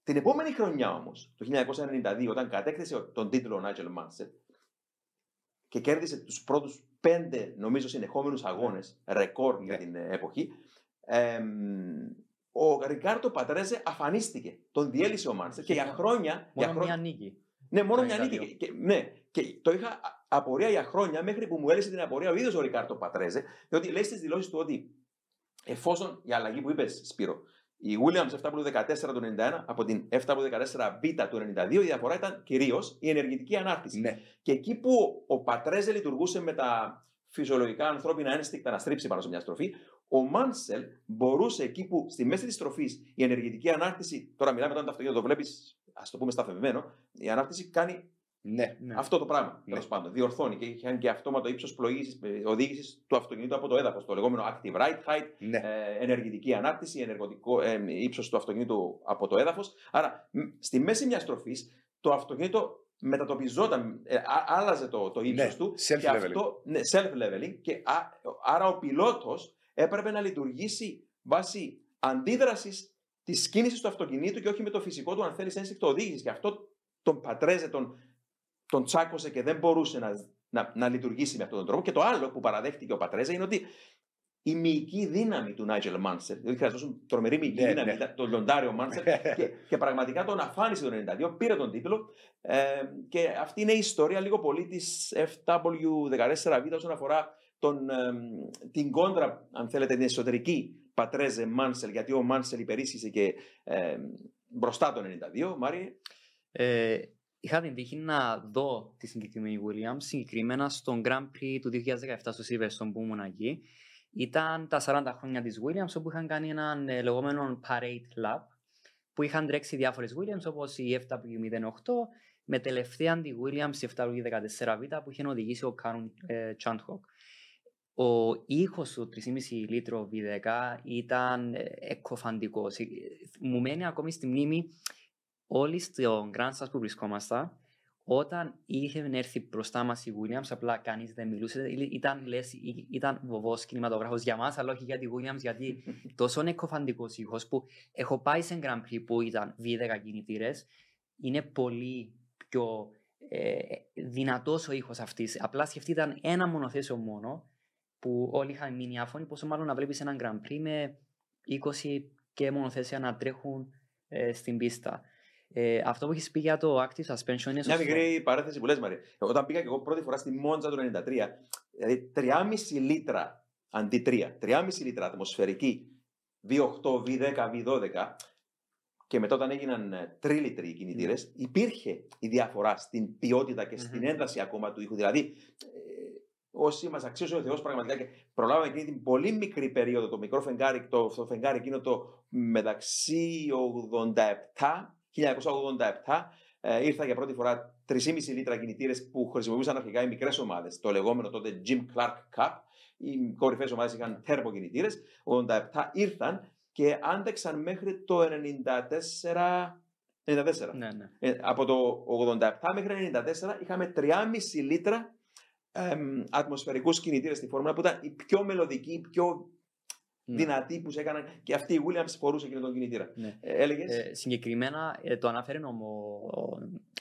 Την επόμενη χρονιά όμως, το 1992, όταν κατέκτησε τον τίτλο Νάιτζελ Μάνσελ και κέρδισε τους πρώτους πέντε, νομίζω, συνεχόμενους αγώνες, ρεκόρ για την εποχή, ο Ρικάρτο Πατρέζε αφανίστηκε. Τον διέλυσε ο Μάντσερ και για χρόνια. Μόνο για μια νίκη. Ναι, μόνο μια νίκη. Και, ναι, και το είχα απορία για χρόνια μέχρι που μου έλυσε την απορία ο ίδιος ο Ρικάρτο Πατρέζε, διότι λέει στις δηλώσεις του ότι εφόσον η αλλαγή που είπες, Σπύρο, η Williams 7W14 του 91 από την 7W14B του 92, η διαφορά ήταν κυρίως η ενεργητική ανάρτηση. Ναι. Και εκεί που ο Πατρέζε λειτουργούσε με τα φυσιολογικά ανθρώπινα ένστικτα να στρίψει πάνω σε μια στροφή, ο Μάνσελ μπορούσε εκεί που στη μέση της στροφή η ενεργητική ανάρτηση, τώρα μιλάμε όταν το αυτοκίνητο το βλέπεις, ας το πούμε σταθμευμένο, η ανάρτηση κάνει ναι, ναι. αυτό το πράγμα. Ναι. Τέλος πάντων, διορθώνει και έχει και αυτόματο ύψος ε, οδήγησης του αυτοκινήτου από το έδαφος. Το λεγόμενο active right height, ναι. ε, ενεργητική ανάρτηση, ενεργοτικό ε, ύψος του αυτοκινήτου από το έδαφος. Άρα, στη μέση μιας στροφή, το αυτοκίνητο μετατοπιζόταν, ε, άλλαζε το, το ύψος ναι, του. Self-leveling. Και αυτό, ναι, self-leveling. Και α, άρα ο πιλότος έπρεπε να λειτουργήσει βάσει αντίδρασης της κίνησης του αυτοκινήτου και όχι με το φυσικό του, αν θέλεις, ένστικτο οδήγησης. Και αυτό τον πατρέζε, τον, τον τσάκωσε και δεν μπορούσε να, να, να λειτουργήσει με αυτόν τον τρόπο. Και το άλλο που παραδέχτηκε ο Πατρέζε είναι ότι η μυϊκή δύναμη του Νάιτζελ Μάνσελ, δηλαδή χρειαζόταν τρομερή μυϊκή Ναι, δύναμη, ναι. ήταν τον Λοντάριο Μάνσελ, και, και πραγματικά τον αφάνισε το 92, πήρε τον τίτλο. Ε, και αυτή είναι η ιστορία λίγο πολύ της FW14V όσον αφορά τον, ε, την κόντρα, αν θέλετε, την εσωτερική Πατρέζε Μάνσελ, γιατί ο Μάνσελ υπερίσχυσε και ε, μπροστά το 92, Μάριε. Ε, είχα την τύχη να δω τη συγκεκριμένη Williams, συγκεκριμένα στον Grand Prix του 2017 στο Silverstone που ήμουν εκεί. Ήταν τα 40 χρόνια της Williams όπου είχαν κάνει έναν ε, λεγόμενο parade lap που είχαν τρέξει διάφορες Williams όπως η FW08, με τελευταία τη Williams στη 7 14β που είχε οδηγήσει ο Κάνουν ε, Τσάντχοκ. Ο ήχος του 3,5 λίτρο V10 ήταν ε, εκκοφαντικός. Ε, Μου μένει ακόμη στη μνήμη όλοι στον Grand Stars που βρισκόμαστε όταν είχε έρθει μπροστά μας η Williams, απλά κανείς δεν μιλούσε. Ήταν, λες, ή- ήταν βοβός κινηματογράφος για μας, αλλά όχι για τη Williams, γιατί τόσο εκκοφαντικό ήχος που έχω πάει σε Grand Prix που ήταν V10 κινητήρες, είναι πολύ πιο ε, δυνατός ο ήχος αυτής. Απλά σκεφτείτε ήταν ένα μονοθέσιο μόνο που όλοι είχαν μείνει άφωνοι, πόσο μάλλον να βλέπεις έναν Grand Prix με 20 και μονοθέσια να τρέχουν ε, στην πίστα. Ε, αυτό που έχεις πει για το active suspension είναι Μια σωστό. μικρή παρένθεση που λες Μαρία. Όταν πήγα και εγώ πρώτη φορά στη Μόντζα του 93, δηλαδή 3,5 λίτρα αντί 3, 3,5 λίτρα ατμοσφαιρική V8, V10, V12 και μετά όταν έγιναν ε, τρίλιτροι οι κινητήρες, υπήρχε η διαφορά στην ποιότητα και στην Μμμ. ένταση ακόμα του ήχου. Δηλαδή, ε, όσοι μας αξίωσε ο Θεός πραγματικά και προλάβαμε εκείνη την πολύ μικρή περίοδο, το μικρό φεγγάρι, το, το φεγγάρι εκείνο το μεταξύ 87, 1987, ε, ήρθα για πρώτη φορά 3,5 λίτρα κινητήρες που χρησιμοποιούσαν αρχικά οι μικρές ομάδες, το λεγόμενο τότε Jim Clark Cup. Οι κορυφαίες ομάδες είχαν τέρμο κινητήρες. 87 ήρθαν και άντεξαν μέχρι το 94. 94. Ναι, ναι. Ε, από το 87 μέχρι 94 είχαμε 3,5 λίτρα εμ, ατμοσφαιρικούς κινητήρες στη φόρμουλα που ήταν οι πιο μελωδικοί, οι πιο Ναι. δυνατοί που σε έκαναν και αυτή η Williams φορούσε εκείνο τον κινητήρα. Ναι. Ε, έλεγες; Ε, συγκεκριμένα ε, το αναφέρει ο,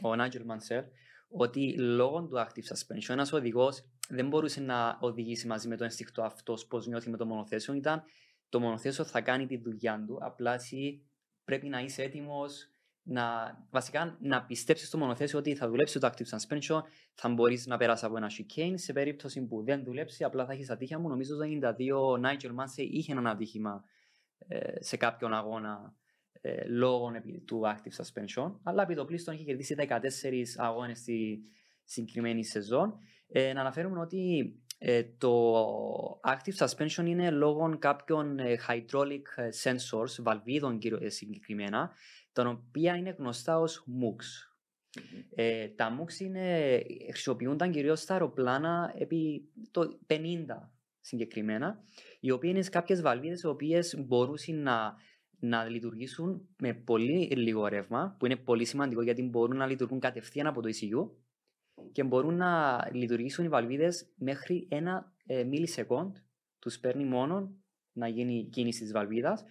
ο, ο Nigel Mansell ότι λόγω του active suspension ένας οδηγός δεν μπορούσε να οδηγήσει μαζί με το ένστικτο αυτός πώς νιώθει με το μονοθέσιο ήταν το μονοθέσιο θα κάνει τη δουλειά του απλά εσύ πρέπει να είσαι έτοιμος να, βασικά να πιστέψεις στο μονοθέσιο ότι θα δουλέψει το active suspension θα μπορείς να περάσεις από ένα chicane. Σε περίπτωση που δεν δουλέψει απλά θα έχεις ατύχημα μου. Νομίζω το 92 ο Nigel Mansell είχε ένα ατύχημα ε, σε κάποιον αγώνα ε, λόγω επί- του active suspension, αλλά επί το πλήστον έχει κερδίσει 14 αγώνες στη συγκεκριμένη σεζόν. Ε, να αναφέρουμε ότι ε, το active suspension είναι λόγω κάποιων ε, hydraulic ε, sensors, βαλβίδων κύριο- ε, συγκεκριμένα, τα οποία είναι γνωστά ως MOOCs. Ε, τα MOOCs είναι, χρησιμοποιούνταν κυρίως στα αεροπλάνα επί το 50 συγκεκριμένα, οι οποίες είναι κάποιες βαλβίδες οι οποίες μπορούσαν να, να λειτουργήσουν με πολύ λίγο ρεύμα, που είναι πολύ σημαντικό γιατί μπορούν να λειτουργούν κατευθείαν από το ECU και μπορούν να λειτουργήσουν οι βαλβίδες μέχρι ένα ε, μιλισεκόντ, τους παίρνει μόνο να γίνει η κίνηση της βαλβίδας,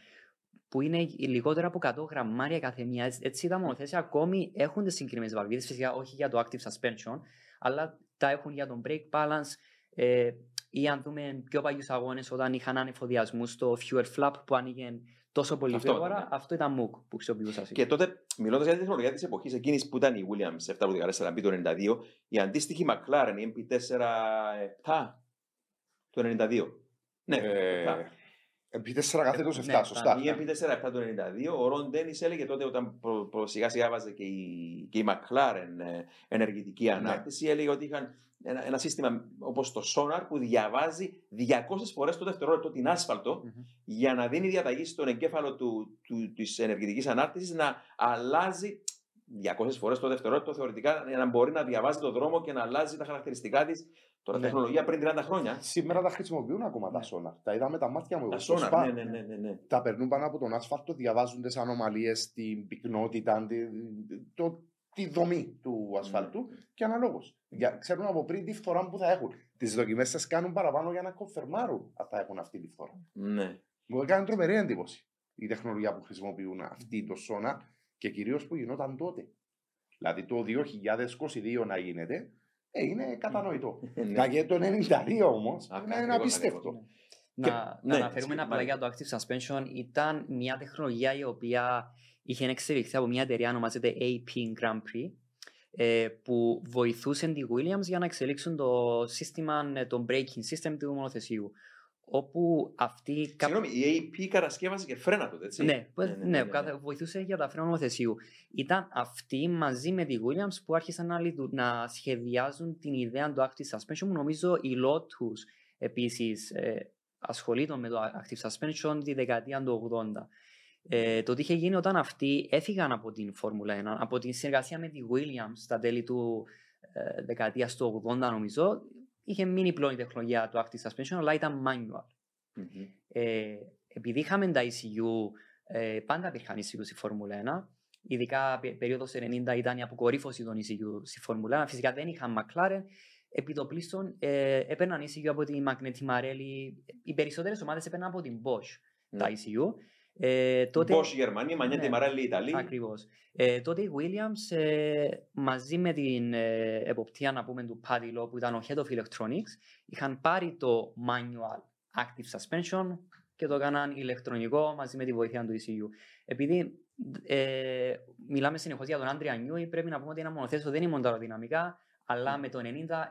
που είναι λιγότερο από 100 γραμμάρια κάθε μία. Έτσι- Έτσι τα μονοθέσια ακόμη έχουν τις συγκεκριμένες βαλβίδες, φυσικά όχι για το active suspension, αλλά τα έχουν για τον brake balance ε, ή αν δούμε πιο παλιούς αγώνες όταν είχαν ανεφοδιασμού στο fuel flap που άνοιγε τόσο πολύ Αυτό γρήγορα, ήταν, ναι. αυτό ήταν MOOC που χρησιμοποιούσας. Και τότε, μιλώντας για τη τεχνολογία της εποχής εκείνης που ήταν η Williams 714 το 92, η αντίστοιχη McLaren, η MP4 το 92. Ναι, Ε, 7. MP4 κάθετος 7, Ναι, σωστά. Η MP4 το 92, ο Ρον Ντένις έλεγε τότε όταν προ, προ, σιγά σιγά βάζε και η, και η McLaren ε, ενεργητική ανάρτηση, έλεγε ότι είχαν ένα, ένα σύστημα όπως το Sonar που διαβάζει 200 φορές το δευτερόλεπτο την άσφαλτο Μμμ. για να δίνει διαταγή στον εγκέφαλο του, του, της ενεργητικής ανάρτησης να αλλάζει 200 φορές το δευτερόλεπτο θεωρητικά για να μπορεί να διαβάζει το δρόμο και να αλλάζει τα χαρακτηριστικά της. Τώρα Ναι. τεχνολογία πριν 30 χρόνια. Σήμερα τα χρησιμοποιούν ακόμα τα sonar. Τα είδα με τα μάτια μου. Τα εγώ στο Sonar, Spa. ναι, ναι, ναι, ναι, ναι. Τα περνούν πάνω από τον άσφαλτο, διαβάζουν τις ανομαλίες, την πυκνότητα, τη, το, τη δομή του ασφάλτου και αναλόγως. Ξέρουν από πριν τη φθορά που θα έχουν. Τις δοκιμές σας κάνουν παραπάνω για να κονφερμάρουν αν θα έχουν αυτή τη φθορά. ναι. Μου έκανε τρομερή εντύπωση η τεχνολογία που χρησιμοποιούν αυτή το sonar και κυρίως που γινόταν τότε. Δηλαδή το 2022 να γίνεται, ε, είναι κατανοητό. Ναι. Να και το 92 όμως, Α, είναι ακριβώς, απίστευτο. ακριβώς. Να, Και- να ναι, αναφέρουμε απλά συγκεκριμένα. για το active suspension ήταν μια τεχνολογία η οποία είχε εξελιχθεί από μια εταιρεία ονομάζεται AP Grand Prix ε, που βοηθούσε τη Williams για να εξελίξουν το σύστημα, ε, το braking system του μονοθεσίου. Όπου αυτή κάπου- Συγγνώμη, η AP κατασκεύασε και φρένα τότε, έτσι. ναι, που- ναι, κάθε- βοηθούσε για τα φρένα νομοθεσίου. Ήταν αυτοί μαζί με τη Williams που άρχισαν να, λειτου- να σχεδιάζουν την ιδέα του active suspension που νομίζω η Lotus επίσης ε, ασχολείται με το active suspension τη δεκαετία του 80. Ε, το τι είχε γίνει όταν αυτοί έφυγαν από την Φόρμουλα 1, από την συνεργασία με τη Williams στα τέλη του ε, δεκαετίας του 80 νομίζω, είχε μείνει πλέον η τεχνολογία του Active Suspension, αλλά ήταν manual. Μμμ. Ε, επειδή είχαμε τα ECU, ε, πάντα υπήρχαν ECU στη Φόρμουλα 1. Ειδικά πε- περίοδος 90 ήταν η αποκορύφωση των ECU στη Φόρμουλα 1. Φυσικά δεν είχαν McLaren. Επί το πλήστον ε, έπαιρναν ECU από τη Magneti Marelli. Οι περισσότερες ομάδες έπαιρναν από την Bosch τα Ναι. ECU. Ε, τότε, Bosch Γερμανία, Μανιέτη Ναι. Μαρέλη Ιταλία. Ακριβώς. Ε, τότε η Williams ε, μαζί με την ε, εποπτεία να πούμε του Paddy Lowe που ήταν ο Head of Electronics είχαν πάρει το manual active suspension και το έκαναν ηλεκτρονικό μαζί με τη βοήθεια του ECU. Επειδή ε, μιλάμε συνεχώς για τον Άντρια Νιούι πρέπει να πούμε ότι ένα μονοθέσιο δεν είναι μόνο τα αεροδυναμικά αλλά με το 90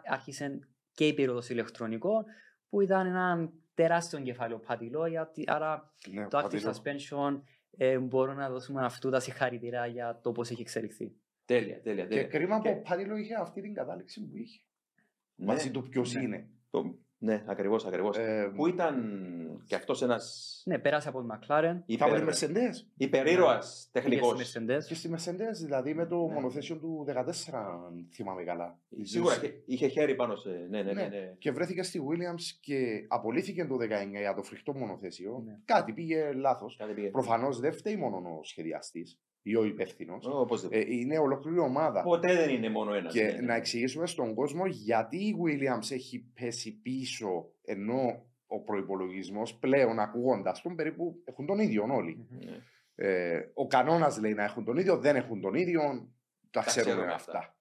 άρχισε και η περίοδος ηλεκτρονικό που ήταν ένα τεράστιο κεφάλαιο Paddy Lowe γιατί- άρα Ναι, το active πατήσω. suspension ε, μπορούμε να δώσουμε αυτού τα συγχαρητήρια για το πώς έχει εξελιχθεί. Τέλεια, τέλεια. Και τέλεια. κρίμα Και- που ο Πάτιλο είχε αυτή την κατάληξη που είχε. Ναι, Μαζί του ποιος ναι. είναι. το- ναι, ακριβώς, ακριβώς. Ε, Που ήταν και αυτός ένας Ναι, πέρασε από τη McLaren, Θα βρει υπερ... Mercedes. υπερήρωας πήγε τεχνικός. στη Mercedes. Και στη Mercedes, δηλαδή με το Ναι. μονοθέσιο του 14, αν θυμάμαι καλά. Σίγουρα είχε, είχε χέρι πάνω σε. Ναι, ναι, ναι. Ναι. ναι. Και βρέθηκε στη Williams και απολύθηκε το 19 για το φρικτό μονοθέσιο. Ναι. Κάτι πήγε λάθος. Κάτι πήγε. Προφανώς δεν φταίει μόνο ο σχεδιαστής ή ο υπεύθυνος. Ω, οπωσδήποτε. είναι ολόκληρη ομάδα. Ποτέ δεν είναι μόνο ένας. Και να εξηγήσουμε στον κόσμο γιατί η Williams έχει πέσει πίσω ενώ ο προπολογισμό πλέον ακούγοντας τον περίπου έχουν τον ίδιο όλοι. Ναι. Ε, ο κανόνας λέει να έχουν τον ίδιο, δεν έχουν τον ίδιο. Τα, Τα ξέρουμε, ξέρουμε αυτά. αυτά.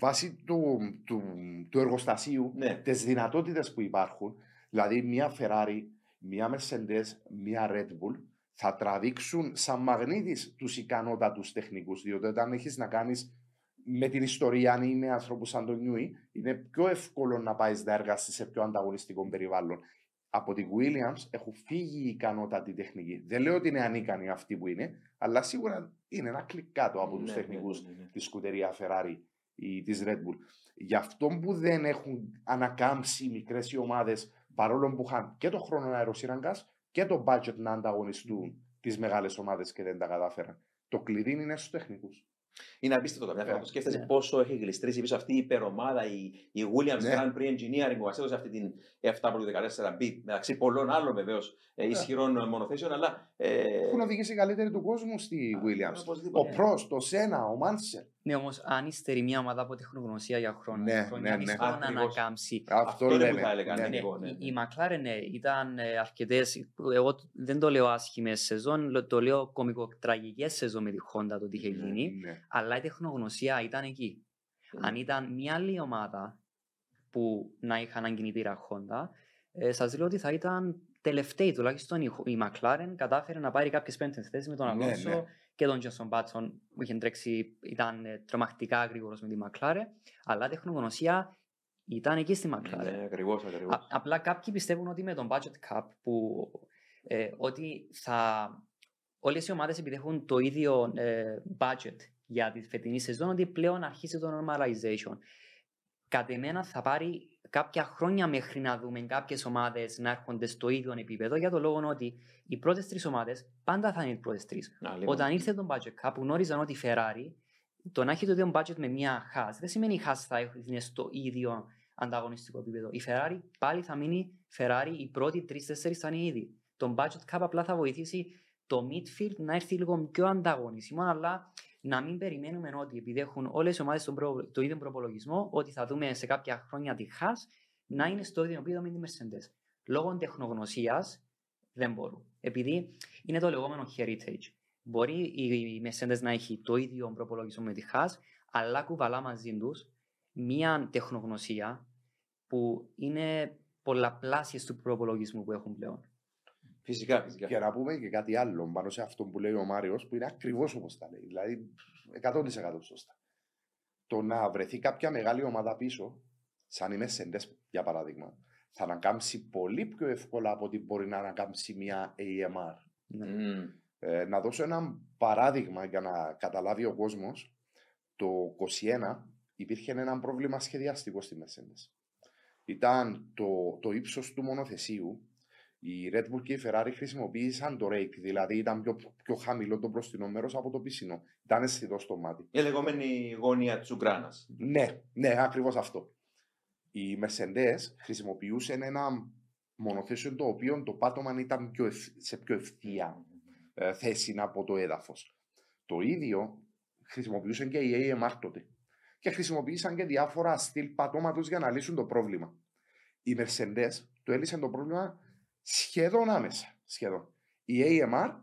Βάσει του, του, του εργοστασίου, Ναι. τις δυνατότητες που υπάρχουν, δηλαδή μια Ferrari, μια Mercedes, μια Red Bull, θα τραβήξουν σαν μαγνήτης τους ικανότατους τεχνικούς, διότι όταν έχεις να κάνεις με την ιστορία, αν είναι ανθρώπου σαν τον Νιούι, είναι πιο εύκολο να πάεις να εργαστείς σε πιο ανταγωνιστικό περιβάλλον. Από την Williams έχουν φύγει οι ικανότατοι τεχνικοί. Δεν λέω ότι είναι ανίκανοι αυτοί που είναι, αλλά σίγουρα είναι ένα κλικ κάτω από Ναι, τους ναι, τεχνικούς ναι, ναι. της σκουτερία Ferrari ή της Red Bull. Γι' αυτό που δεν έχουν ανακάμψει μικρές οι ομάδες, παρόλο που είχαν και το χρόνο αεροσύραγγα και το budget να ανταγωνιστούν τις μεγάλες ομάδες και δεν τα κατάφεραν. Το κλειδί είναι στους τεχνικούς. Είναι απίστευτο καμιά φορά. Ναι. που Σκέφτεσαι Ναι. πόσο έχει γλιστρήσει πίσω αυτή η υπερομάδα, η, η Williams Ναι. Grand Prix Engineering που μα έδωσε αυτή την F14B μεταξύ πολλών άλλων βεβαίως Ναι. ισχυρών μονοθέσεων. Αλλά. Ε, Έχουν οδηγήσει οι καλύτεροι του κόσμου στη Williams. οπωσδήποτε. Ο Προ, το Σένα, ο Μάνσερ. Ναι, όμως αν ύστερει μια ομάδα από τεχνογνωσία για χρόνια, Ναι, χρόνια ναι, είναι ναι. δύσκολο να Ακριβώς. ανακάμψει. Αυτό, Αυτό είναι που λέμε. θα έλεγα, Ναι. ναι. Ναι, εγώ, ναι, η, ναι. η McLaren ναι, ήταν ε, αρκετές, εγώ δεν το λέω άσχημες σεζόν, λο- το λέω κομικοτραγικές σεζόν με τη Honda το τι είχε Ναι, γίνει, Ναι. αλλά η τεχνογνωσία ήταν εκεί. Αν ήταν μια άλλη ομάδα που να είχαν έναν κινητήρα Honda, ε, σας λέω ότι θα ήταν τελευταίοι, τουλάχιστον η, η McLaren κατάφερε να πάρει κάποιες πέμπτες θέσεις με τον Ναι, Αλόνσο ναι. Και τον Johnson Button που είχε τρέξει, ήταν ε, τρομακτικά γρήγορος με τη McLaren, αλλά η τεχνογνωσία ήταν εκεί στη McLaren. Ναι, ακριβώς, ακριβώς. Α- απλά κάποιοι πιστεύουν ότι με τον budget cap που ε, ότι θα όλες οι ομάδες επειδή έχουν το ίδιο ε, budget για τη φετινή σεζόν ότι πλέον αρχίζει το normalization. Κατ' εμένα θα πάρει κάποια χρόνια μέχρι να δούμε κάποιες ομάδες να έρχονται στο ίδιο επίπεδο για το λόγο ότι οι πρώτες τρεις ομάδες πάντα θα είναι οι πρώτες τρεις. Να, λοιπόν. Όταν ήρθε το budget cap που γνώριζαν ότι η Ferrari το να έχει το ίδιο budget με μια Haas δεν σημαίνει η Haas θα είναι στο ίδιο ανταγωνιστικό επίπεδο. Η Ferrari πάλι θα μείνει Ferrari, οι πρώτοι τρει-τέσσερι θα είναι ήδη. Το budget cap απλά θα βοηθήσει το midfield να έρθει λίγο πιο ανταγωνισμό, αλλά να μην περιμένουμε ότι επειδή έχουν όλες οι ομάδες το ίδιο προπολογισμό, ότι θα δούμε σε κάποια χρόνια τη Haas να είναι στο ίδιο επίπεδο με τη Mercedes. Λόγω τεχνογνωσίας δεν μπορούν. Επειδή είναι το λεγόμενο heritage. Μπορεί η Mercedes να έχει το ίδιο προπολογισμό με τη Haas, αλλά κουβαλά μαζί τους μία τεχνογνωσία που είναι πολλαπλάσιες του προπολογισμού που έχουν πλέον. Φυσικά, φυσικά. Και να πούμε και κάτι άλλο πάνω σε αυτό που λέει ο Μάριος, που είναι ακριβώς όπως τα λέει. Δηλαδή, 100% σωστά. Το να βρεθεί κάποια μεγάλη ομάδα πίσω, σαν οι Mercedes για παράδειγμα, θα ανακάμψει πολύ πιο εύκολα από ότι μπορεί να ανακάμψει μια AMR. Ναι. Μμμ. Ε, να δώσω ένα παράδειγμα για να καταλάβει ο κόσμος. Το 21 υπήρχε ένα πρόβλημα σχεδιαστικό στη Mercedes. Ήταν το, το ύψος του μονοθεσίου Η Red Bull και η Ferrari χρησιμοποίησαν το rake, δηλαδή ήταν πιο, πιο χαμηλό το μπροστινό μέρος από το πισινό. Ήταν αισθητό στο μάτι. Η λεγόμενη γωνία της Ουκράνας. Ναι, ναι, ακριβώς αυτό. Οι Mercedes χρησιμοποιούσαν ένα μονοθέσιο το οποίο το πάτωμα ήταν πιο ευθ- σε πιο ευθεία ε, θέση από το έδαφος. Το ίδιο χρησιμοποιούσαν και οι AMR τότε. Και χρησιμοποίησαν και διάφορα στυλ πατώματος για να λύσουν το πρόβλημα. Οι Mercedes το έλυσαν το πρόβλημα σχεδόν άμεσα. Σχεδόν. Η AMR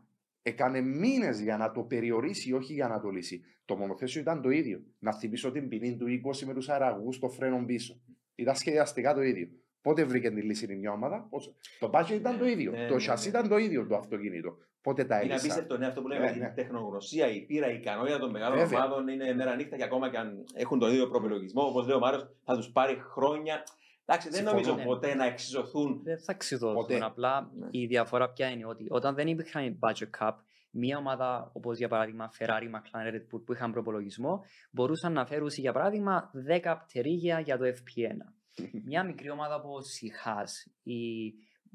έκανε μήνες για να το περιορίσει, όχι για να το λύσει. Το μονοθέσιο ήταν το ίδιο. Να θυμίσω την ποινή του 20 με τους αεραγού στο φρένο πίσω. Ήταν σχεδιαστικά το ίδιο. Πότε βρήκε τη λύση η μια ομάδα, πώς... Το budget ήταν το ίδιο. Ναι, το ναι, σασί ναι. ήταν το ίδιο το αυτοκίνητο. Πότε τα Είναι έλυσαν. απίστευτο ναι, αυτό που λέμε. Ναι, ναι. Η τεχνογνωσία, η πείρα, η ικανότητα των μεγάλων Βέβαια. ομάδων είναι μέρα νύχτα και ακόμα και αν έχουν τον ίδιο προπολογισμό, όπως λέει ο Μάριος, θα τους πάρει χρόνια. Εντάξει, δεν Συμφωνώ. νομίζω Ναι. ποτέ να εξισωθούν. Δεν θα ξεδώσουν. Ποτέ. Απλά Ναι. η διαφορά ποια είναι ότι όταν δεν υπήρχαν budget cap, μια ομάδα όπως για παράδειγμα Ferrari, McLaren, Red Bull που είχαν προπολογισμό μπορούσαν να φέρουν για παράδειγμα 10 πτερίγια για το FP1. μια μικρή ομάδα όπως η Haas ή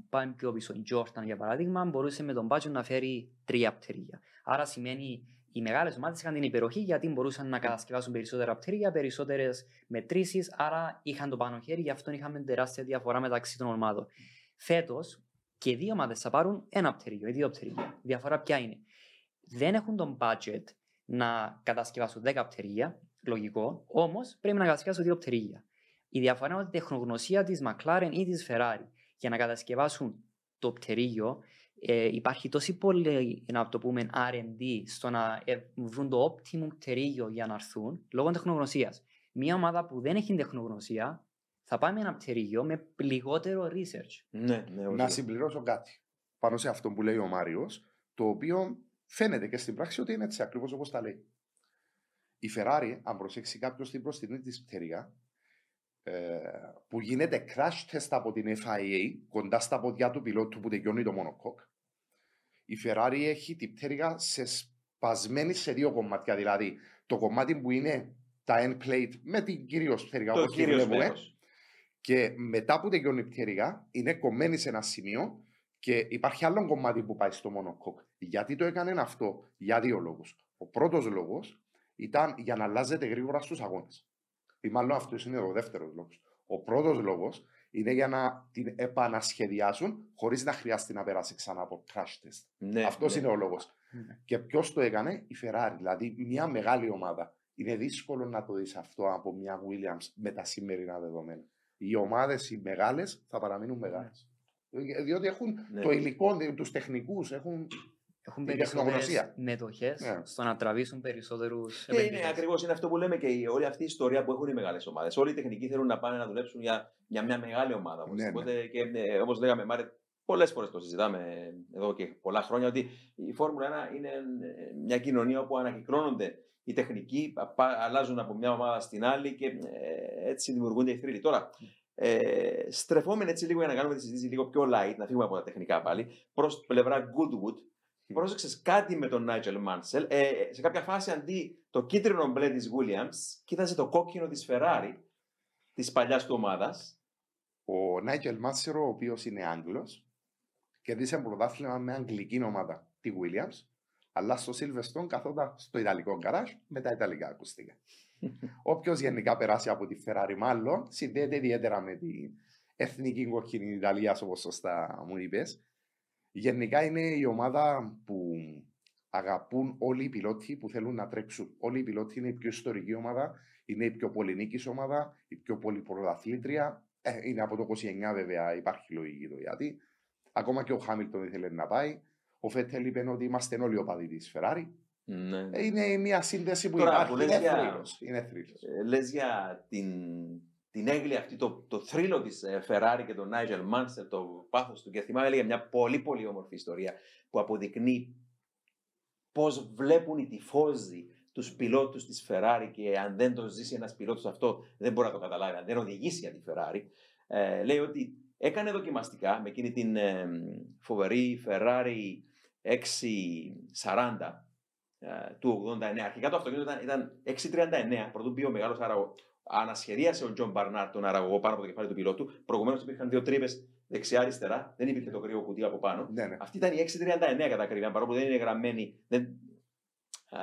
πάμε πιο πίσω, η Jordan για παράδειγμα, μπορούσε με τον budget να φέρει 3 πτερίγια. Άρα σημαίνει οι μεγάλες ομάδες είχαν την υπεροχή γιατί μπορούσαν να κατασκευάσουν περισσότερα πτέρυγια, περισσότερες μετρήσεις, άρα είχαν το πάνω χέρι, γι' αυτό είχαμε τεράστια διαφορά μεταξύ των ομάδων. Φέτος και δύο ομάδες θα πάρουν ένα πτέρυγιο ή δύο πτέρυγια. Η διαφορά ποια είναι. Δεν έχουν τον budget να κατασκευάσουν 10 πτέρυγια, λογικό, όμως πρέπει να κατασκευάσουν δύο πτέρυγια. Η διαφορά είναι ότι η τεχνογνωσία της McLaren ή της Ferrari για να κατασκευάσουν το πτερίγιο ε, υπάρχει τόση πολύ να το πούμε R&D στο να ε, βρουν το optimum πτερίγιο για να έρθουν λόγω τεχνογνωσίας. Μια ομάδα που δεν έχει τεχνογνωσία θα πάει με ένα πτερίγιο με λιγότερο research. Ναι, ναι, να συμπληρώσω κάτι πάνω σε αυτό που λέει ο Μάριος, το οποίο φαίνεται και στην πράξη ότι είναι έτσι ακριβώς όπως τα λέει. Η Ferrari, αν προσέξει κάποιος την προστινή της πτέρυγα, ε, που γίνεται crash test από την FIA κοντά στα ποδιά του πιλότου που τελειώνει το μονοκόκ, η Ferrari έχει την πτέρυγα σε σπασμένη σε δύο κομμάτια. Δηλαδή, το κομμάτι που είναι τα end plate με την κυρίως πτέρυγα Το όπως τη κύριος βλέπουμε, μέρος. και μετά που τελειώνει η πτέρυγα, είναι κομμένη σε ένα σημείο και υπάρχει άλλο κομμάτι που πάει στο μονοκόκ. Γιατί το έκανε αυτό, για δύο λόγους. Ο πρώτος λόγος ήταν για να αλλάζεται γρήγορα στους αγώνες. Ή μάλλον αυτός είναι ο δεύτερος λόγος. Ο πρώτος λόγος είναι για να την επανασχεδιάσουν χωρίς να χρειάζεται να περάσει ξανά από crash test. Ναι, αυτός ναι. είναι ο λόγος. Ναι. Και ποιος το έκανε, η Ferrari. Δηλαδή, μια μεγάλη ομάδα. Είναι δύσκολο να το δεις αυτό από μια Williams με τα σημερινά δεδομένα. Οι ομάδες οι μεγάλες θα παραμείνουν μεγάλες. Διότι έχουν Ναι. το υλικό, τους τεχνικούς, έχουν. Έχουν Η περισσότερες τεχνογνωσία. μετοχές Ναι. στο να τραβήσουν περισσότερους Και είναι ακριβώς είναι αυτό που λέμε και η- όλη αυτή η ιστορία που έχουν οι μεγάλες ομάδες. Όλοι οι τεχνικοί θέλουν να πάνε να δουλέψουν για, για μια μεγάλη ομάδα. Ναι, ναι. Οπότε, και ε, όπως λέγαμε, Μάρε, πολλές φορές το συζητάμε εδώ και πολλά χρόνια ότι η Φόρμουλα 1 είναι ε, μια κοινωνία όπου ανακυκλώνονται οι τεχνικοί, πα- πα- αλλάζουν από μια ομάδα στην άλλη και ε, έτσι δημιουργούνται οι θρύλοι. Τώρα, ε, στρεφόμενοι έτσι λίγο για να κάνουμε τη συζήτηση λίγο πιο light, να φύγουμε από τα τεχνικά πάλι, προς πλευρά Goodwood, πρόσεξες κάτι με τον Nigel Mansell. Ε, σε κάποια φάση αντί το κίτρινο μπλε της Williams, κοίταζε το κόκκινο της Ferrari, της παλιάς του ομάδας. Ο Νάικελ Μάτσερο, ο οποίος είναι Άγγλος, κερδίσε πρωτάθλημα με αγγλική ομάδα, τη Williams, αλλά στο Silverstone καθόταν στο Ιταλικό γκαράζ με τα Ιταλικά ακουστικά. Όποιος γενικά περάσει από τη Ferrari, μάλλον συνδέεται ιδιαίτερα με την εθνική κοκκινή Ιταλίας, όπως σωστά μου είπες. Γενικά είναι η ομάδα που αγαπούν όλοι οι πιλότοι που θέλουν να τρέξουν. Όλοι οι πιλότοι είναι η πιο ιστορική ομάδα, είναι η πιο πολυνίκης ομάδα, η πιο πολυπρωταθλήτρια. Ε, είναι από το 29 βέβαια, υπάρχει λογική το γιατί. Ακόμα και ο Χάμιλτον ήθελε να πάει. Ο Φέτελ είπε ότι είμαστε όλοι οπαδοί της Ferrari. Ναι. Ε, Είναι μια σύνδεση που Τώρα, υπάρχει. που λες είναι για- θρύλος, Είναι θρύλος. Ε, λες για την, την έγκλη αυτή, το, το θρύλο της ε, Ferrari και τον Nigel Mansell, το πάθος του. Και θυμάμαι έλεγε μια πολύ πολύ όμορφη ιστορία που αποδεικνύει πώς βλέπουν οι τυφώζοι τους πιλότους της Ferrari και αν δεν το ζήσει ένας πιλότος αυτό δεν μπορεί να το καταλάβει, αν δεν οδηγήσει για τη Ferrari. Ε, λέει ότι έκανε δοκιμαστικά με εκείνη την ε, φοβερή Ferrari 640 ε, του 89. Αρχικά το αυτοκίνητο ήταν, ήταν 639, πρωτού μπει ο μεγάλος άραγο. Ανασχεδίασε ο Τζον Μπαρνάρ τον αραγωγό πάνω από το κεφάλι του πιλότου. Προηγουμένως υπήρχαν δύο τρύπες δεξιά-αριστερά, δεν υπήρχε το κρύο κουτί από πάνω. Ναι, ναι. Αυτή ήταν η 639 κατά ακρίβεια, παρόλο που δεν είναι γραμμένη. Δεν... Α,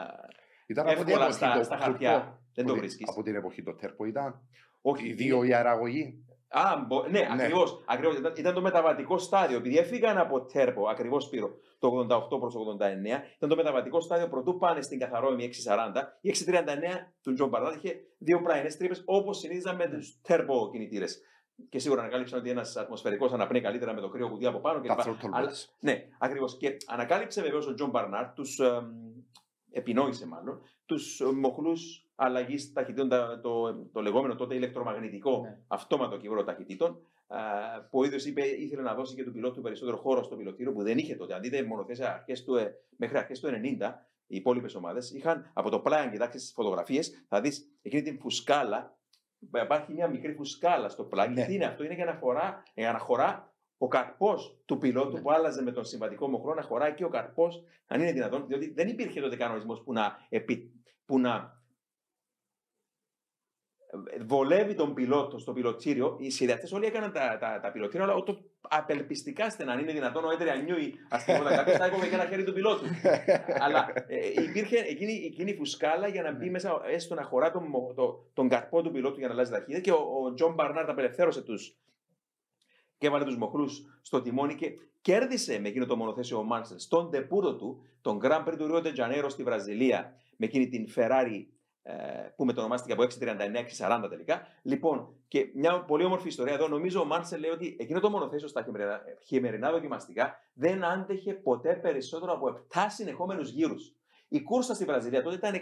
Ήταν από την εύκολα εποχή στα, το στα Turbo. χαρτιά. Δεν το Από- βρίσκεις. Από την εποχή το τέρπο ήταν. Όχι, Οι δύο η αραγωγή. Α, μπο... ναι, Ναι. ακριβώς, ακριβώς. Ήταν, ήταν το μεταβατικό στάδιο. Επειδή έφυγαν από τέρπο, ακριβώς Σπύρο, το 88 προς 89, ήταν το μεταβατικό στάδιο προτού πάνε στην καθαρόαιμη 640. Η 639 του Τζον Μπάρναρντ είχε δύο πλαϊνές τρύπες όπως συνήθιζαν με τους turbo κινητήρες. Και σίγουρα ανακάλυψαν ότι ένας ατμοσφαιρικός αναπνέει καλύτερα με το κρύο κουτί από πάνω. Τα κλπ. throttle Αλλά- bells. Ναι, ακριβώς. Και ανακάλυψε βεβαίως ο Τζον Μπάρναρντ, τους επινόησε μάλλον, τους μοχλούς αλλαγής ταχυτήτων, τα- το, το λεγόμενο τότε ηλεκτρομαγνητικό Ναι. αυτόματο κιβώτιο ταχυτήτων, α, που ο ίδιος είπε ήθελε να δώσει και του πιλότου περισσότερο χώρο στο πιλωτήριο που δεν είχε τότε. Αν δείτε μονοθέσια αρχές του, ε, μέχρι αρχές του 90, οι υπόλοιπες ομάδες είχαν από το πλάι, αν κοιτάξεις τις φωτογραφίες, θα δεις εκείνη την φουσκάλα. Υπάρχει μια μικρή φουσκάλα στο πλάι. Ναι. Τι είναι αυτό, είναι για να, φορά, για να χωρά ο καρπός του πιλότου Ναι. που άλλαζε με τον συμβατικό μοχλό να χωράει και ο καρπός, αν είναι δυνατόν, διότι δεν υπήρχε τότε κανονισμός που να, επι, που να ε, βολεύει τον πιλότο στο πιλωτήριο. Οι σχεδιαστές όλοι έκαναν τα, τα, τα πιλωτήρια, αλλά τόσο απελπιστικά στενά. Αν είναι δυνατόν, ο Έιντριαν Νιούι, ας πούμε, κάποιος θα έκοβε και ένα χέρι του πιλότου. αλλά ε, υπήρχε εκείνη, εκείνη η φουσκάλα για να μπει μέσα, έστω να χωρά τον, μο- το, τον καρπό του πιλότου για να αλλάζει ταχύτητα. Και ο, ο Τζον Μπάρναρντ απελευθέρωσε τους και έβαλε τους μοχλούς στο τιμόνι και κέρδισε με εκείνο το μονοθέσιο ο Μάνσελ στο ντεμπούτο του, το Grand Prix του Rio de Janeiro στη Βραζιλία, με εκείνη την Ferrari ε, που μετονομάστηκε από 639-640 τελικά. Λοιπόν, και μια πολύ όμορφη ιστορία εδώ. Νομίζω ο Μάρσελ λέει ότι εκείνο το μονοθέσιο στα χειμερινά, χειμερινά δοκιμαστικά δεν άντεχε ποτέ περισσότερο από 7 συνεχόμενους γύρους. Η κούρσα στη Βραζιλία τότε ήταν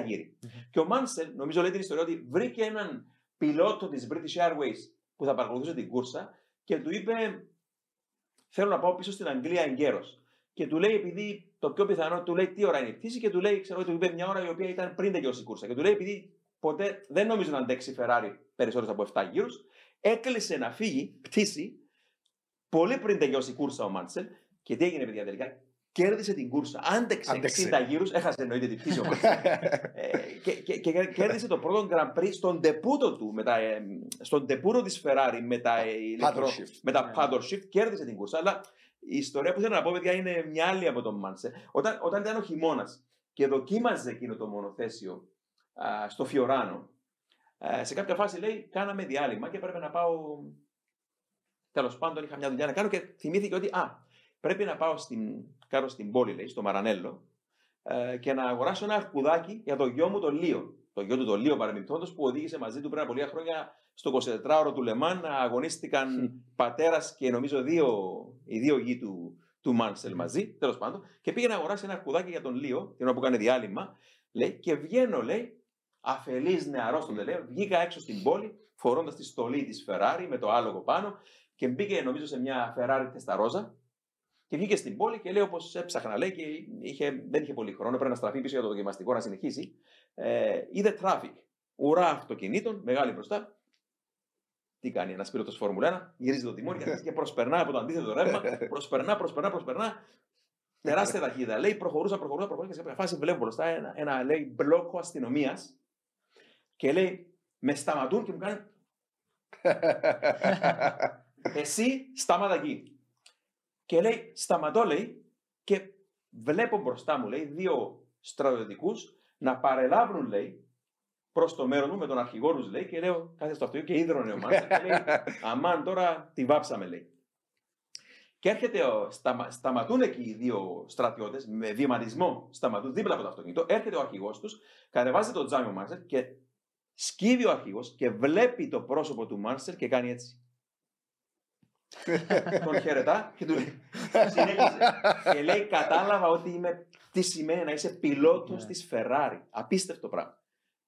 60 γύρι. Και ο Μάνσελ, νομίζω λέει την ιστορία ότι βρήκε έναν πιλότο της British Airways που θα παρακολουθούσε την κούρσα και του είπε: Θέλω να πάω πίσω στην Αγγλία εγκαίρω. Και του λέει, επειδή το πιο πιθανό, του λέει τι ώρα είναι η πτήση και του λέει, ξέρω, του είπε μια ώρα η οποία ήταν πριν τελειώσει η κούρσα. Και του λέει, επειδή ποτέ δεν νομίζω να αντέξει η Ferrari περισσότερου από 7 γύρους, έκλεισε να φύγει, πτήση, πολύ πριν τελειώσει η κούρσα ο Μάντσελ. Και τι έγινε, παιδιά, τελικά; Κέρδισε την κούρσα. Άντεξε, Άντεξε. 60 γύρους, έχασε εννοείται την πτήση ο Μάντσελ. Ε, και, και, και κέρδισε το πρώτο Grand Prix στον τεπούτο του, με τα, ε, στον τεπούτο της Ferrari με τα, ε, ηλεκτρο- shift. με τα Ναι. paddle shift, κέρδισε την κούρσα. Αλλά η ιστορία που θέλω να πω, παιδιά, είναι μια άλλη από τον Μάνσε. Όταν, όταν ήταν ο χειμώνας και δοκίμαζε εκείνο το μονοθέσιο α, στο Φιωράνο, α, σε κάποια φάση λέει: Κάναμε διάλειμμα και πρέπει να πάω. Τέλος πάντων, είχα μια δουλειά να κάνω και θυμήθηκε ότι α, πρέπει να πάω στην, κάνω στην πόλη, λέει, στο Μαρανέλο, ε, και να αγοράσω ένα αρκουδάκι για το γιο μου τον Λίο. Το γιο του τον Λίο παρεμπιπτόντως που οδήγησε μαζί του πριν από λίγα χρόνια στο 24ωρο του Λεμάν. Αγωνίστηκαν πατέρας και νομίζω δύο, οι δύο γη του, του Μάνσελ μαζί, τέλος πάντων. Και πήγε να αγοράσει ένα αρκουδάκι για τον Λίο, την ώρα που έκανε διάλειμμα. Λέει, και βγαίνω, λέει, αφελής νεαρός τον λέει, βγήκα έξω στην πόλη, φορώντας τη στολή της Ferrari με το άλογο πάνω και μπήκε νομίζω σε μια Ferrari τεσταρόζα και βγήκε στην πόλη και λέει όπως έψαχνα λέει και είχε, δεν είχε πολύ χρόνο, πρέπει να στραφεί πίσω για το δοκιμαστικό να συνεχίσει. Ε, είδε traffic. Ουρά αυτοκινήτων, μεγάλη μπροστά. Τι κάνει ένας πιλότο Φόρμουλα 1, γυρίζει το τιμόνι και αρχίζει και προσπερνά από το αντίθετο ρεύμα. Προσπερνά, προσπερνά, προσπερνά. Τεράστια ταχύτητα. Λέει προχωρούσα, προχωρούσα, προχωρούσα και σε κάποια φάση βλέπω μπροστά ένα, ένα λέει, μπλόκο αστυνομίας και λέει με σταματούν και μου κάνει εσύ σταμάτα εκεί. Και λέει, σταματώ, λέει, και βλέπω μπροστά μου, λέει, δύο στρατιωτικούς να παρελάβουν, λέει, προς το μέρο μου με τον αρχηγό τους, λέει, και λέω, κάθε στο αυτοκίνητο και ίδρωνε ο Μάντσελ και λέει, αμάν τώρα τη βάψαμε, λέει. Και έρχεται, ο, σταμα, σταματούν εκεί οι δύο στρατιώτες, με βηματισμό σταματούν δίπλα από το αυτοκίνητο. Έρχεται ο αρχηγός τους, κατεβάζει το τζάμι ο Μάνσελ και σκύβει ο αρχηγός και βλέπει το πρόσωπο του Μάνσελ και κάνει έτσι. τον χαιρετά και του λέει. Συνέχισε. και λέει: Κατάλαβα ότι είμαι. Τι σημαίνει να είσαι πιλότος Ναι. της Ferrari. Απίστευτο πράγμα.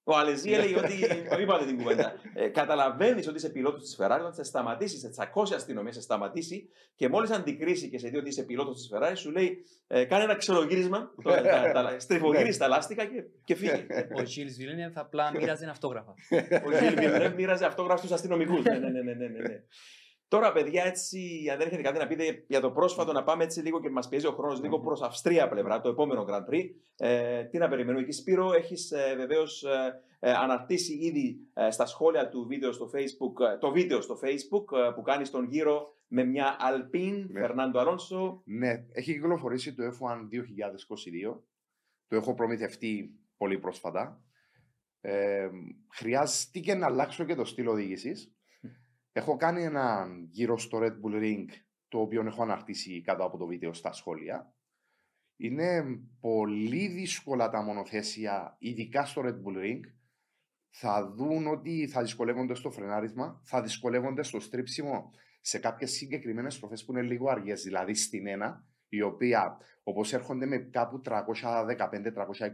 Ο Αλεζή έλεγε ότι. Το είπατε την κουβέντα. Ε, Καταλαβαίνεις ότι είσαι πιλότος της Ferrari όταν σε σταματήσει, σε τσακώσει η αστυνομία, σε σταματήσει και μόλις αντικρίσεις και σε δει ότι είσαι πιλότος της Ferrari, σου λέει: ε, Κάνε ένα ξερογύρισμα, το, τα, τα, στριφογύρισε τα λάστιχα και, και φύγε. Ο Τζιλ Βίλνιεφ απλά μοίραζε αυτόγραφα. Ο Γιλ Βιλνεύ μοίραζε αυτόγραφο στους αστυνομικούς. ναι, ναι, ναι, ναι, ναι, ναι. Τώρα, παιδιά, έτσι, αν δεν έχετε κάτι να πείτε για το πρόσφατο, να πάμε έτσι λίγο και μας πιέζει ο χρόνος λίγο προς Αυστρία πλευρά, το επόμενο Grand Prix. Ε, τι να περιμένουμε εκεί, Σπύρο, έχεις ε, βεβαίως ε, ε, αναρτήσει ήδη ε, στα σχόλια του βίντεο στο Facebook, ε, το βίντεο στο Facebook ε, που κάνεις τον γύρο με μια Alpine, Ναι. Φερνάντο Αλόνσο. Ναι, έχει κυκλοφορήσει το F1 2022. Το έχω προμηθευτεί πολύ πρόσφατα. Ε, χρειάστηκε να αλλάξω και το στυλ οδήγησης. Έχω κάνει ένα γύρο στο Red Bull Ring, το οποίο έχω αναρτήσει κάτω από το βίντεο στα σχόλια. Είναι πολύ δύσκολα τα μονοθέσια, ειδικά στο Red Bull Ring. Θα δουν ότι θα δυσκολεύονται στο φρενάρισμα, θα δυσκολεύονται στο στρίψιμο σε κάποιες συγκεκριμένες στροφές που είναι λίγο αργές, δηλαδή στην ένα, η οποία όπως έρχονται με κάπου 315-320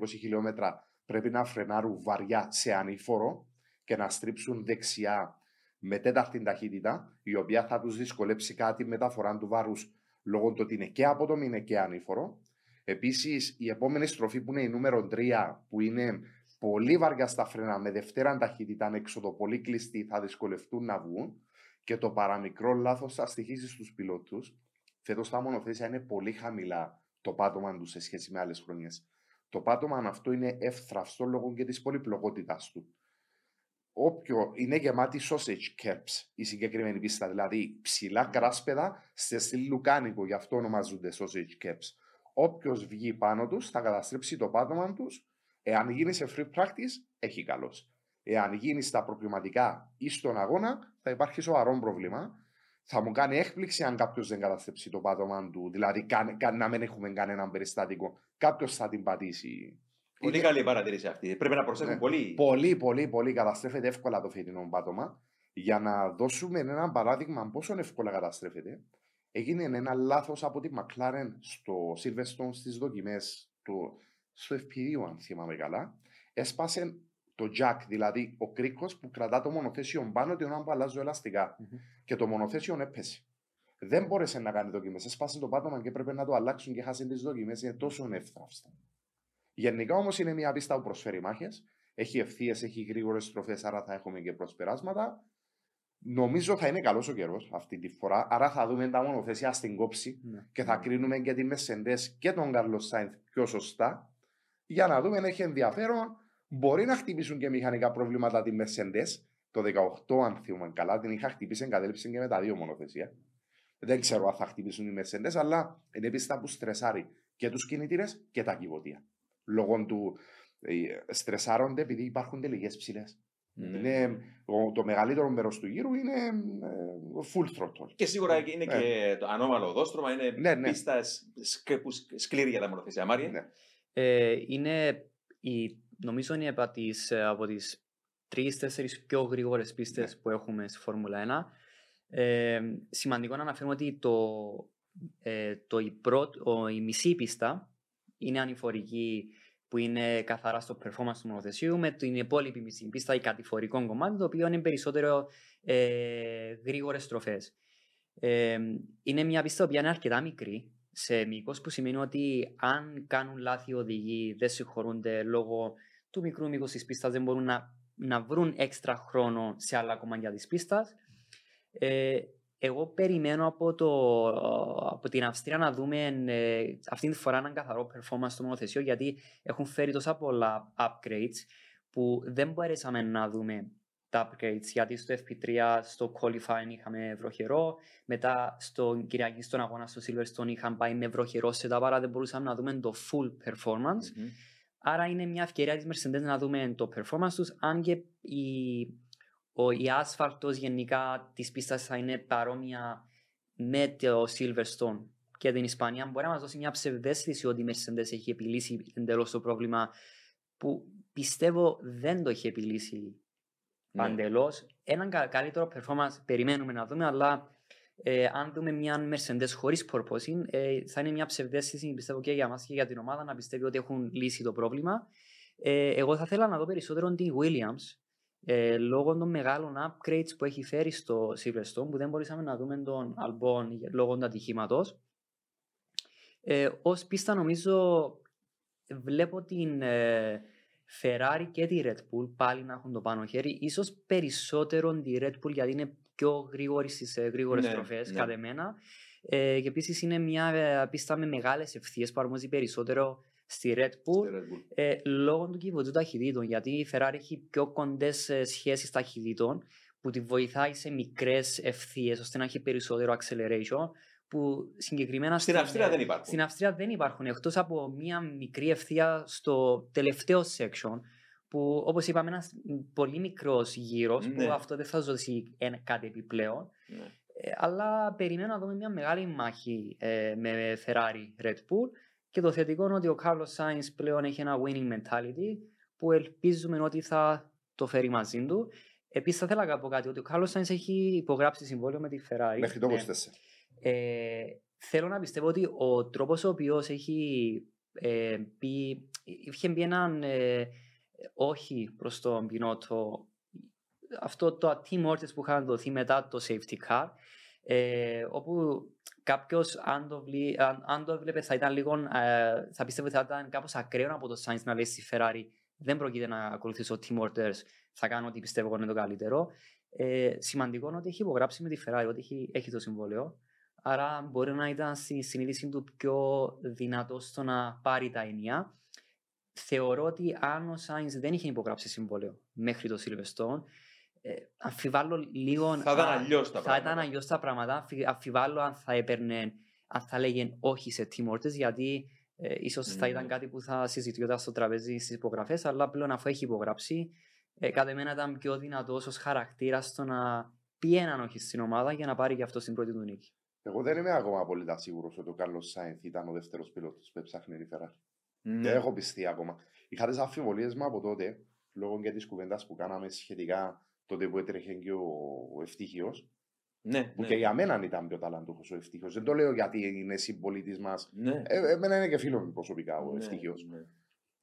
χιλιόμετρα πρέπει να φρενάρουν βαριά σε ανήφορο και να στρίψουν δεξιά με τέταρτη ταχύτητα, η οποία θα τους δυσκολέψει κάτι μεταφορά του βάρους λόγω του ότι είναι και απότομη είναι και ανήφορο. Επίσης, η επόμενη στροφή που είναι η νούμερο 3, που είναι πολύ βαριά στα φρένα με δευτέρα ταχύτητα έξοδο πολύ κλειστή, θα δυσκολευτούν να βγουν. Και το παραμικρό λάθος θα στοιχήσει στους πιλότους. Φέτος τα μονοθέσια είναι πολύ χαμηλά το πάτωμα του σε σχέση με άλλες χρονιές. Το πάτωμα αυτό είναι εύθραυστο λόγω και της πολυπλοκότητα του. Όποιο είναι γεμάτη sausage curbs η συγκεκριμένη πίστα, δηλαδή ψηλά κράσπεδα σε στυλ λουκάνικο, γι' αυτό ονομαζούνται sausage curbs. Όποιος βγει πάνω τους θα καταστρέψει το πάτωμα τους. Εάν γίνει σε free practice, έχει καλώ. Εάν γίνει στα προκληματικά ή στον αγώνα, θα υπάρχει σοβαρό πρόβλημα. Θα μου κάνει έκπληξη αν κάποιος δεν καταστρέψει το πάτωμα του, δηλαδή κα, κα- να μην έχουμε κανέναν περιστατικό. Κάποιος θα την πατήσει. Πολύ Είναι- καλή η παρατήρηση αυτή. Πρέπει να προσέχουν Ναι. πολύ. Πολύ, πολύ, πολύ καταστρέφεται εύκολα το φετινό πάτωμα. Για να δώσουμε ένα παράδειγμα πόσο εύκολα καταστρέφεται, έγινε ένα λάθος από τη McLaren στο Silverstone στις δοκιμές του στο FP2, αν θυμάμαι καλά. Έσπασε το jack, δηλαδή ο κρίκος που κρατά το μονοθέσιο πάνω την ώρα που αλλάζω ελαστικά. Μμμ. Και το μονοθέσιο έπεσε. Δεν μπόρεσε να κάνει δοκιμές. Έσπασε το πάτωμα και έπρεπε να το αλλάξουν και χάσει τις δοκιμές. Είναι τόσο εύθραυστα. Γενικά όμως είναι μια πίστα που προσφέρει μάχες. Έχει ευθείες, έχει γρήγορες στροφές, άρα θα έχουμε και προσπεράσματα. Νομίζω θα είναι καλός ο καιρός αυτή τη φορά. Άρα θα δούμε τα μονοθέσια στην κόψη Ναι. και θα κρίνουμε και τη Μεσεντέ και τον Καρλο Σάινθ πιο σωστά. Για να δούμε αν έχει ενδιαφέρον. Μπορεί να χτυπήσουν και μηχανικά προβλήματα τη Μεσεντέ. Το 18, αν θυμάμαι καλά, την είχα χτυπήσει, εγκατέλειψε και με τα δύο μονοθέσια. Δεν ξέρω αν θα χτυπήσουν οι Μεσεντέ, αλλά είναι πίστα που στρεσάρει και τους κινητήρες και τα κυβωτία. Λόγω του ε, στρεσάρονται επειδή υπάρχουν τελικές ψηλές. Ναι. Είναι, ο- το μεγαλύτερο μέρος του γύρου είναι ε, full throttle. Και σίγουρα είναι Ναι. και το ανώμαλο οδόστρωμα, είναι Ναι, ναι. πίστας σκ- που σκ- σκληρή για τα μονοθέσια. Μάρια. Ναι. Ε, είναι η, νομίζω είναι από τις, ε, από τις τρεις-τέσσερις πιο γρήγορες πίστες Ναι. που έχουμε στη Φόρμουλα 1. Ε, σημαντικό να αναφέρουμε ότι το, ε, το, η, πρώτη, ο, η μισή πίστα είναι ανηφορική που είναι καθαρά στο performance του μονοθεσίου με την υπόλοιπη μισή πίστα η κατηφορικό κομμάτι το οποίο είναι περισσότερο ε, γρήγορες στροφές. Ε, είναι μια πίστα που είναι αρκετά μικρή σε μήκος που σημαίνει ότι αν κάνουν λάθη οι οδηγοί δεν συγχωρούνται λόγω του μικρού μήκους της πίστας δεν μπορούν να, να βρουν έξτρα χρόνο σε άλλα κομμάτια της πίστας. Ε, εγώ περιμένω από, το, από την Αυστρία να δούμε ε, αυτή τη φορά έναν καθαρό performance στο μονοθεσίο γιατί έχουν φέρει τόσα πολλά upgrades που δεν μπορέσαμε να δούμε τα upgrades. Γιατί στο FP3 στο qualifying είχαμε βροχερό μετά στο Κυριακή στον αγώνα στο Silverstone είχαν πάει με βροχερό setup άρα δεν μπορούσαμε να δούμε το full performance. Μμμ. Άρα είναι μια ευκαιρία της Mercedes να δούμε το performance τους, αν και η, ο, η άσφαλτος γενικά της πίστας θα είναι παρόμοια με το Silverstone και την Ισπανία, μπορεί να μας δώσει μια ψευδέστηση ότι η Mercedes έχει επιλύσει εντελώς το πρόβλημα που πιστεύω δεν το έχει επιλύσει Ναι. παντελώς. Έναν κα- καλύτερο performance περιμένουμε να δούμε, αλλά ε, αν δούμε μια Mercedes χωρίς purposing, ε, θα είναι μια ψευδέστηση, πιστεύω και για μας και για την ομάδα, να πιστεύει ότι έχουν λύσει το πρόβλημα. Ε, εγώ θα ήθελα να δω περισσότερο την Williams, ε, λόγω των μεγάλων upgrades που έχει φέρει στο Silverstone, που δεν μπορούσαμε να δούμε τον Albon λόγω του ατυχήματος. Ε, ως πίστα νομίζω βλέπω την ε, Ferrari και τη Red Bull πάλι να έχουν το πάνω χέρι. Ίσως περισσότερο τη Red Bull γιατί είναι πιο γρήγορη στις ε, γρήγορες Ναι, στροφές ναι. κατά εμένα. Ε, και επίσης είναι μια ε, πίστα με μεγάλες ευθείες που αρμόζει περισσότερο στη Red Bull Στη Red Bull. ε, λόγω του κυβωτού ταχυτήτων. Γιατί η Ferrari έχει πιο κοντές ε, σχέσεις ταχυτήτων που τη βοηθάει σε μικρές ευθείες ώστε να έχει περισσότερο acceleration. Που συγκεκριμένα Στην Αυστρία δεν υπάρχουν. Στην Αυστρία δεν υπάρχουν εκτός από μία μικρή ευθεία στο τελευταίο section. Που όπως είπαμε, ένας πολύ μικρός γύρος Ναι. που αυτό δεν θα δώσει ένα- κάτι επιπλέον. Ναι. Ε, αλλά περιμένω να δούμε μια μεγάλη μάχη ε, με Ferrari Red Bull και το θετικό είναι ότι ο Carlos Sainz πλέον έχει ένα winning mentality που ελπίζουμε ότι θα το φέρει μαζί του. Επίσης θα ήθελα να πω κάτι ότι ο Carlos Sainz έχει υπογράψει συμβόλαιο με τη Ferrari. Μέχρι το 24. Ναι. Ε, θέλω να πιστεύω ότι ο τρόπος ο οποίος έχει ε, πει, είχε μπει έναν ε, όχι προς τον Πινότο αυτό το team orders που είχαν δοθεί μετά το safety car ε, όπου κάποιος αν το, βλή, αν, αν το έβλεπες θα ήταν λίγο ε, θα πιστεύω ότι θα ήταν κάπως ακραίο από το Sainz να λέει στη Ferrari δεν πρόκειται να ακολουθήσω team orders θα κάνω ό,τι πιστεύω εγώ είναι το καλύτερο ε, σημαντικό είναι ότι έχει υπογράψει με τη Ferrari ότι έχει, έχει το συμβόλαιο. Άρα μπορεί να ήταν στη συνείδηση του πιο δυνατό στο να πάρει τα ενία. Θεωρώ ότι αν ο Σάινς δεν είχε υπογράψει συμβόλαιο μέχρι το Silverstone, ε, αμφιβάλλω λίγο. Θα ήταν αν- αλλιώς τα Θα πράγματα. ήταν αλλιώς τα πράγματα. Αμφι- Αμφιβάλλω αν θα έπαιρνε, αν θα λέγε όχι σε team orders, γιατί ε, ίσως θα Ναι. ήταν κάτι που θα συζητιόταν στο τραπέζι στις υπογραφές. Αλλά πλέον αφού έχει υπογράψει, ε, κατά εμένα ήταν πιο δυνατό ως χαρακτήρας στο να πει έναν όχι στην ομάδα για να πάρει και αυτό στην πρώτη του νίκη. Εγώ δεν είμαι ακόμα απόλυτα σίγουρος ότι ο Κάρλο Σάινθ ήταν ο δεύτερος πιλότος που έψαχνε η Ferrari. Ναι. Δεν έχω πιστεί ακόμα. Είχα τις αμφιβολίες μου από τότε, λόγω και της κουβέντας που κάναμε σχετικά τότε που έτρεχε και ο, ο Ευτύχιο, Ναι, που ναι. και για μένα ήταν πιο ταλαντούχος ο Ευτύχιο. Δεν το λέω γιατί είναι συμπολίτης μας. Ναι. Ε, εμένα είναι και φίλο μου προσωπικά ο Ναι, Ευτύχιο. ναι.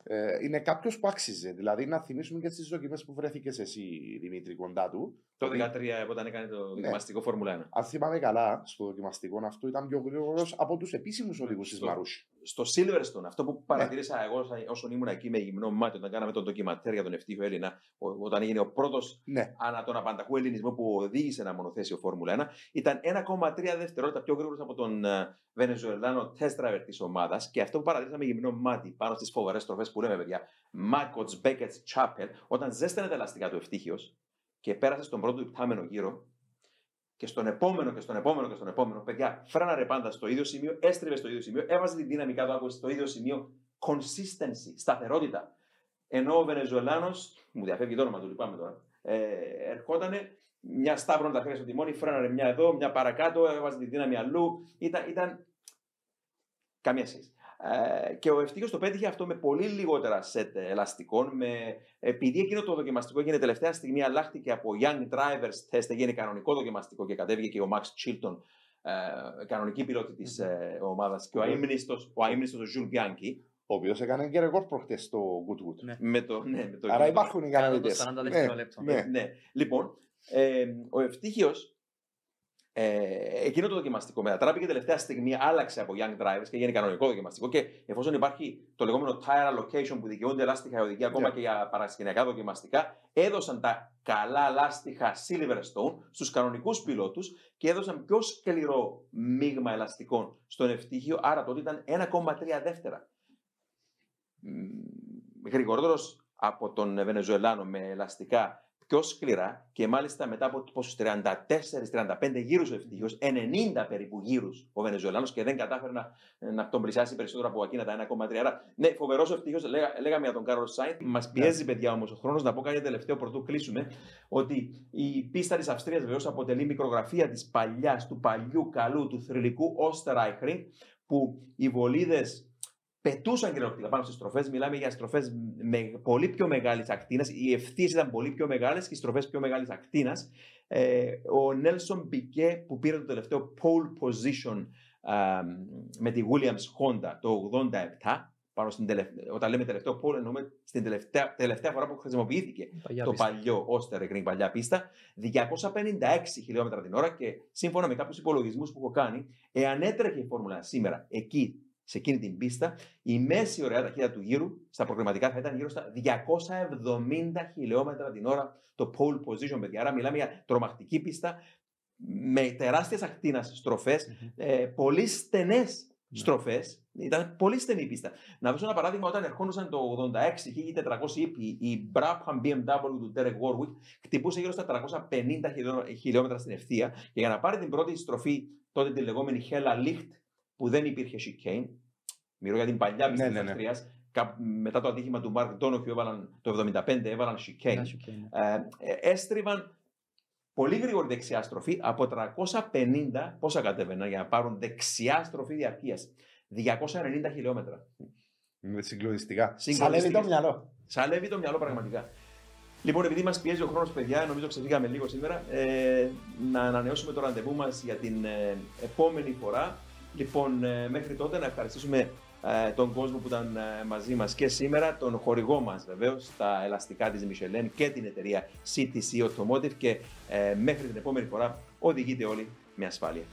Ε, είναι κάποιος που άξιζε. Δηλαδή να θυμίσουμε και στι δοκιμές που βρέθηκες εσύ, Δημήτρη, κοντά του. Το ότι 2013 όταν έκανε το Ναι. δοκιμαστικό Φόρμουλα 1. Αν θυμάμαι καλά, στο δοκιμαστικό αυτό ήταν πιο γρήγορος από τους επίσημους οδηγούς της Στο- Μαρούσι. Στο Silverstone, αυτό που παρατήρησα εγώ σαν- όσον ήμουν εκεί με γυμνό μάτι, όταν κάναμε τον ντοκιματέρ για τον ευτύχιο Έλληνα, ο- όταν έγινε ο πρώτος Ναι, ανά τον απανταχού ελληνισμό που οδήγησε ένα μονοθέσιο Φόρμουλα 1, ήταν 1,3 δευτερόλεπτα πιο γρήγορος από τον ε, Βενεζουελάνο test driver της ομάδας. Και αυτό που παρατήρησαμε γυμνό μάτι πάνω στις φοβερές τροφέ που λέμε, παιδιά, Μάκοτ, Μπέκετ, Τσάπελ, όταν ζέστανε τα ελαστικά του ευτύχιος και πέρασε στον πρώτο υπτάμενο γύρο, και στον επόμενο και στον επόμενο και στον επόμενο, παιδιά, φρέναρε πάντα στο ίδιο σημείο, έστριβε στο ίδιο σημείο, έβαζε την δύναμη κάτω από στο ίδιο σημείο. Consistency, σταθερότητα. Ενώ ο Βενεζουελάνος, μου διαφεύγει το όνομα του, λυπάμαι τώρα, ε, ερχόταν μια σταύρων τα χέρια στο τιμόνι, φρέναρε μια εδώ, μια παρακάτω, έβαζε τη δύναμη αλλού. Ήταν, ήταν... καμία σχέση. Ε, και ο ευτύχιο το πέτυχε αυτό με πολύ λιγότερα σετ ελαστικών. Με, επειδή εκείνο το δοκιμαστικό έγινε τελευταία στιγμή, αλλάχτηκε από Young Drivers Test, έγινε κανονικό δοκιμαστικό και κατέβηκε και ο Max Chilton, ε, κανονική πιλότη της ε, ομάδας, και ο Ναι. αείμνηστος, ο αείμνηστος ο Jules Bianchi, ο οποίος έκανε και ρεκόρ προχτές στο Goodwood. Ναι. με το, ναι, με το Άρα υπάρχουν οι Κάτω κανονικέ. το 40 δευτερόλεπτο. Ναι, ναι. Λοιπόν, ε, ο ευτύχιο, ε, εκείνο το δοκιμαστικό μετατράπηκε τελευταία στιγμή, άλλαξε από Young Drivers και έγινε κανονικό δοκιμαστικό. Και εφόσον υπάρχει το λεγόμενο tire allocation που δικαιούνται λάστιχα οι οδηγοί ακόμα Ναι. και για παρασκηνιακά δοκιμαστικά, έδωσαν τα καλά λάστιχα Silverstone στους κανονικούς πιλότους και έδωσαν πιο σκληρό μείγμα ελαστικών στον ευτύχιο. Άρα τότε ήταν 1,3 δεύτερα. Γρηγορότερος από τον Βενεζουελάνο με ελαστικά πιο σκληρά και μάλιστα μετά από πόσους 34-35 γύρους ο ευτυχώς, 90 περίπου γύρους ο Βενεζουελάνος και δεν κατάφερε να, να τον πλησιάσει περισσότερο από εκείνα τα 1,3. Άρα, ναι, φοβερός ο ευτυχώς, λέγα, λέγαμε για τον Κάρολ Σάιν. Μας πιέζει, παιδιά, όμως ο χρόνος να πω κάτι τελευταίο πρωτού κλείσουμε. Ότι η πίστα της Αυστρίας βεβαίως αποτελεί μικρογραφία της παλιάς, του παλιού καλού, του θρηλυκού Όστεράιχρη, που οι βολίδες πετούσαν κυριολεκτικά πάνω στις στροφές. Μιλάμε για στροφές με πολύ πιο μεγάλης ακτίνας. Οι ευθείες ήταν πολύ πιο μεγάλες και οι στροφές πιο μεγάλης ακτίνας. Ε, ο Νέλσον Μπικέ που πήρε το τελευταίο pole position α, με τη Williams Honda το 87. Πάνω στην τελευταία, όταν λέμε τελευταίο pole, εννοούμε στην τελευταία, τελευταία φορά που χρησιμοποιήθηκε Παλιά το πίστα. παλιό Osterring, παλιά πίστα, 256 χιλιόμετρα την ώρα και σύμφωνα με κάποιους υπολογισμούς που έχω κάνει, εάν έτρεχε η Φόρμουλα σήμερα εκεί, σε εκείνη την πίστα, η μέση ωραία ταχύτητα του γύρου στα προγραμματικά θα ήταν γύρω στα 270 χιλιόμετρα την ώρα το pole position, παιδιά. Άρα μιλάμε για τρομακτική πίστα με τεράστιες ακτίνας στροφές, Μμμ. ε, πολύ στενές στροφές, Ήταν πολύ στενή η πίστα. Να δώσω ένα παράδειγμα, όταν ερχόντουσαν το 86 1400 ύπη, η Brabham BMW του Derek Warwick χτυπούσε γύρω στα 350 χιλιόμετρα στην ευθεία και για να πάρει την πρώτη στροφή, τότε τη λεγόμενη Hella Licht, που δεν υπήρχε chicane, μιλώ για την παλιά πίστα Ναι, της ναι, ναι. Αυστρίας, κα- μετά το ατύχημα του Mark Donohue έβαλαν το 75, έβαλαν chicane. Ένα chicane. Ε, ε, έστριβαν πολύ γρήγορη δεξιά στροφή από 350 πόσα κατέβαιναν για να πάρουν δεξιά στροφή διαρκείας. 290 χιλιόμετρα. Είναι συγκλονιστικά. Σαλεύει το Συγκλονιστικές. μυαλό. Σαλεύει το μυαλό πραγματικά. Λοιπόν, επειδή μας πιέζει ο χρόνος, παιδιά, νομίζω ξεφύγαμε λίγο σήμερα, ε, να ανανεώσουμε το ραντεβού μας για την ε, επόμενη φορά. Λοιπόν, ε, μέχρι τότε να ευχαριστήσουμε ε, τον κόσμο που ήταν ε, μαζί μας και σήμερα, τον χορηγό μας βεβαίως, τα ελαστικά της Michelin και την εταιρεία CTC Automotive και ε, μέχρι την επόμενη φορά οδηγείτε όλοι με ασφάλεια.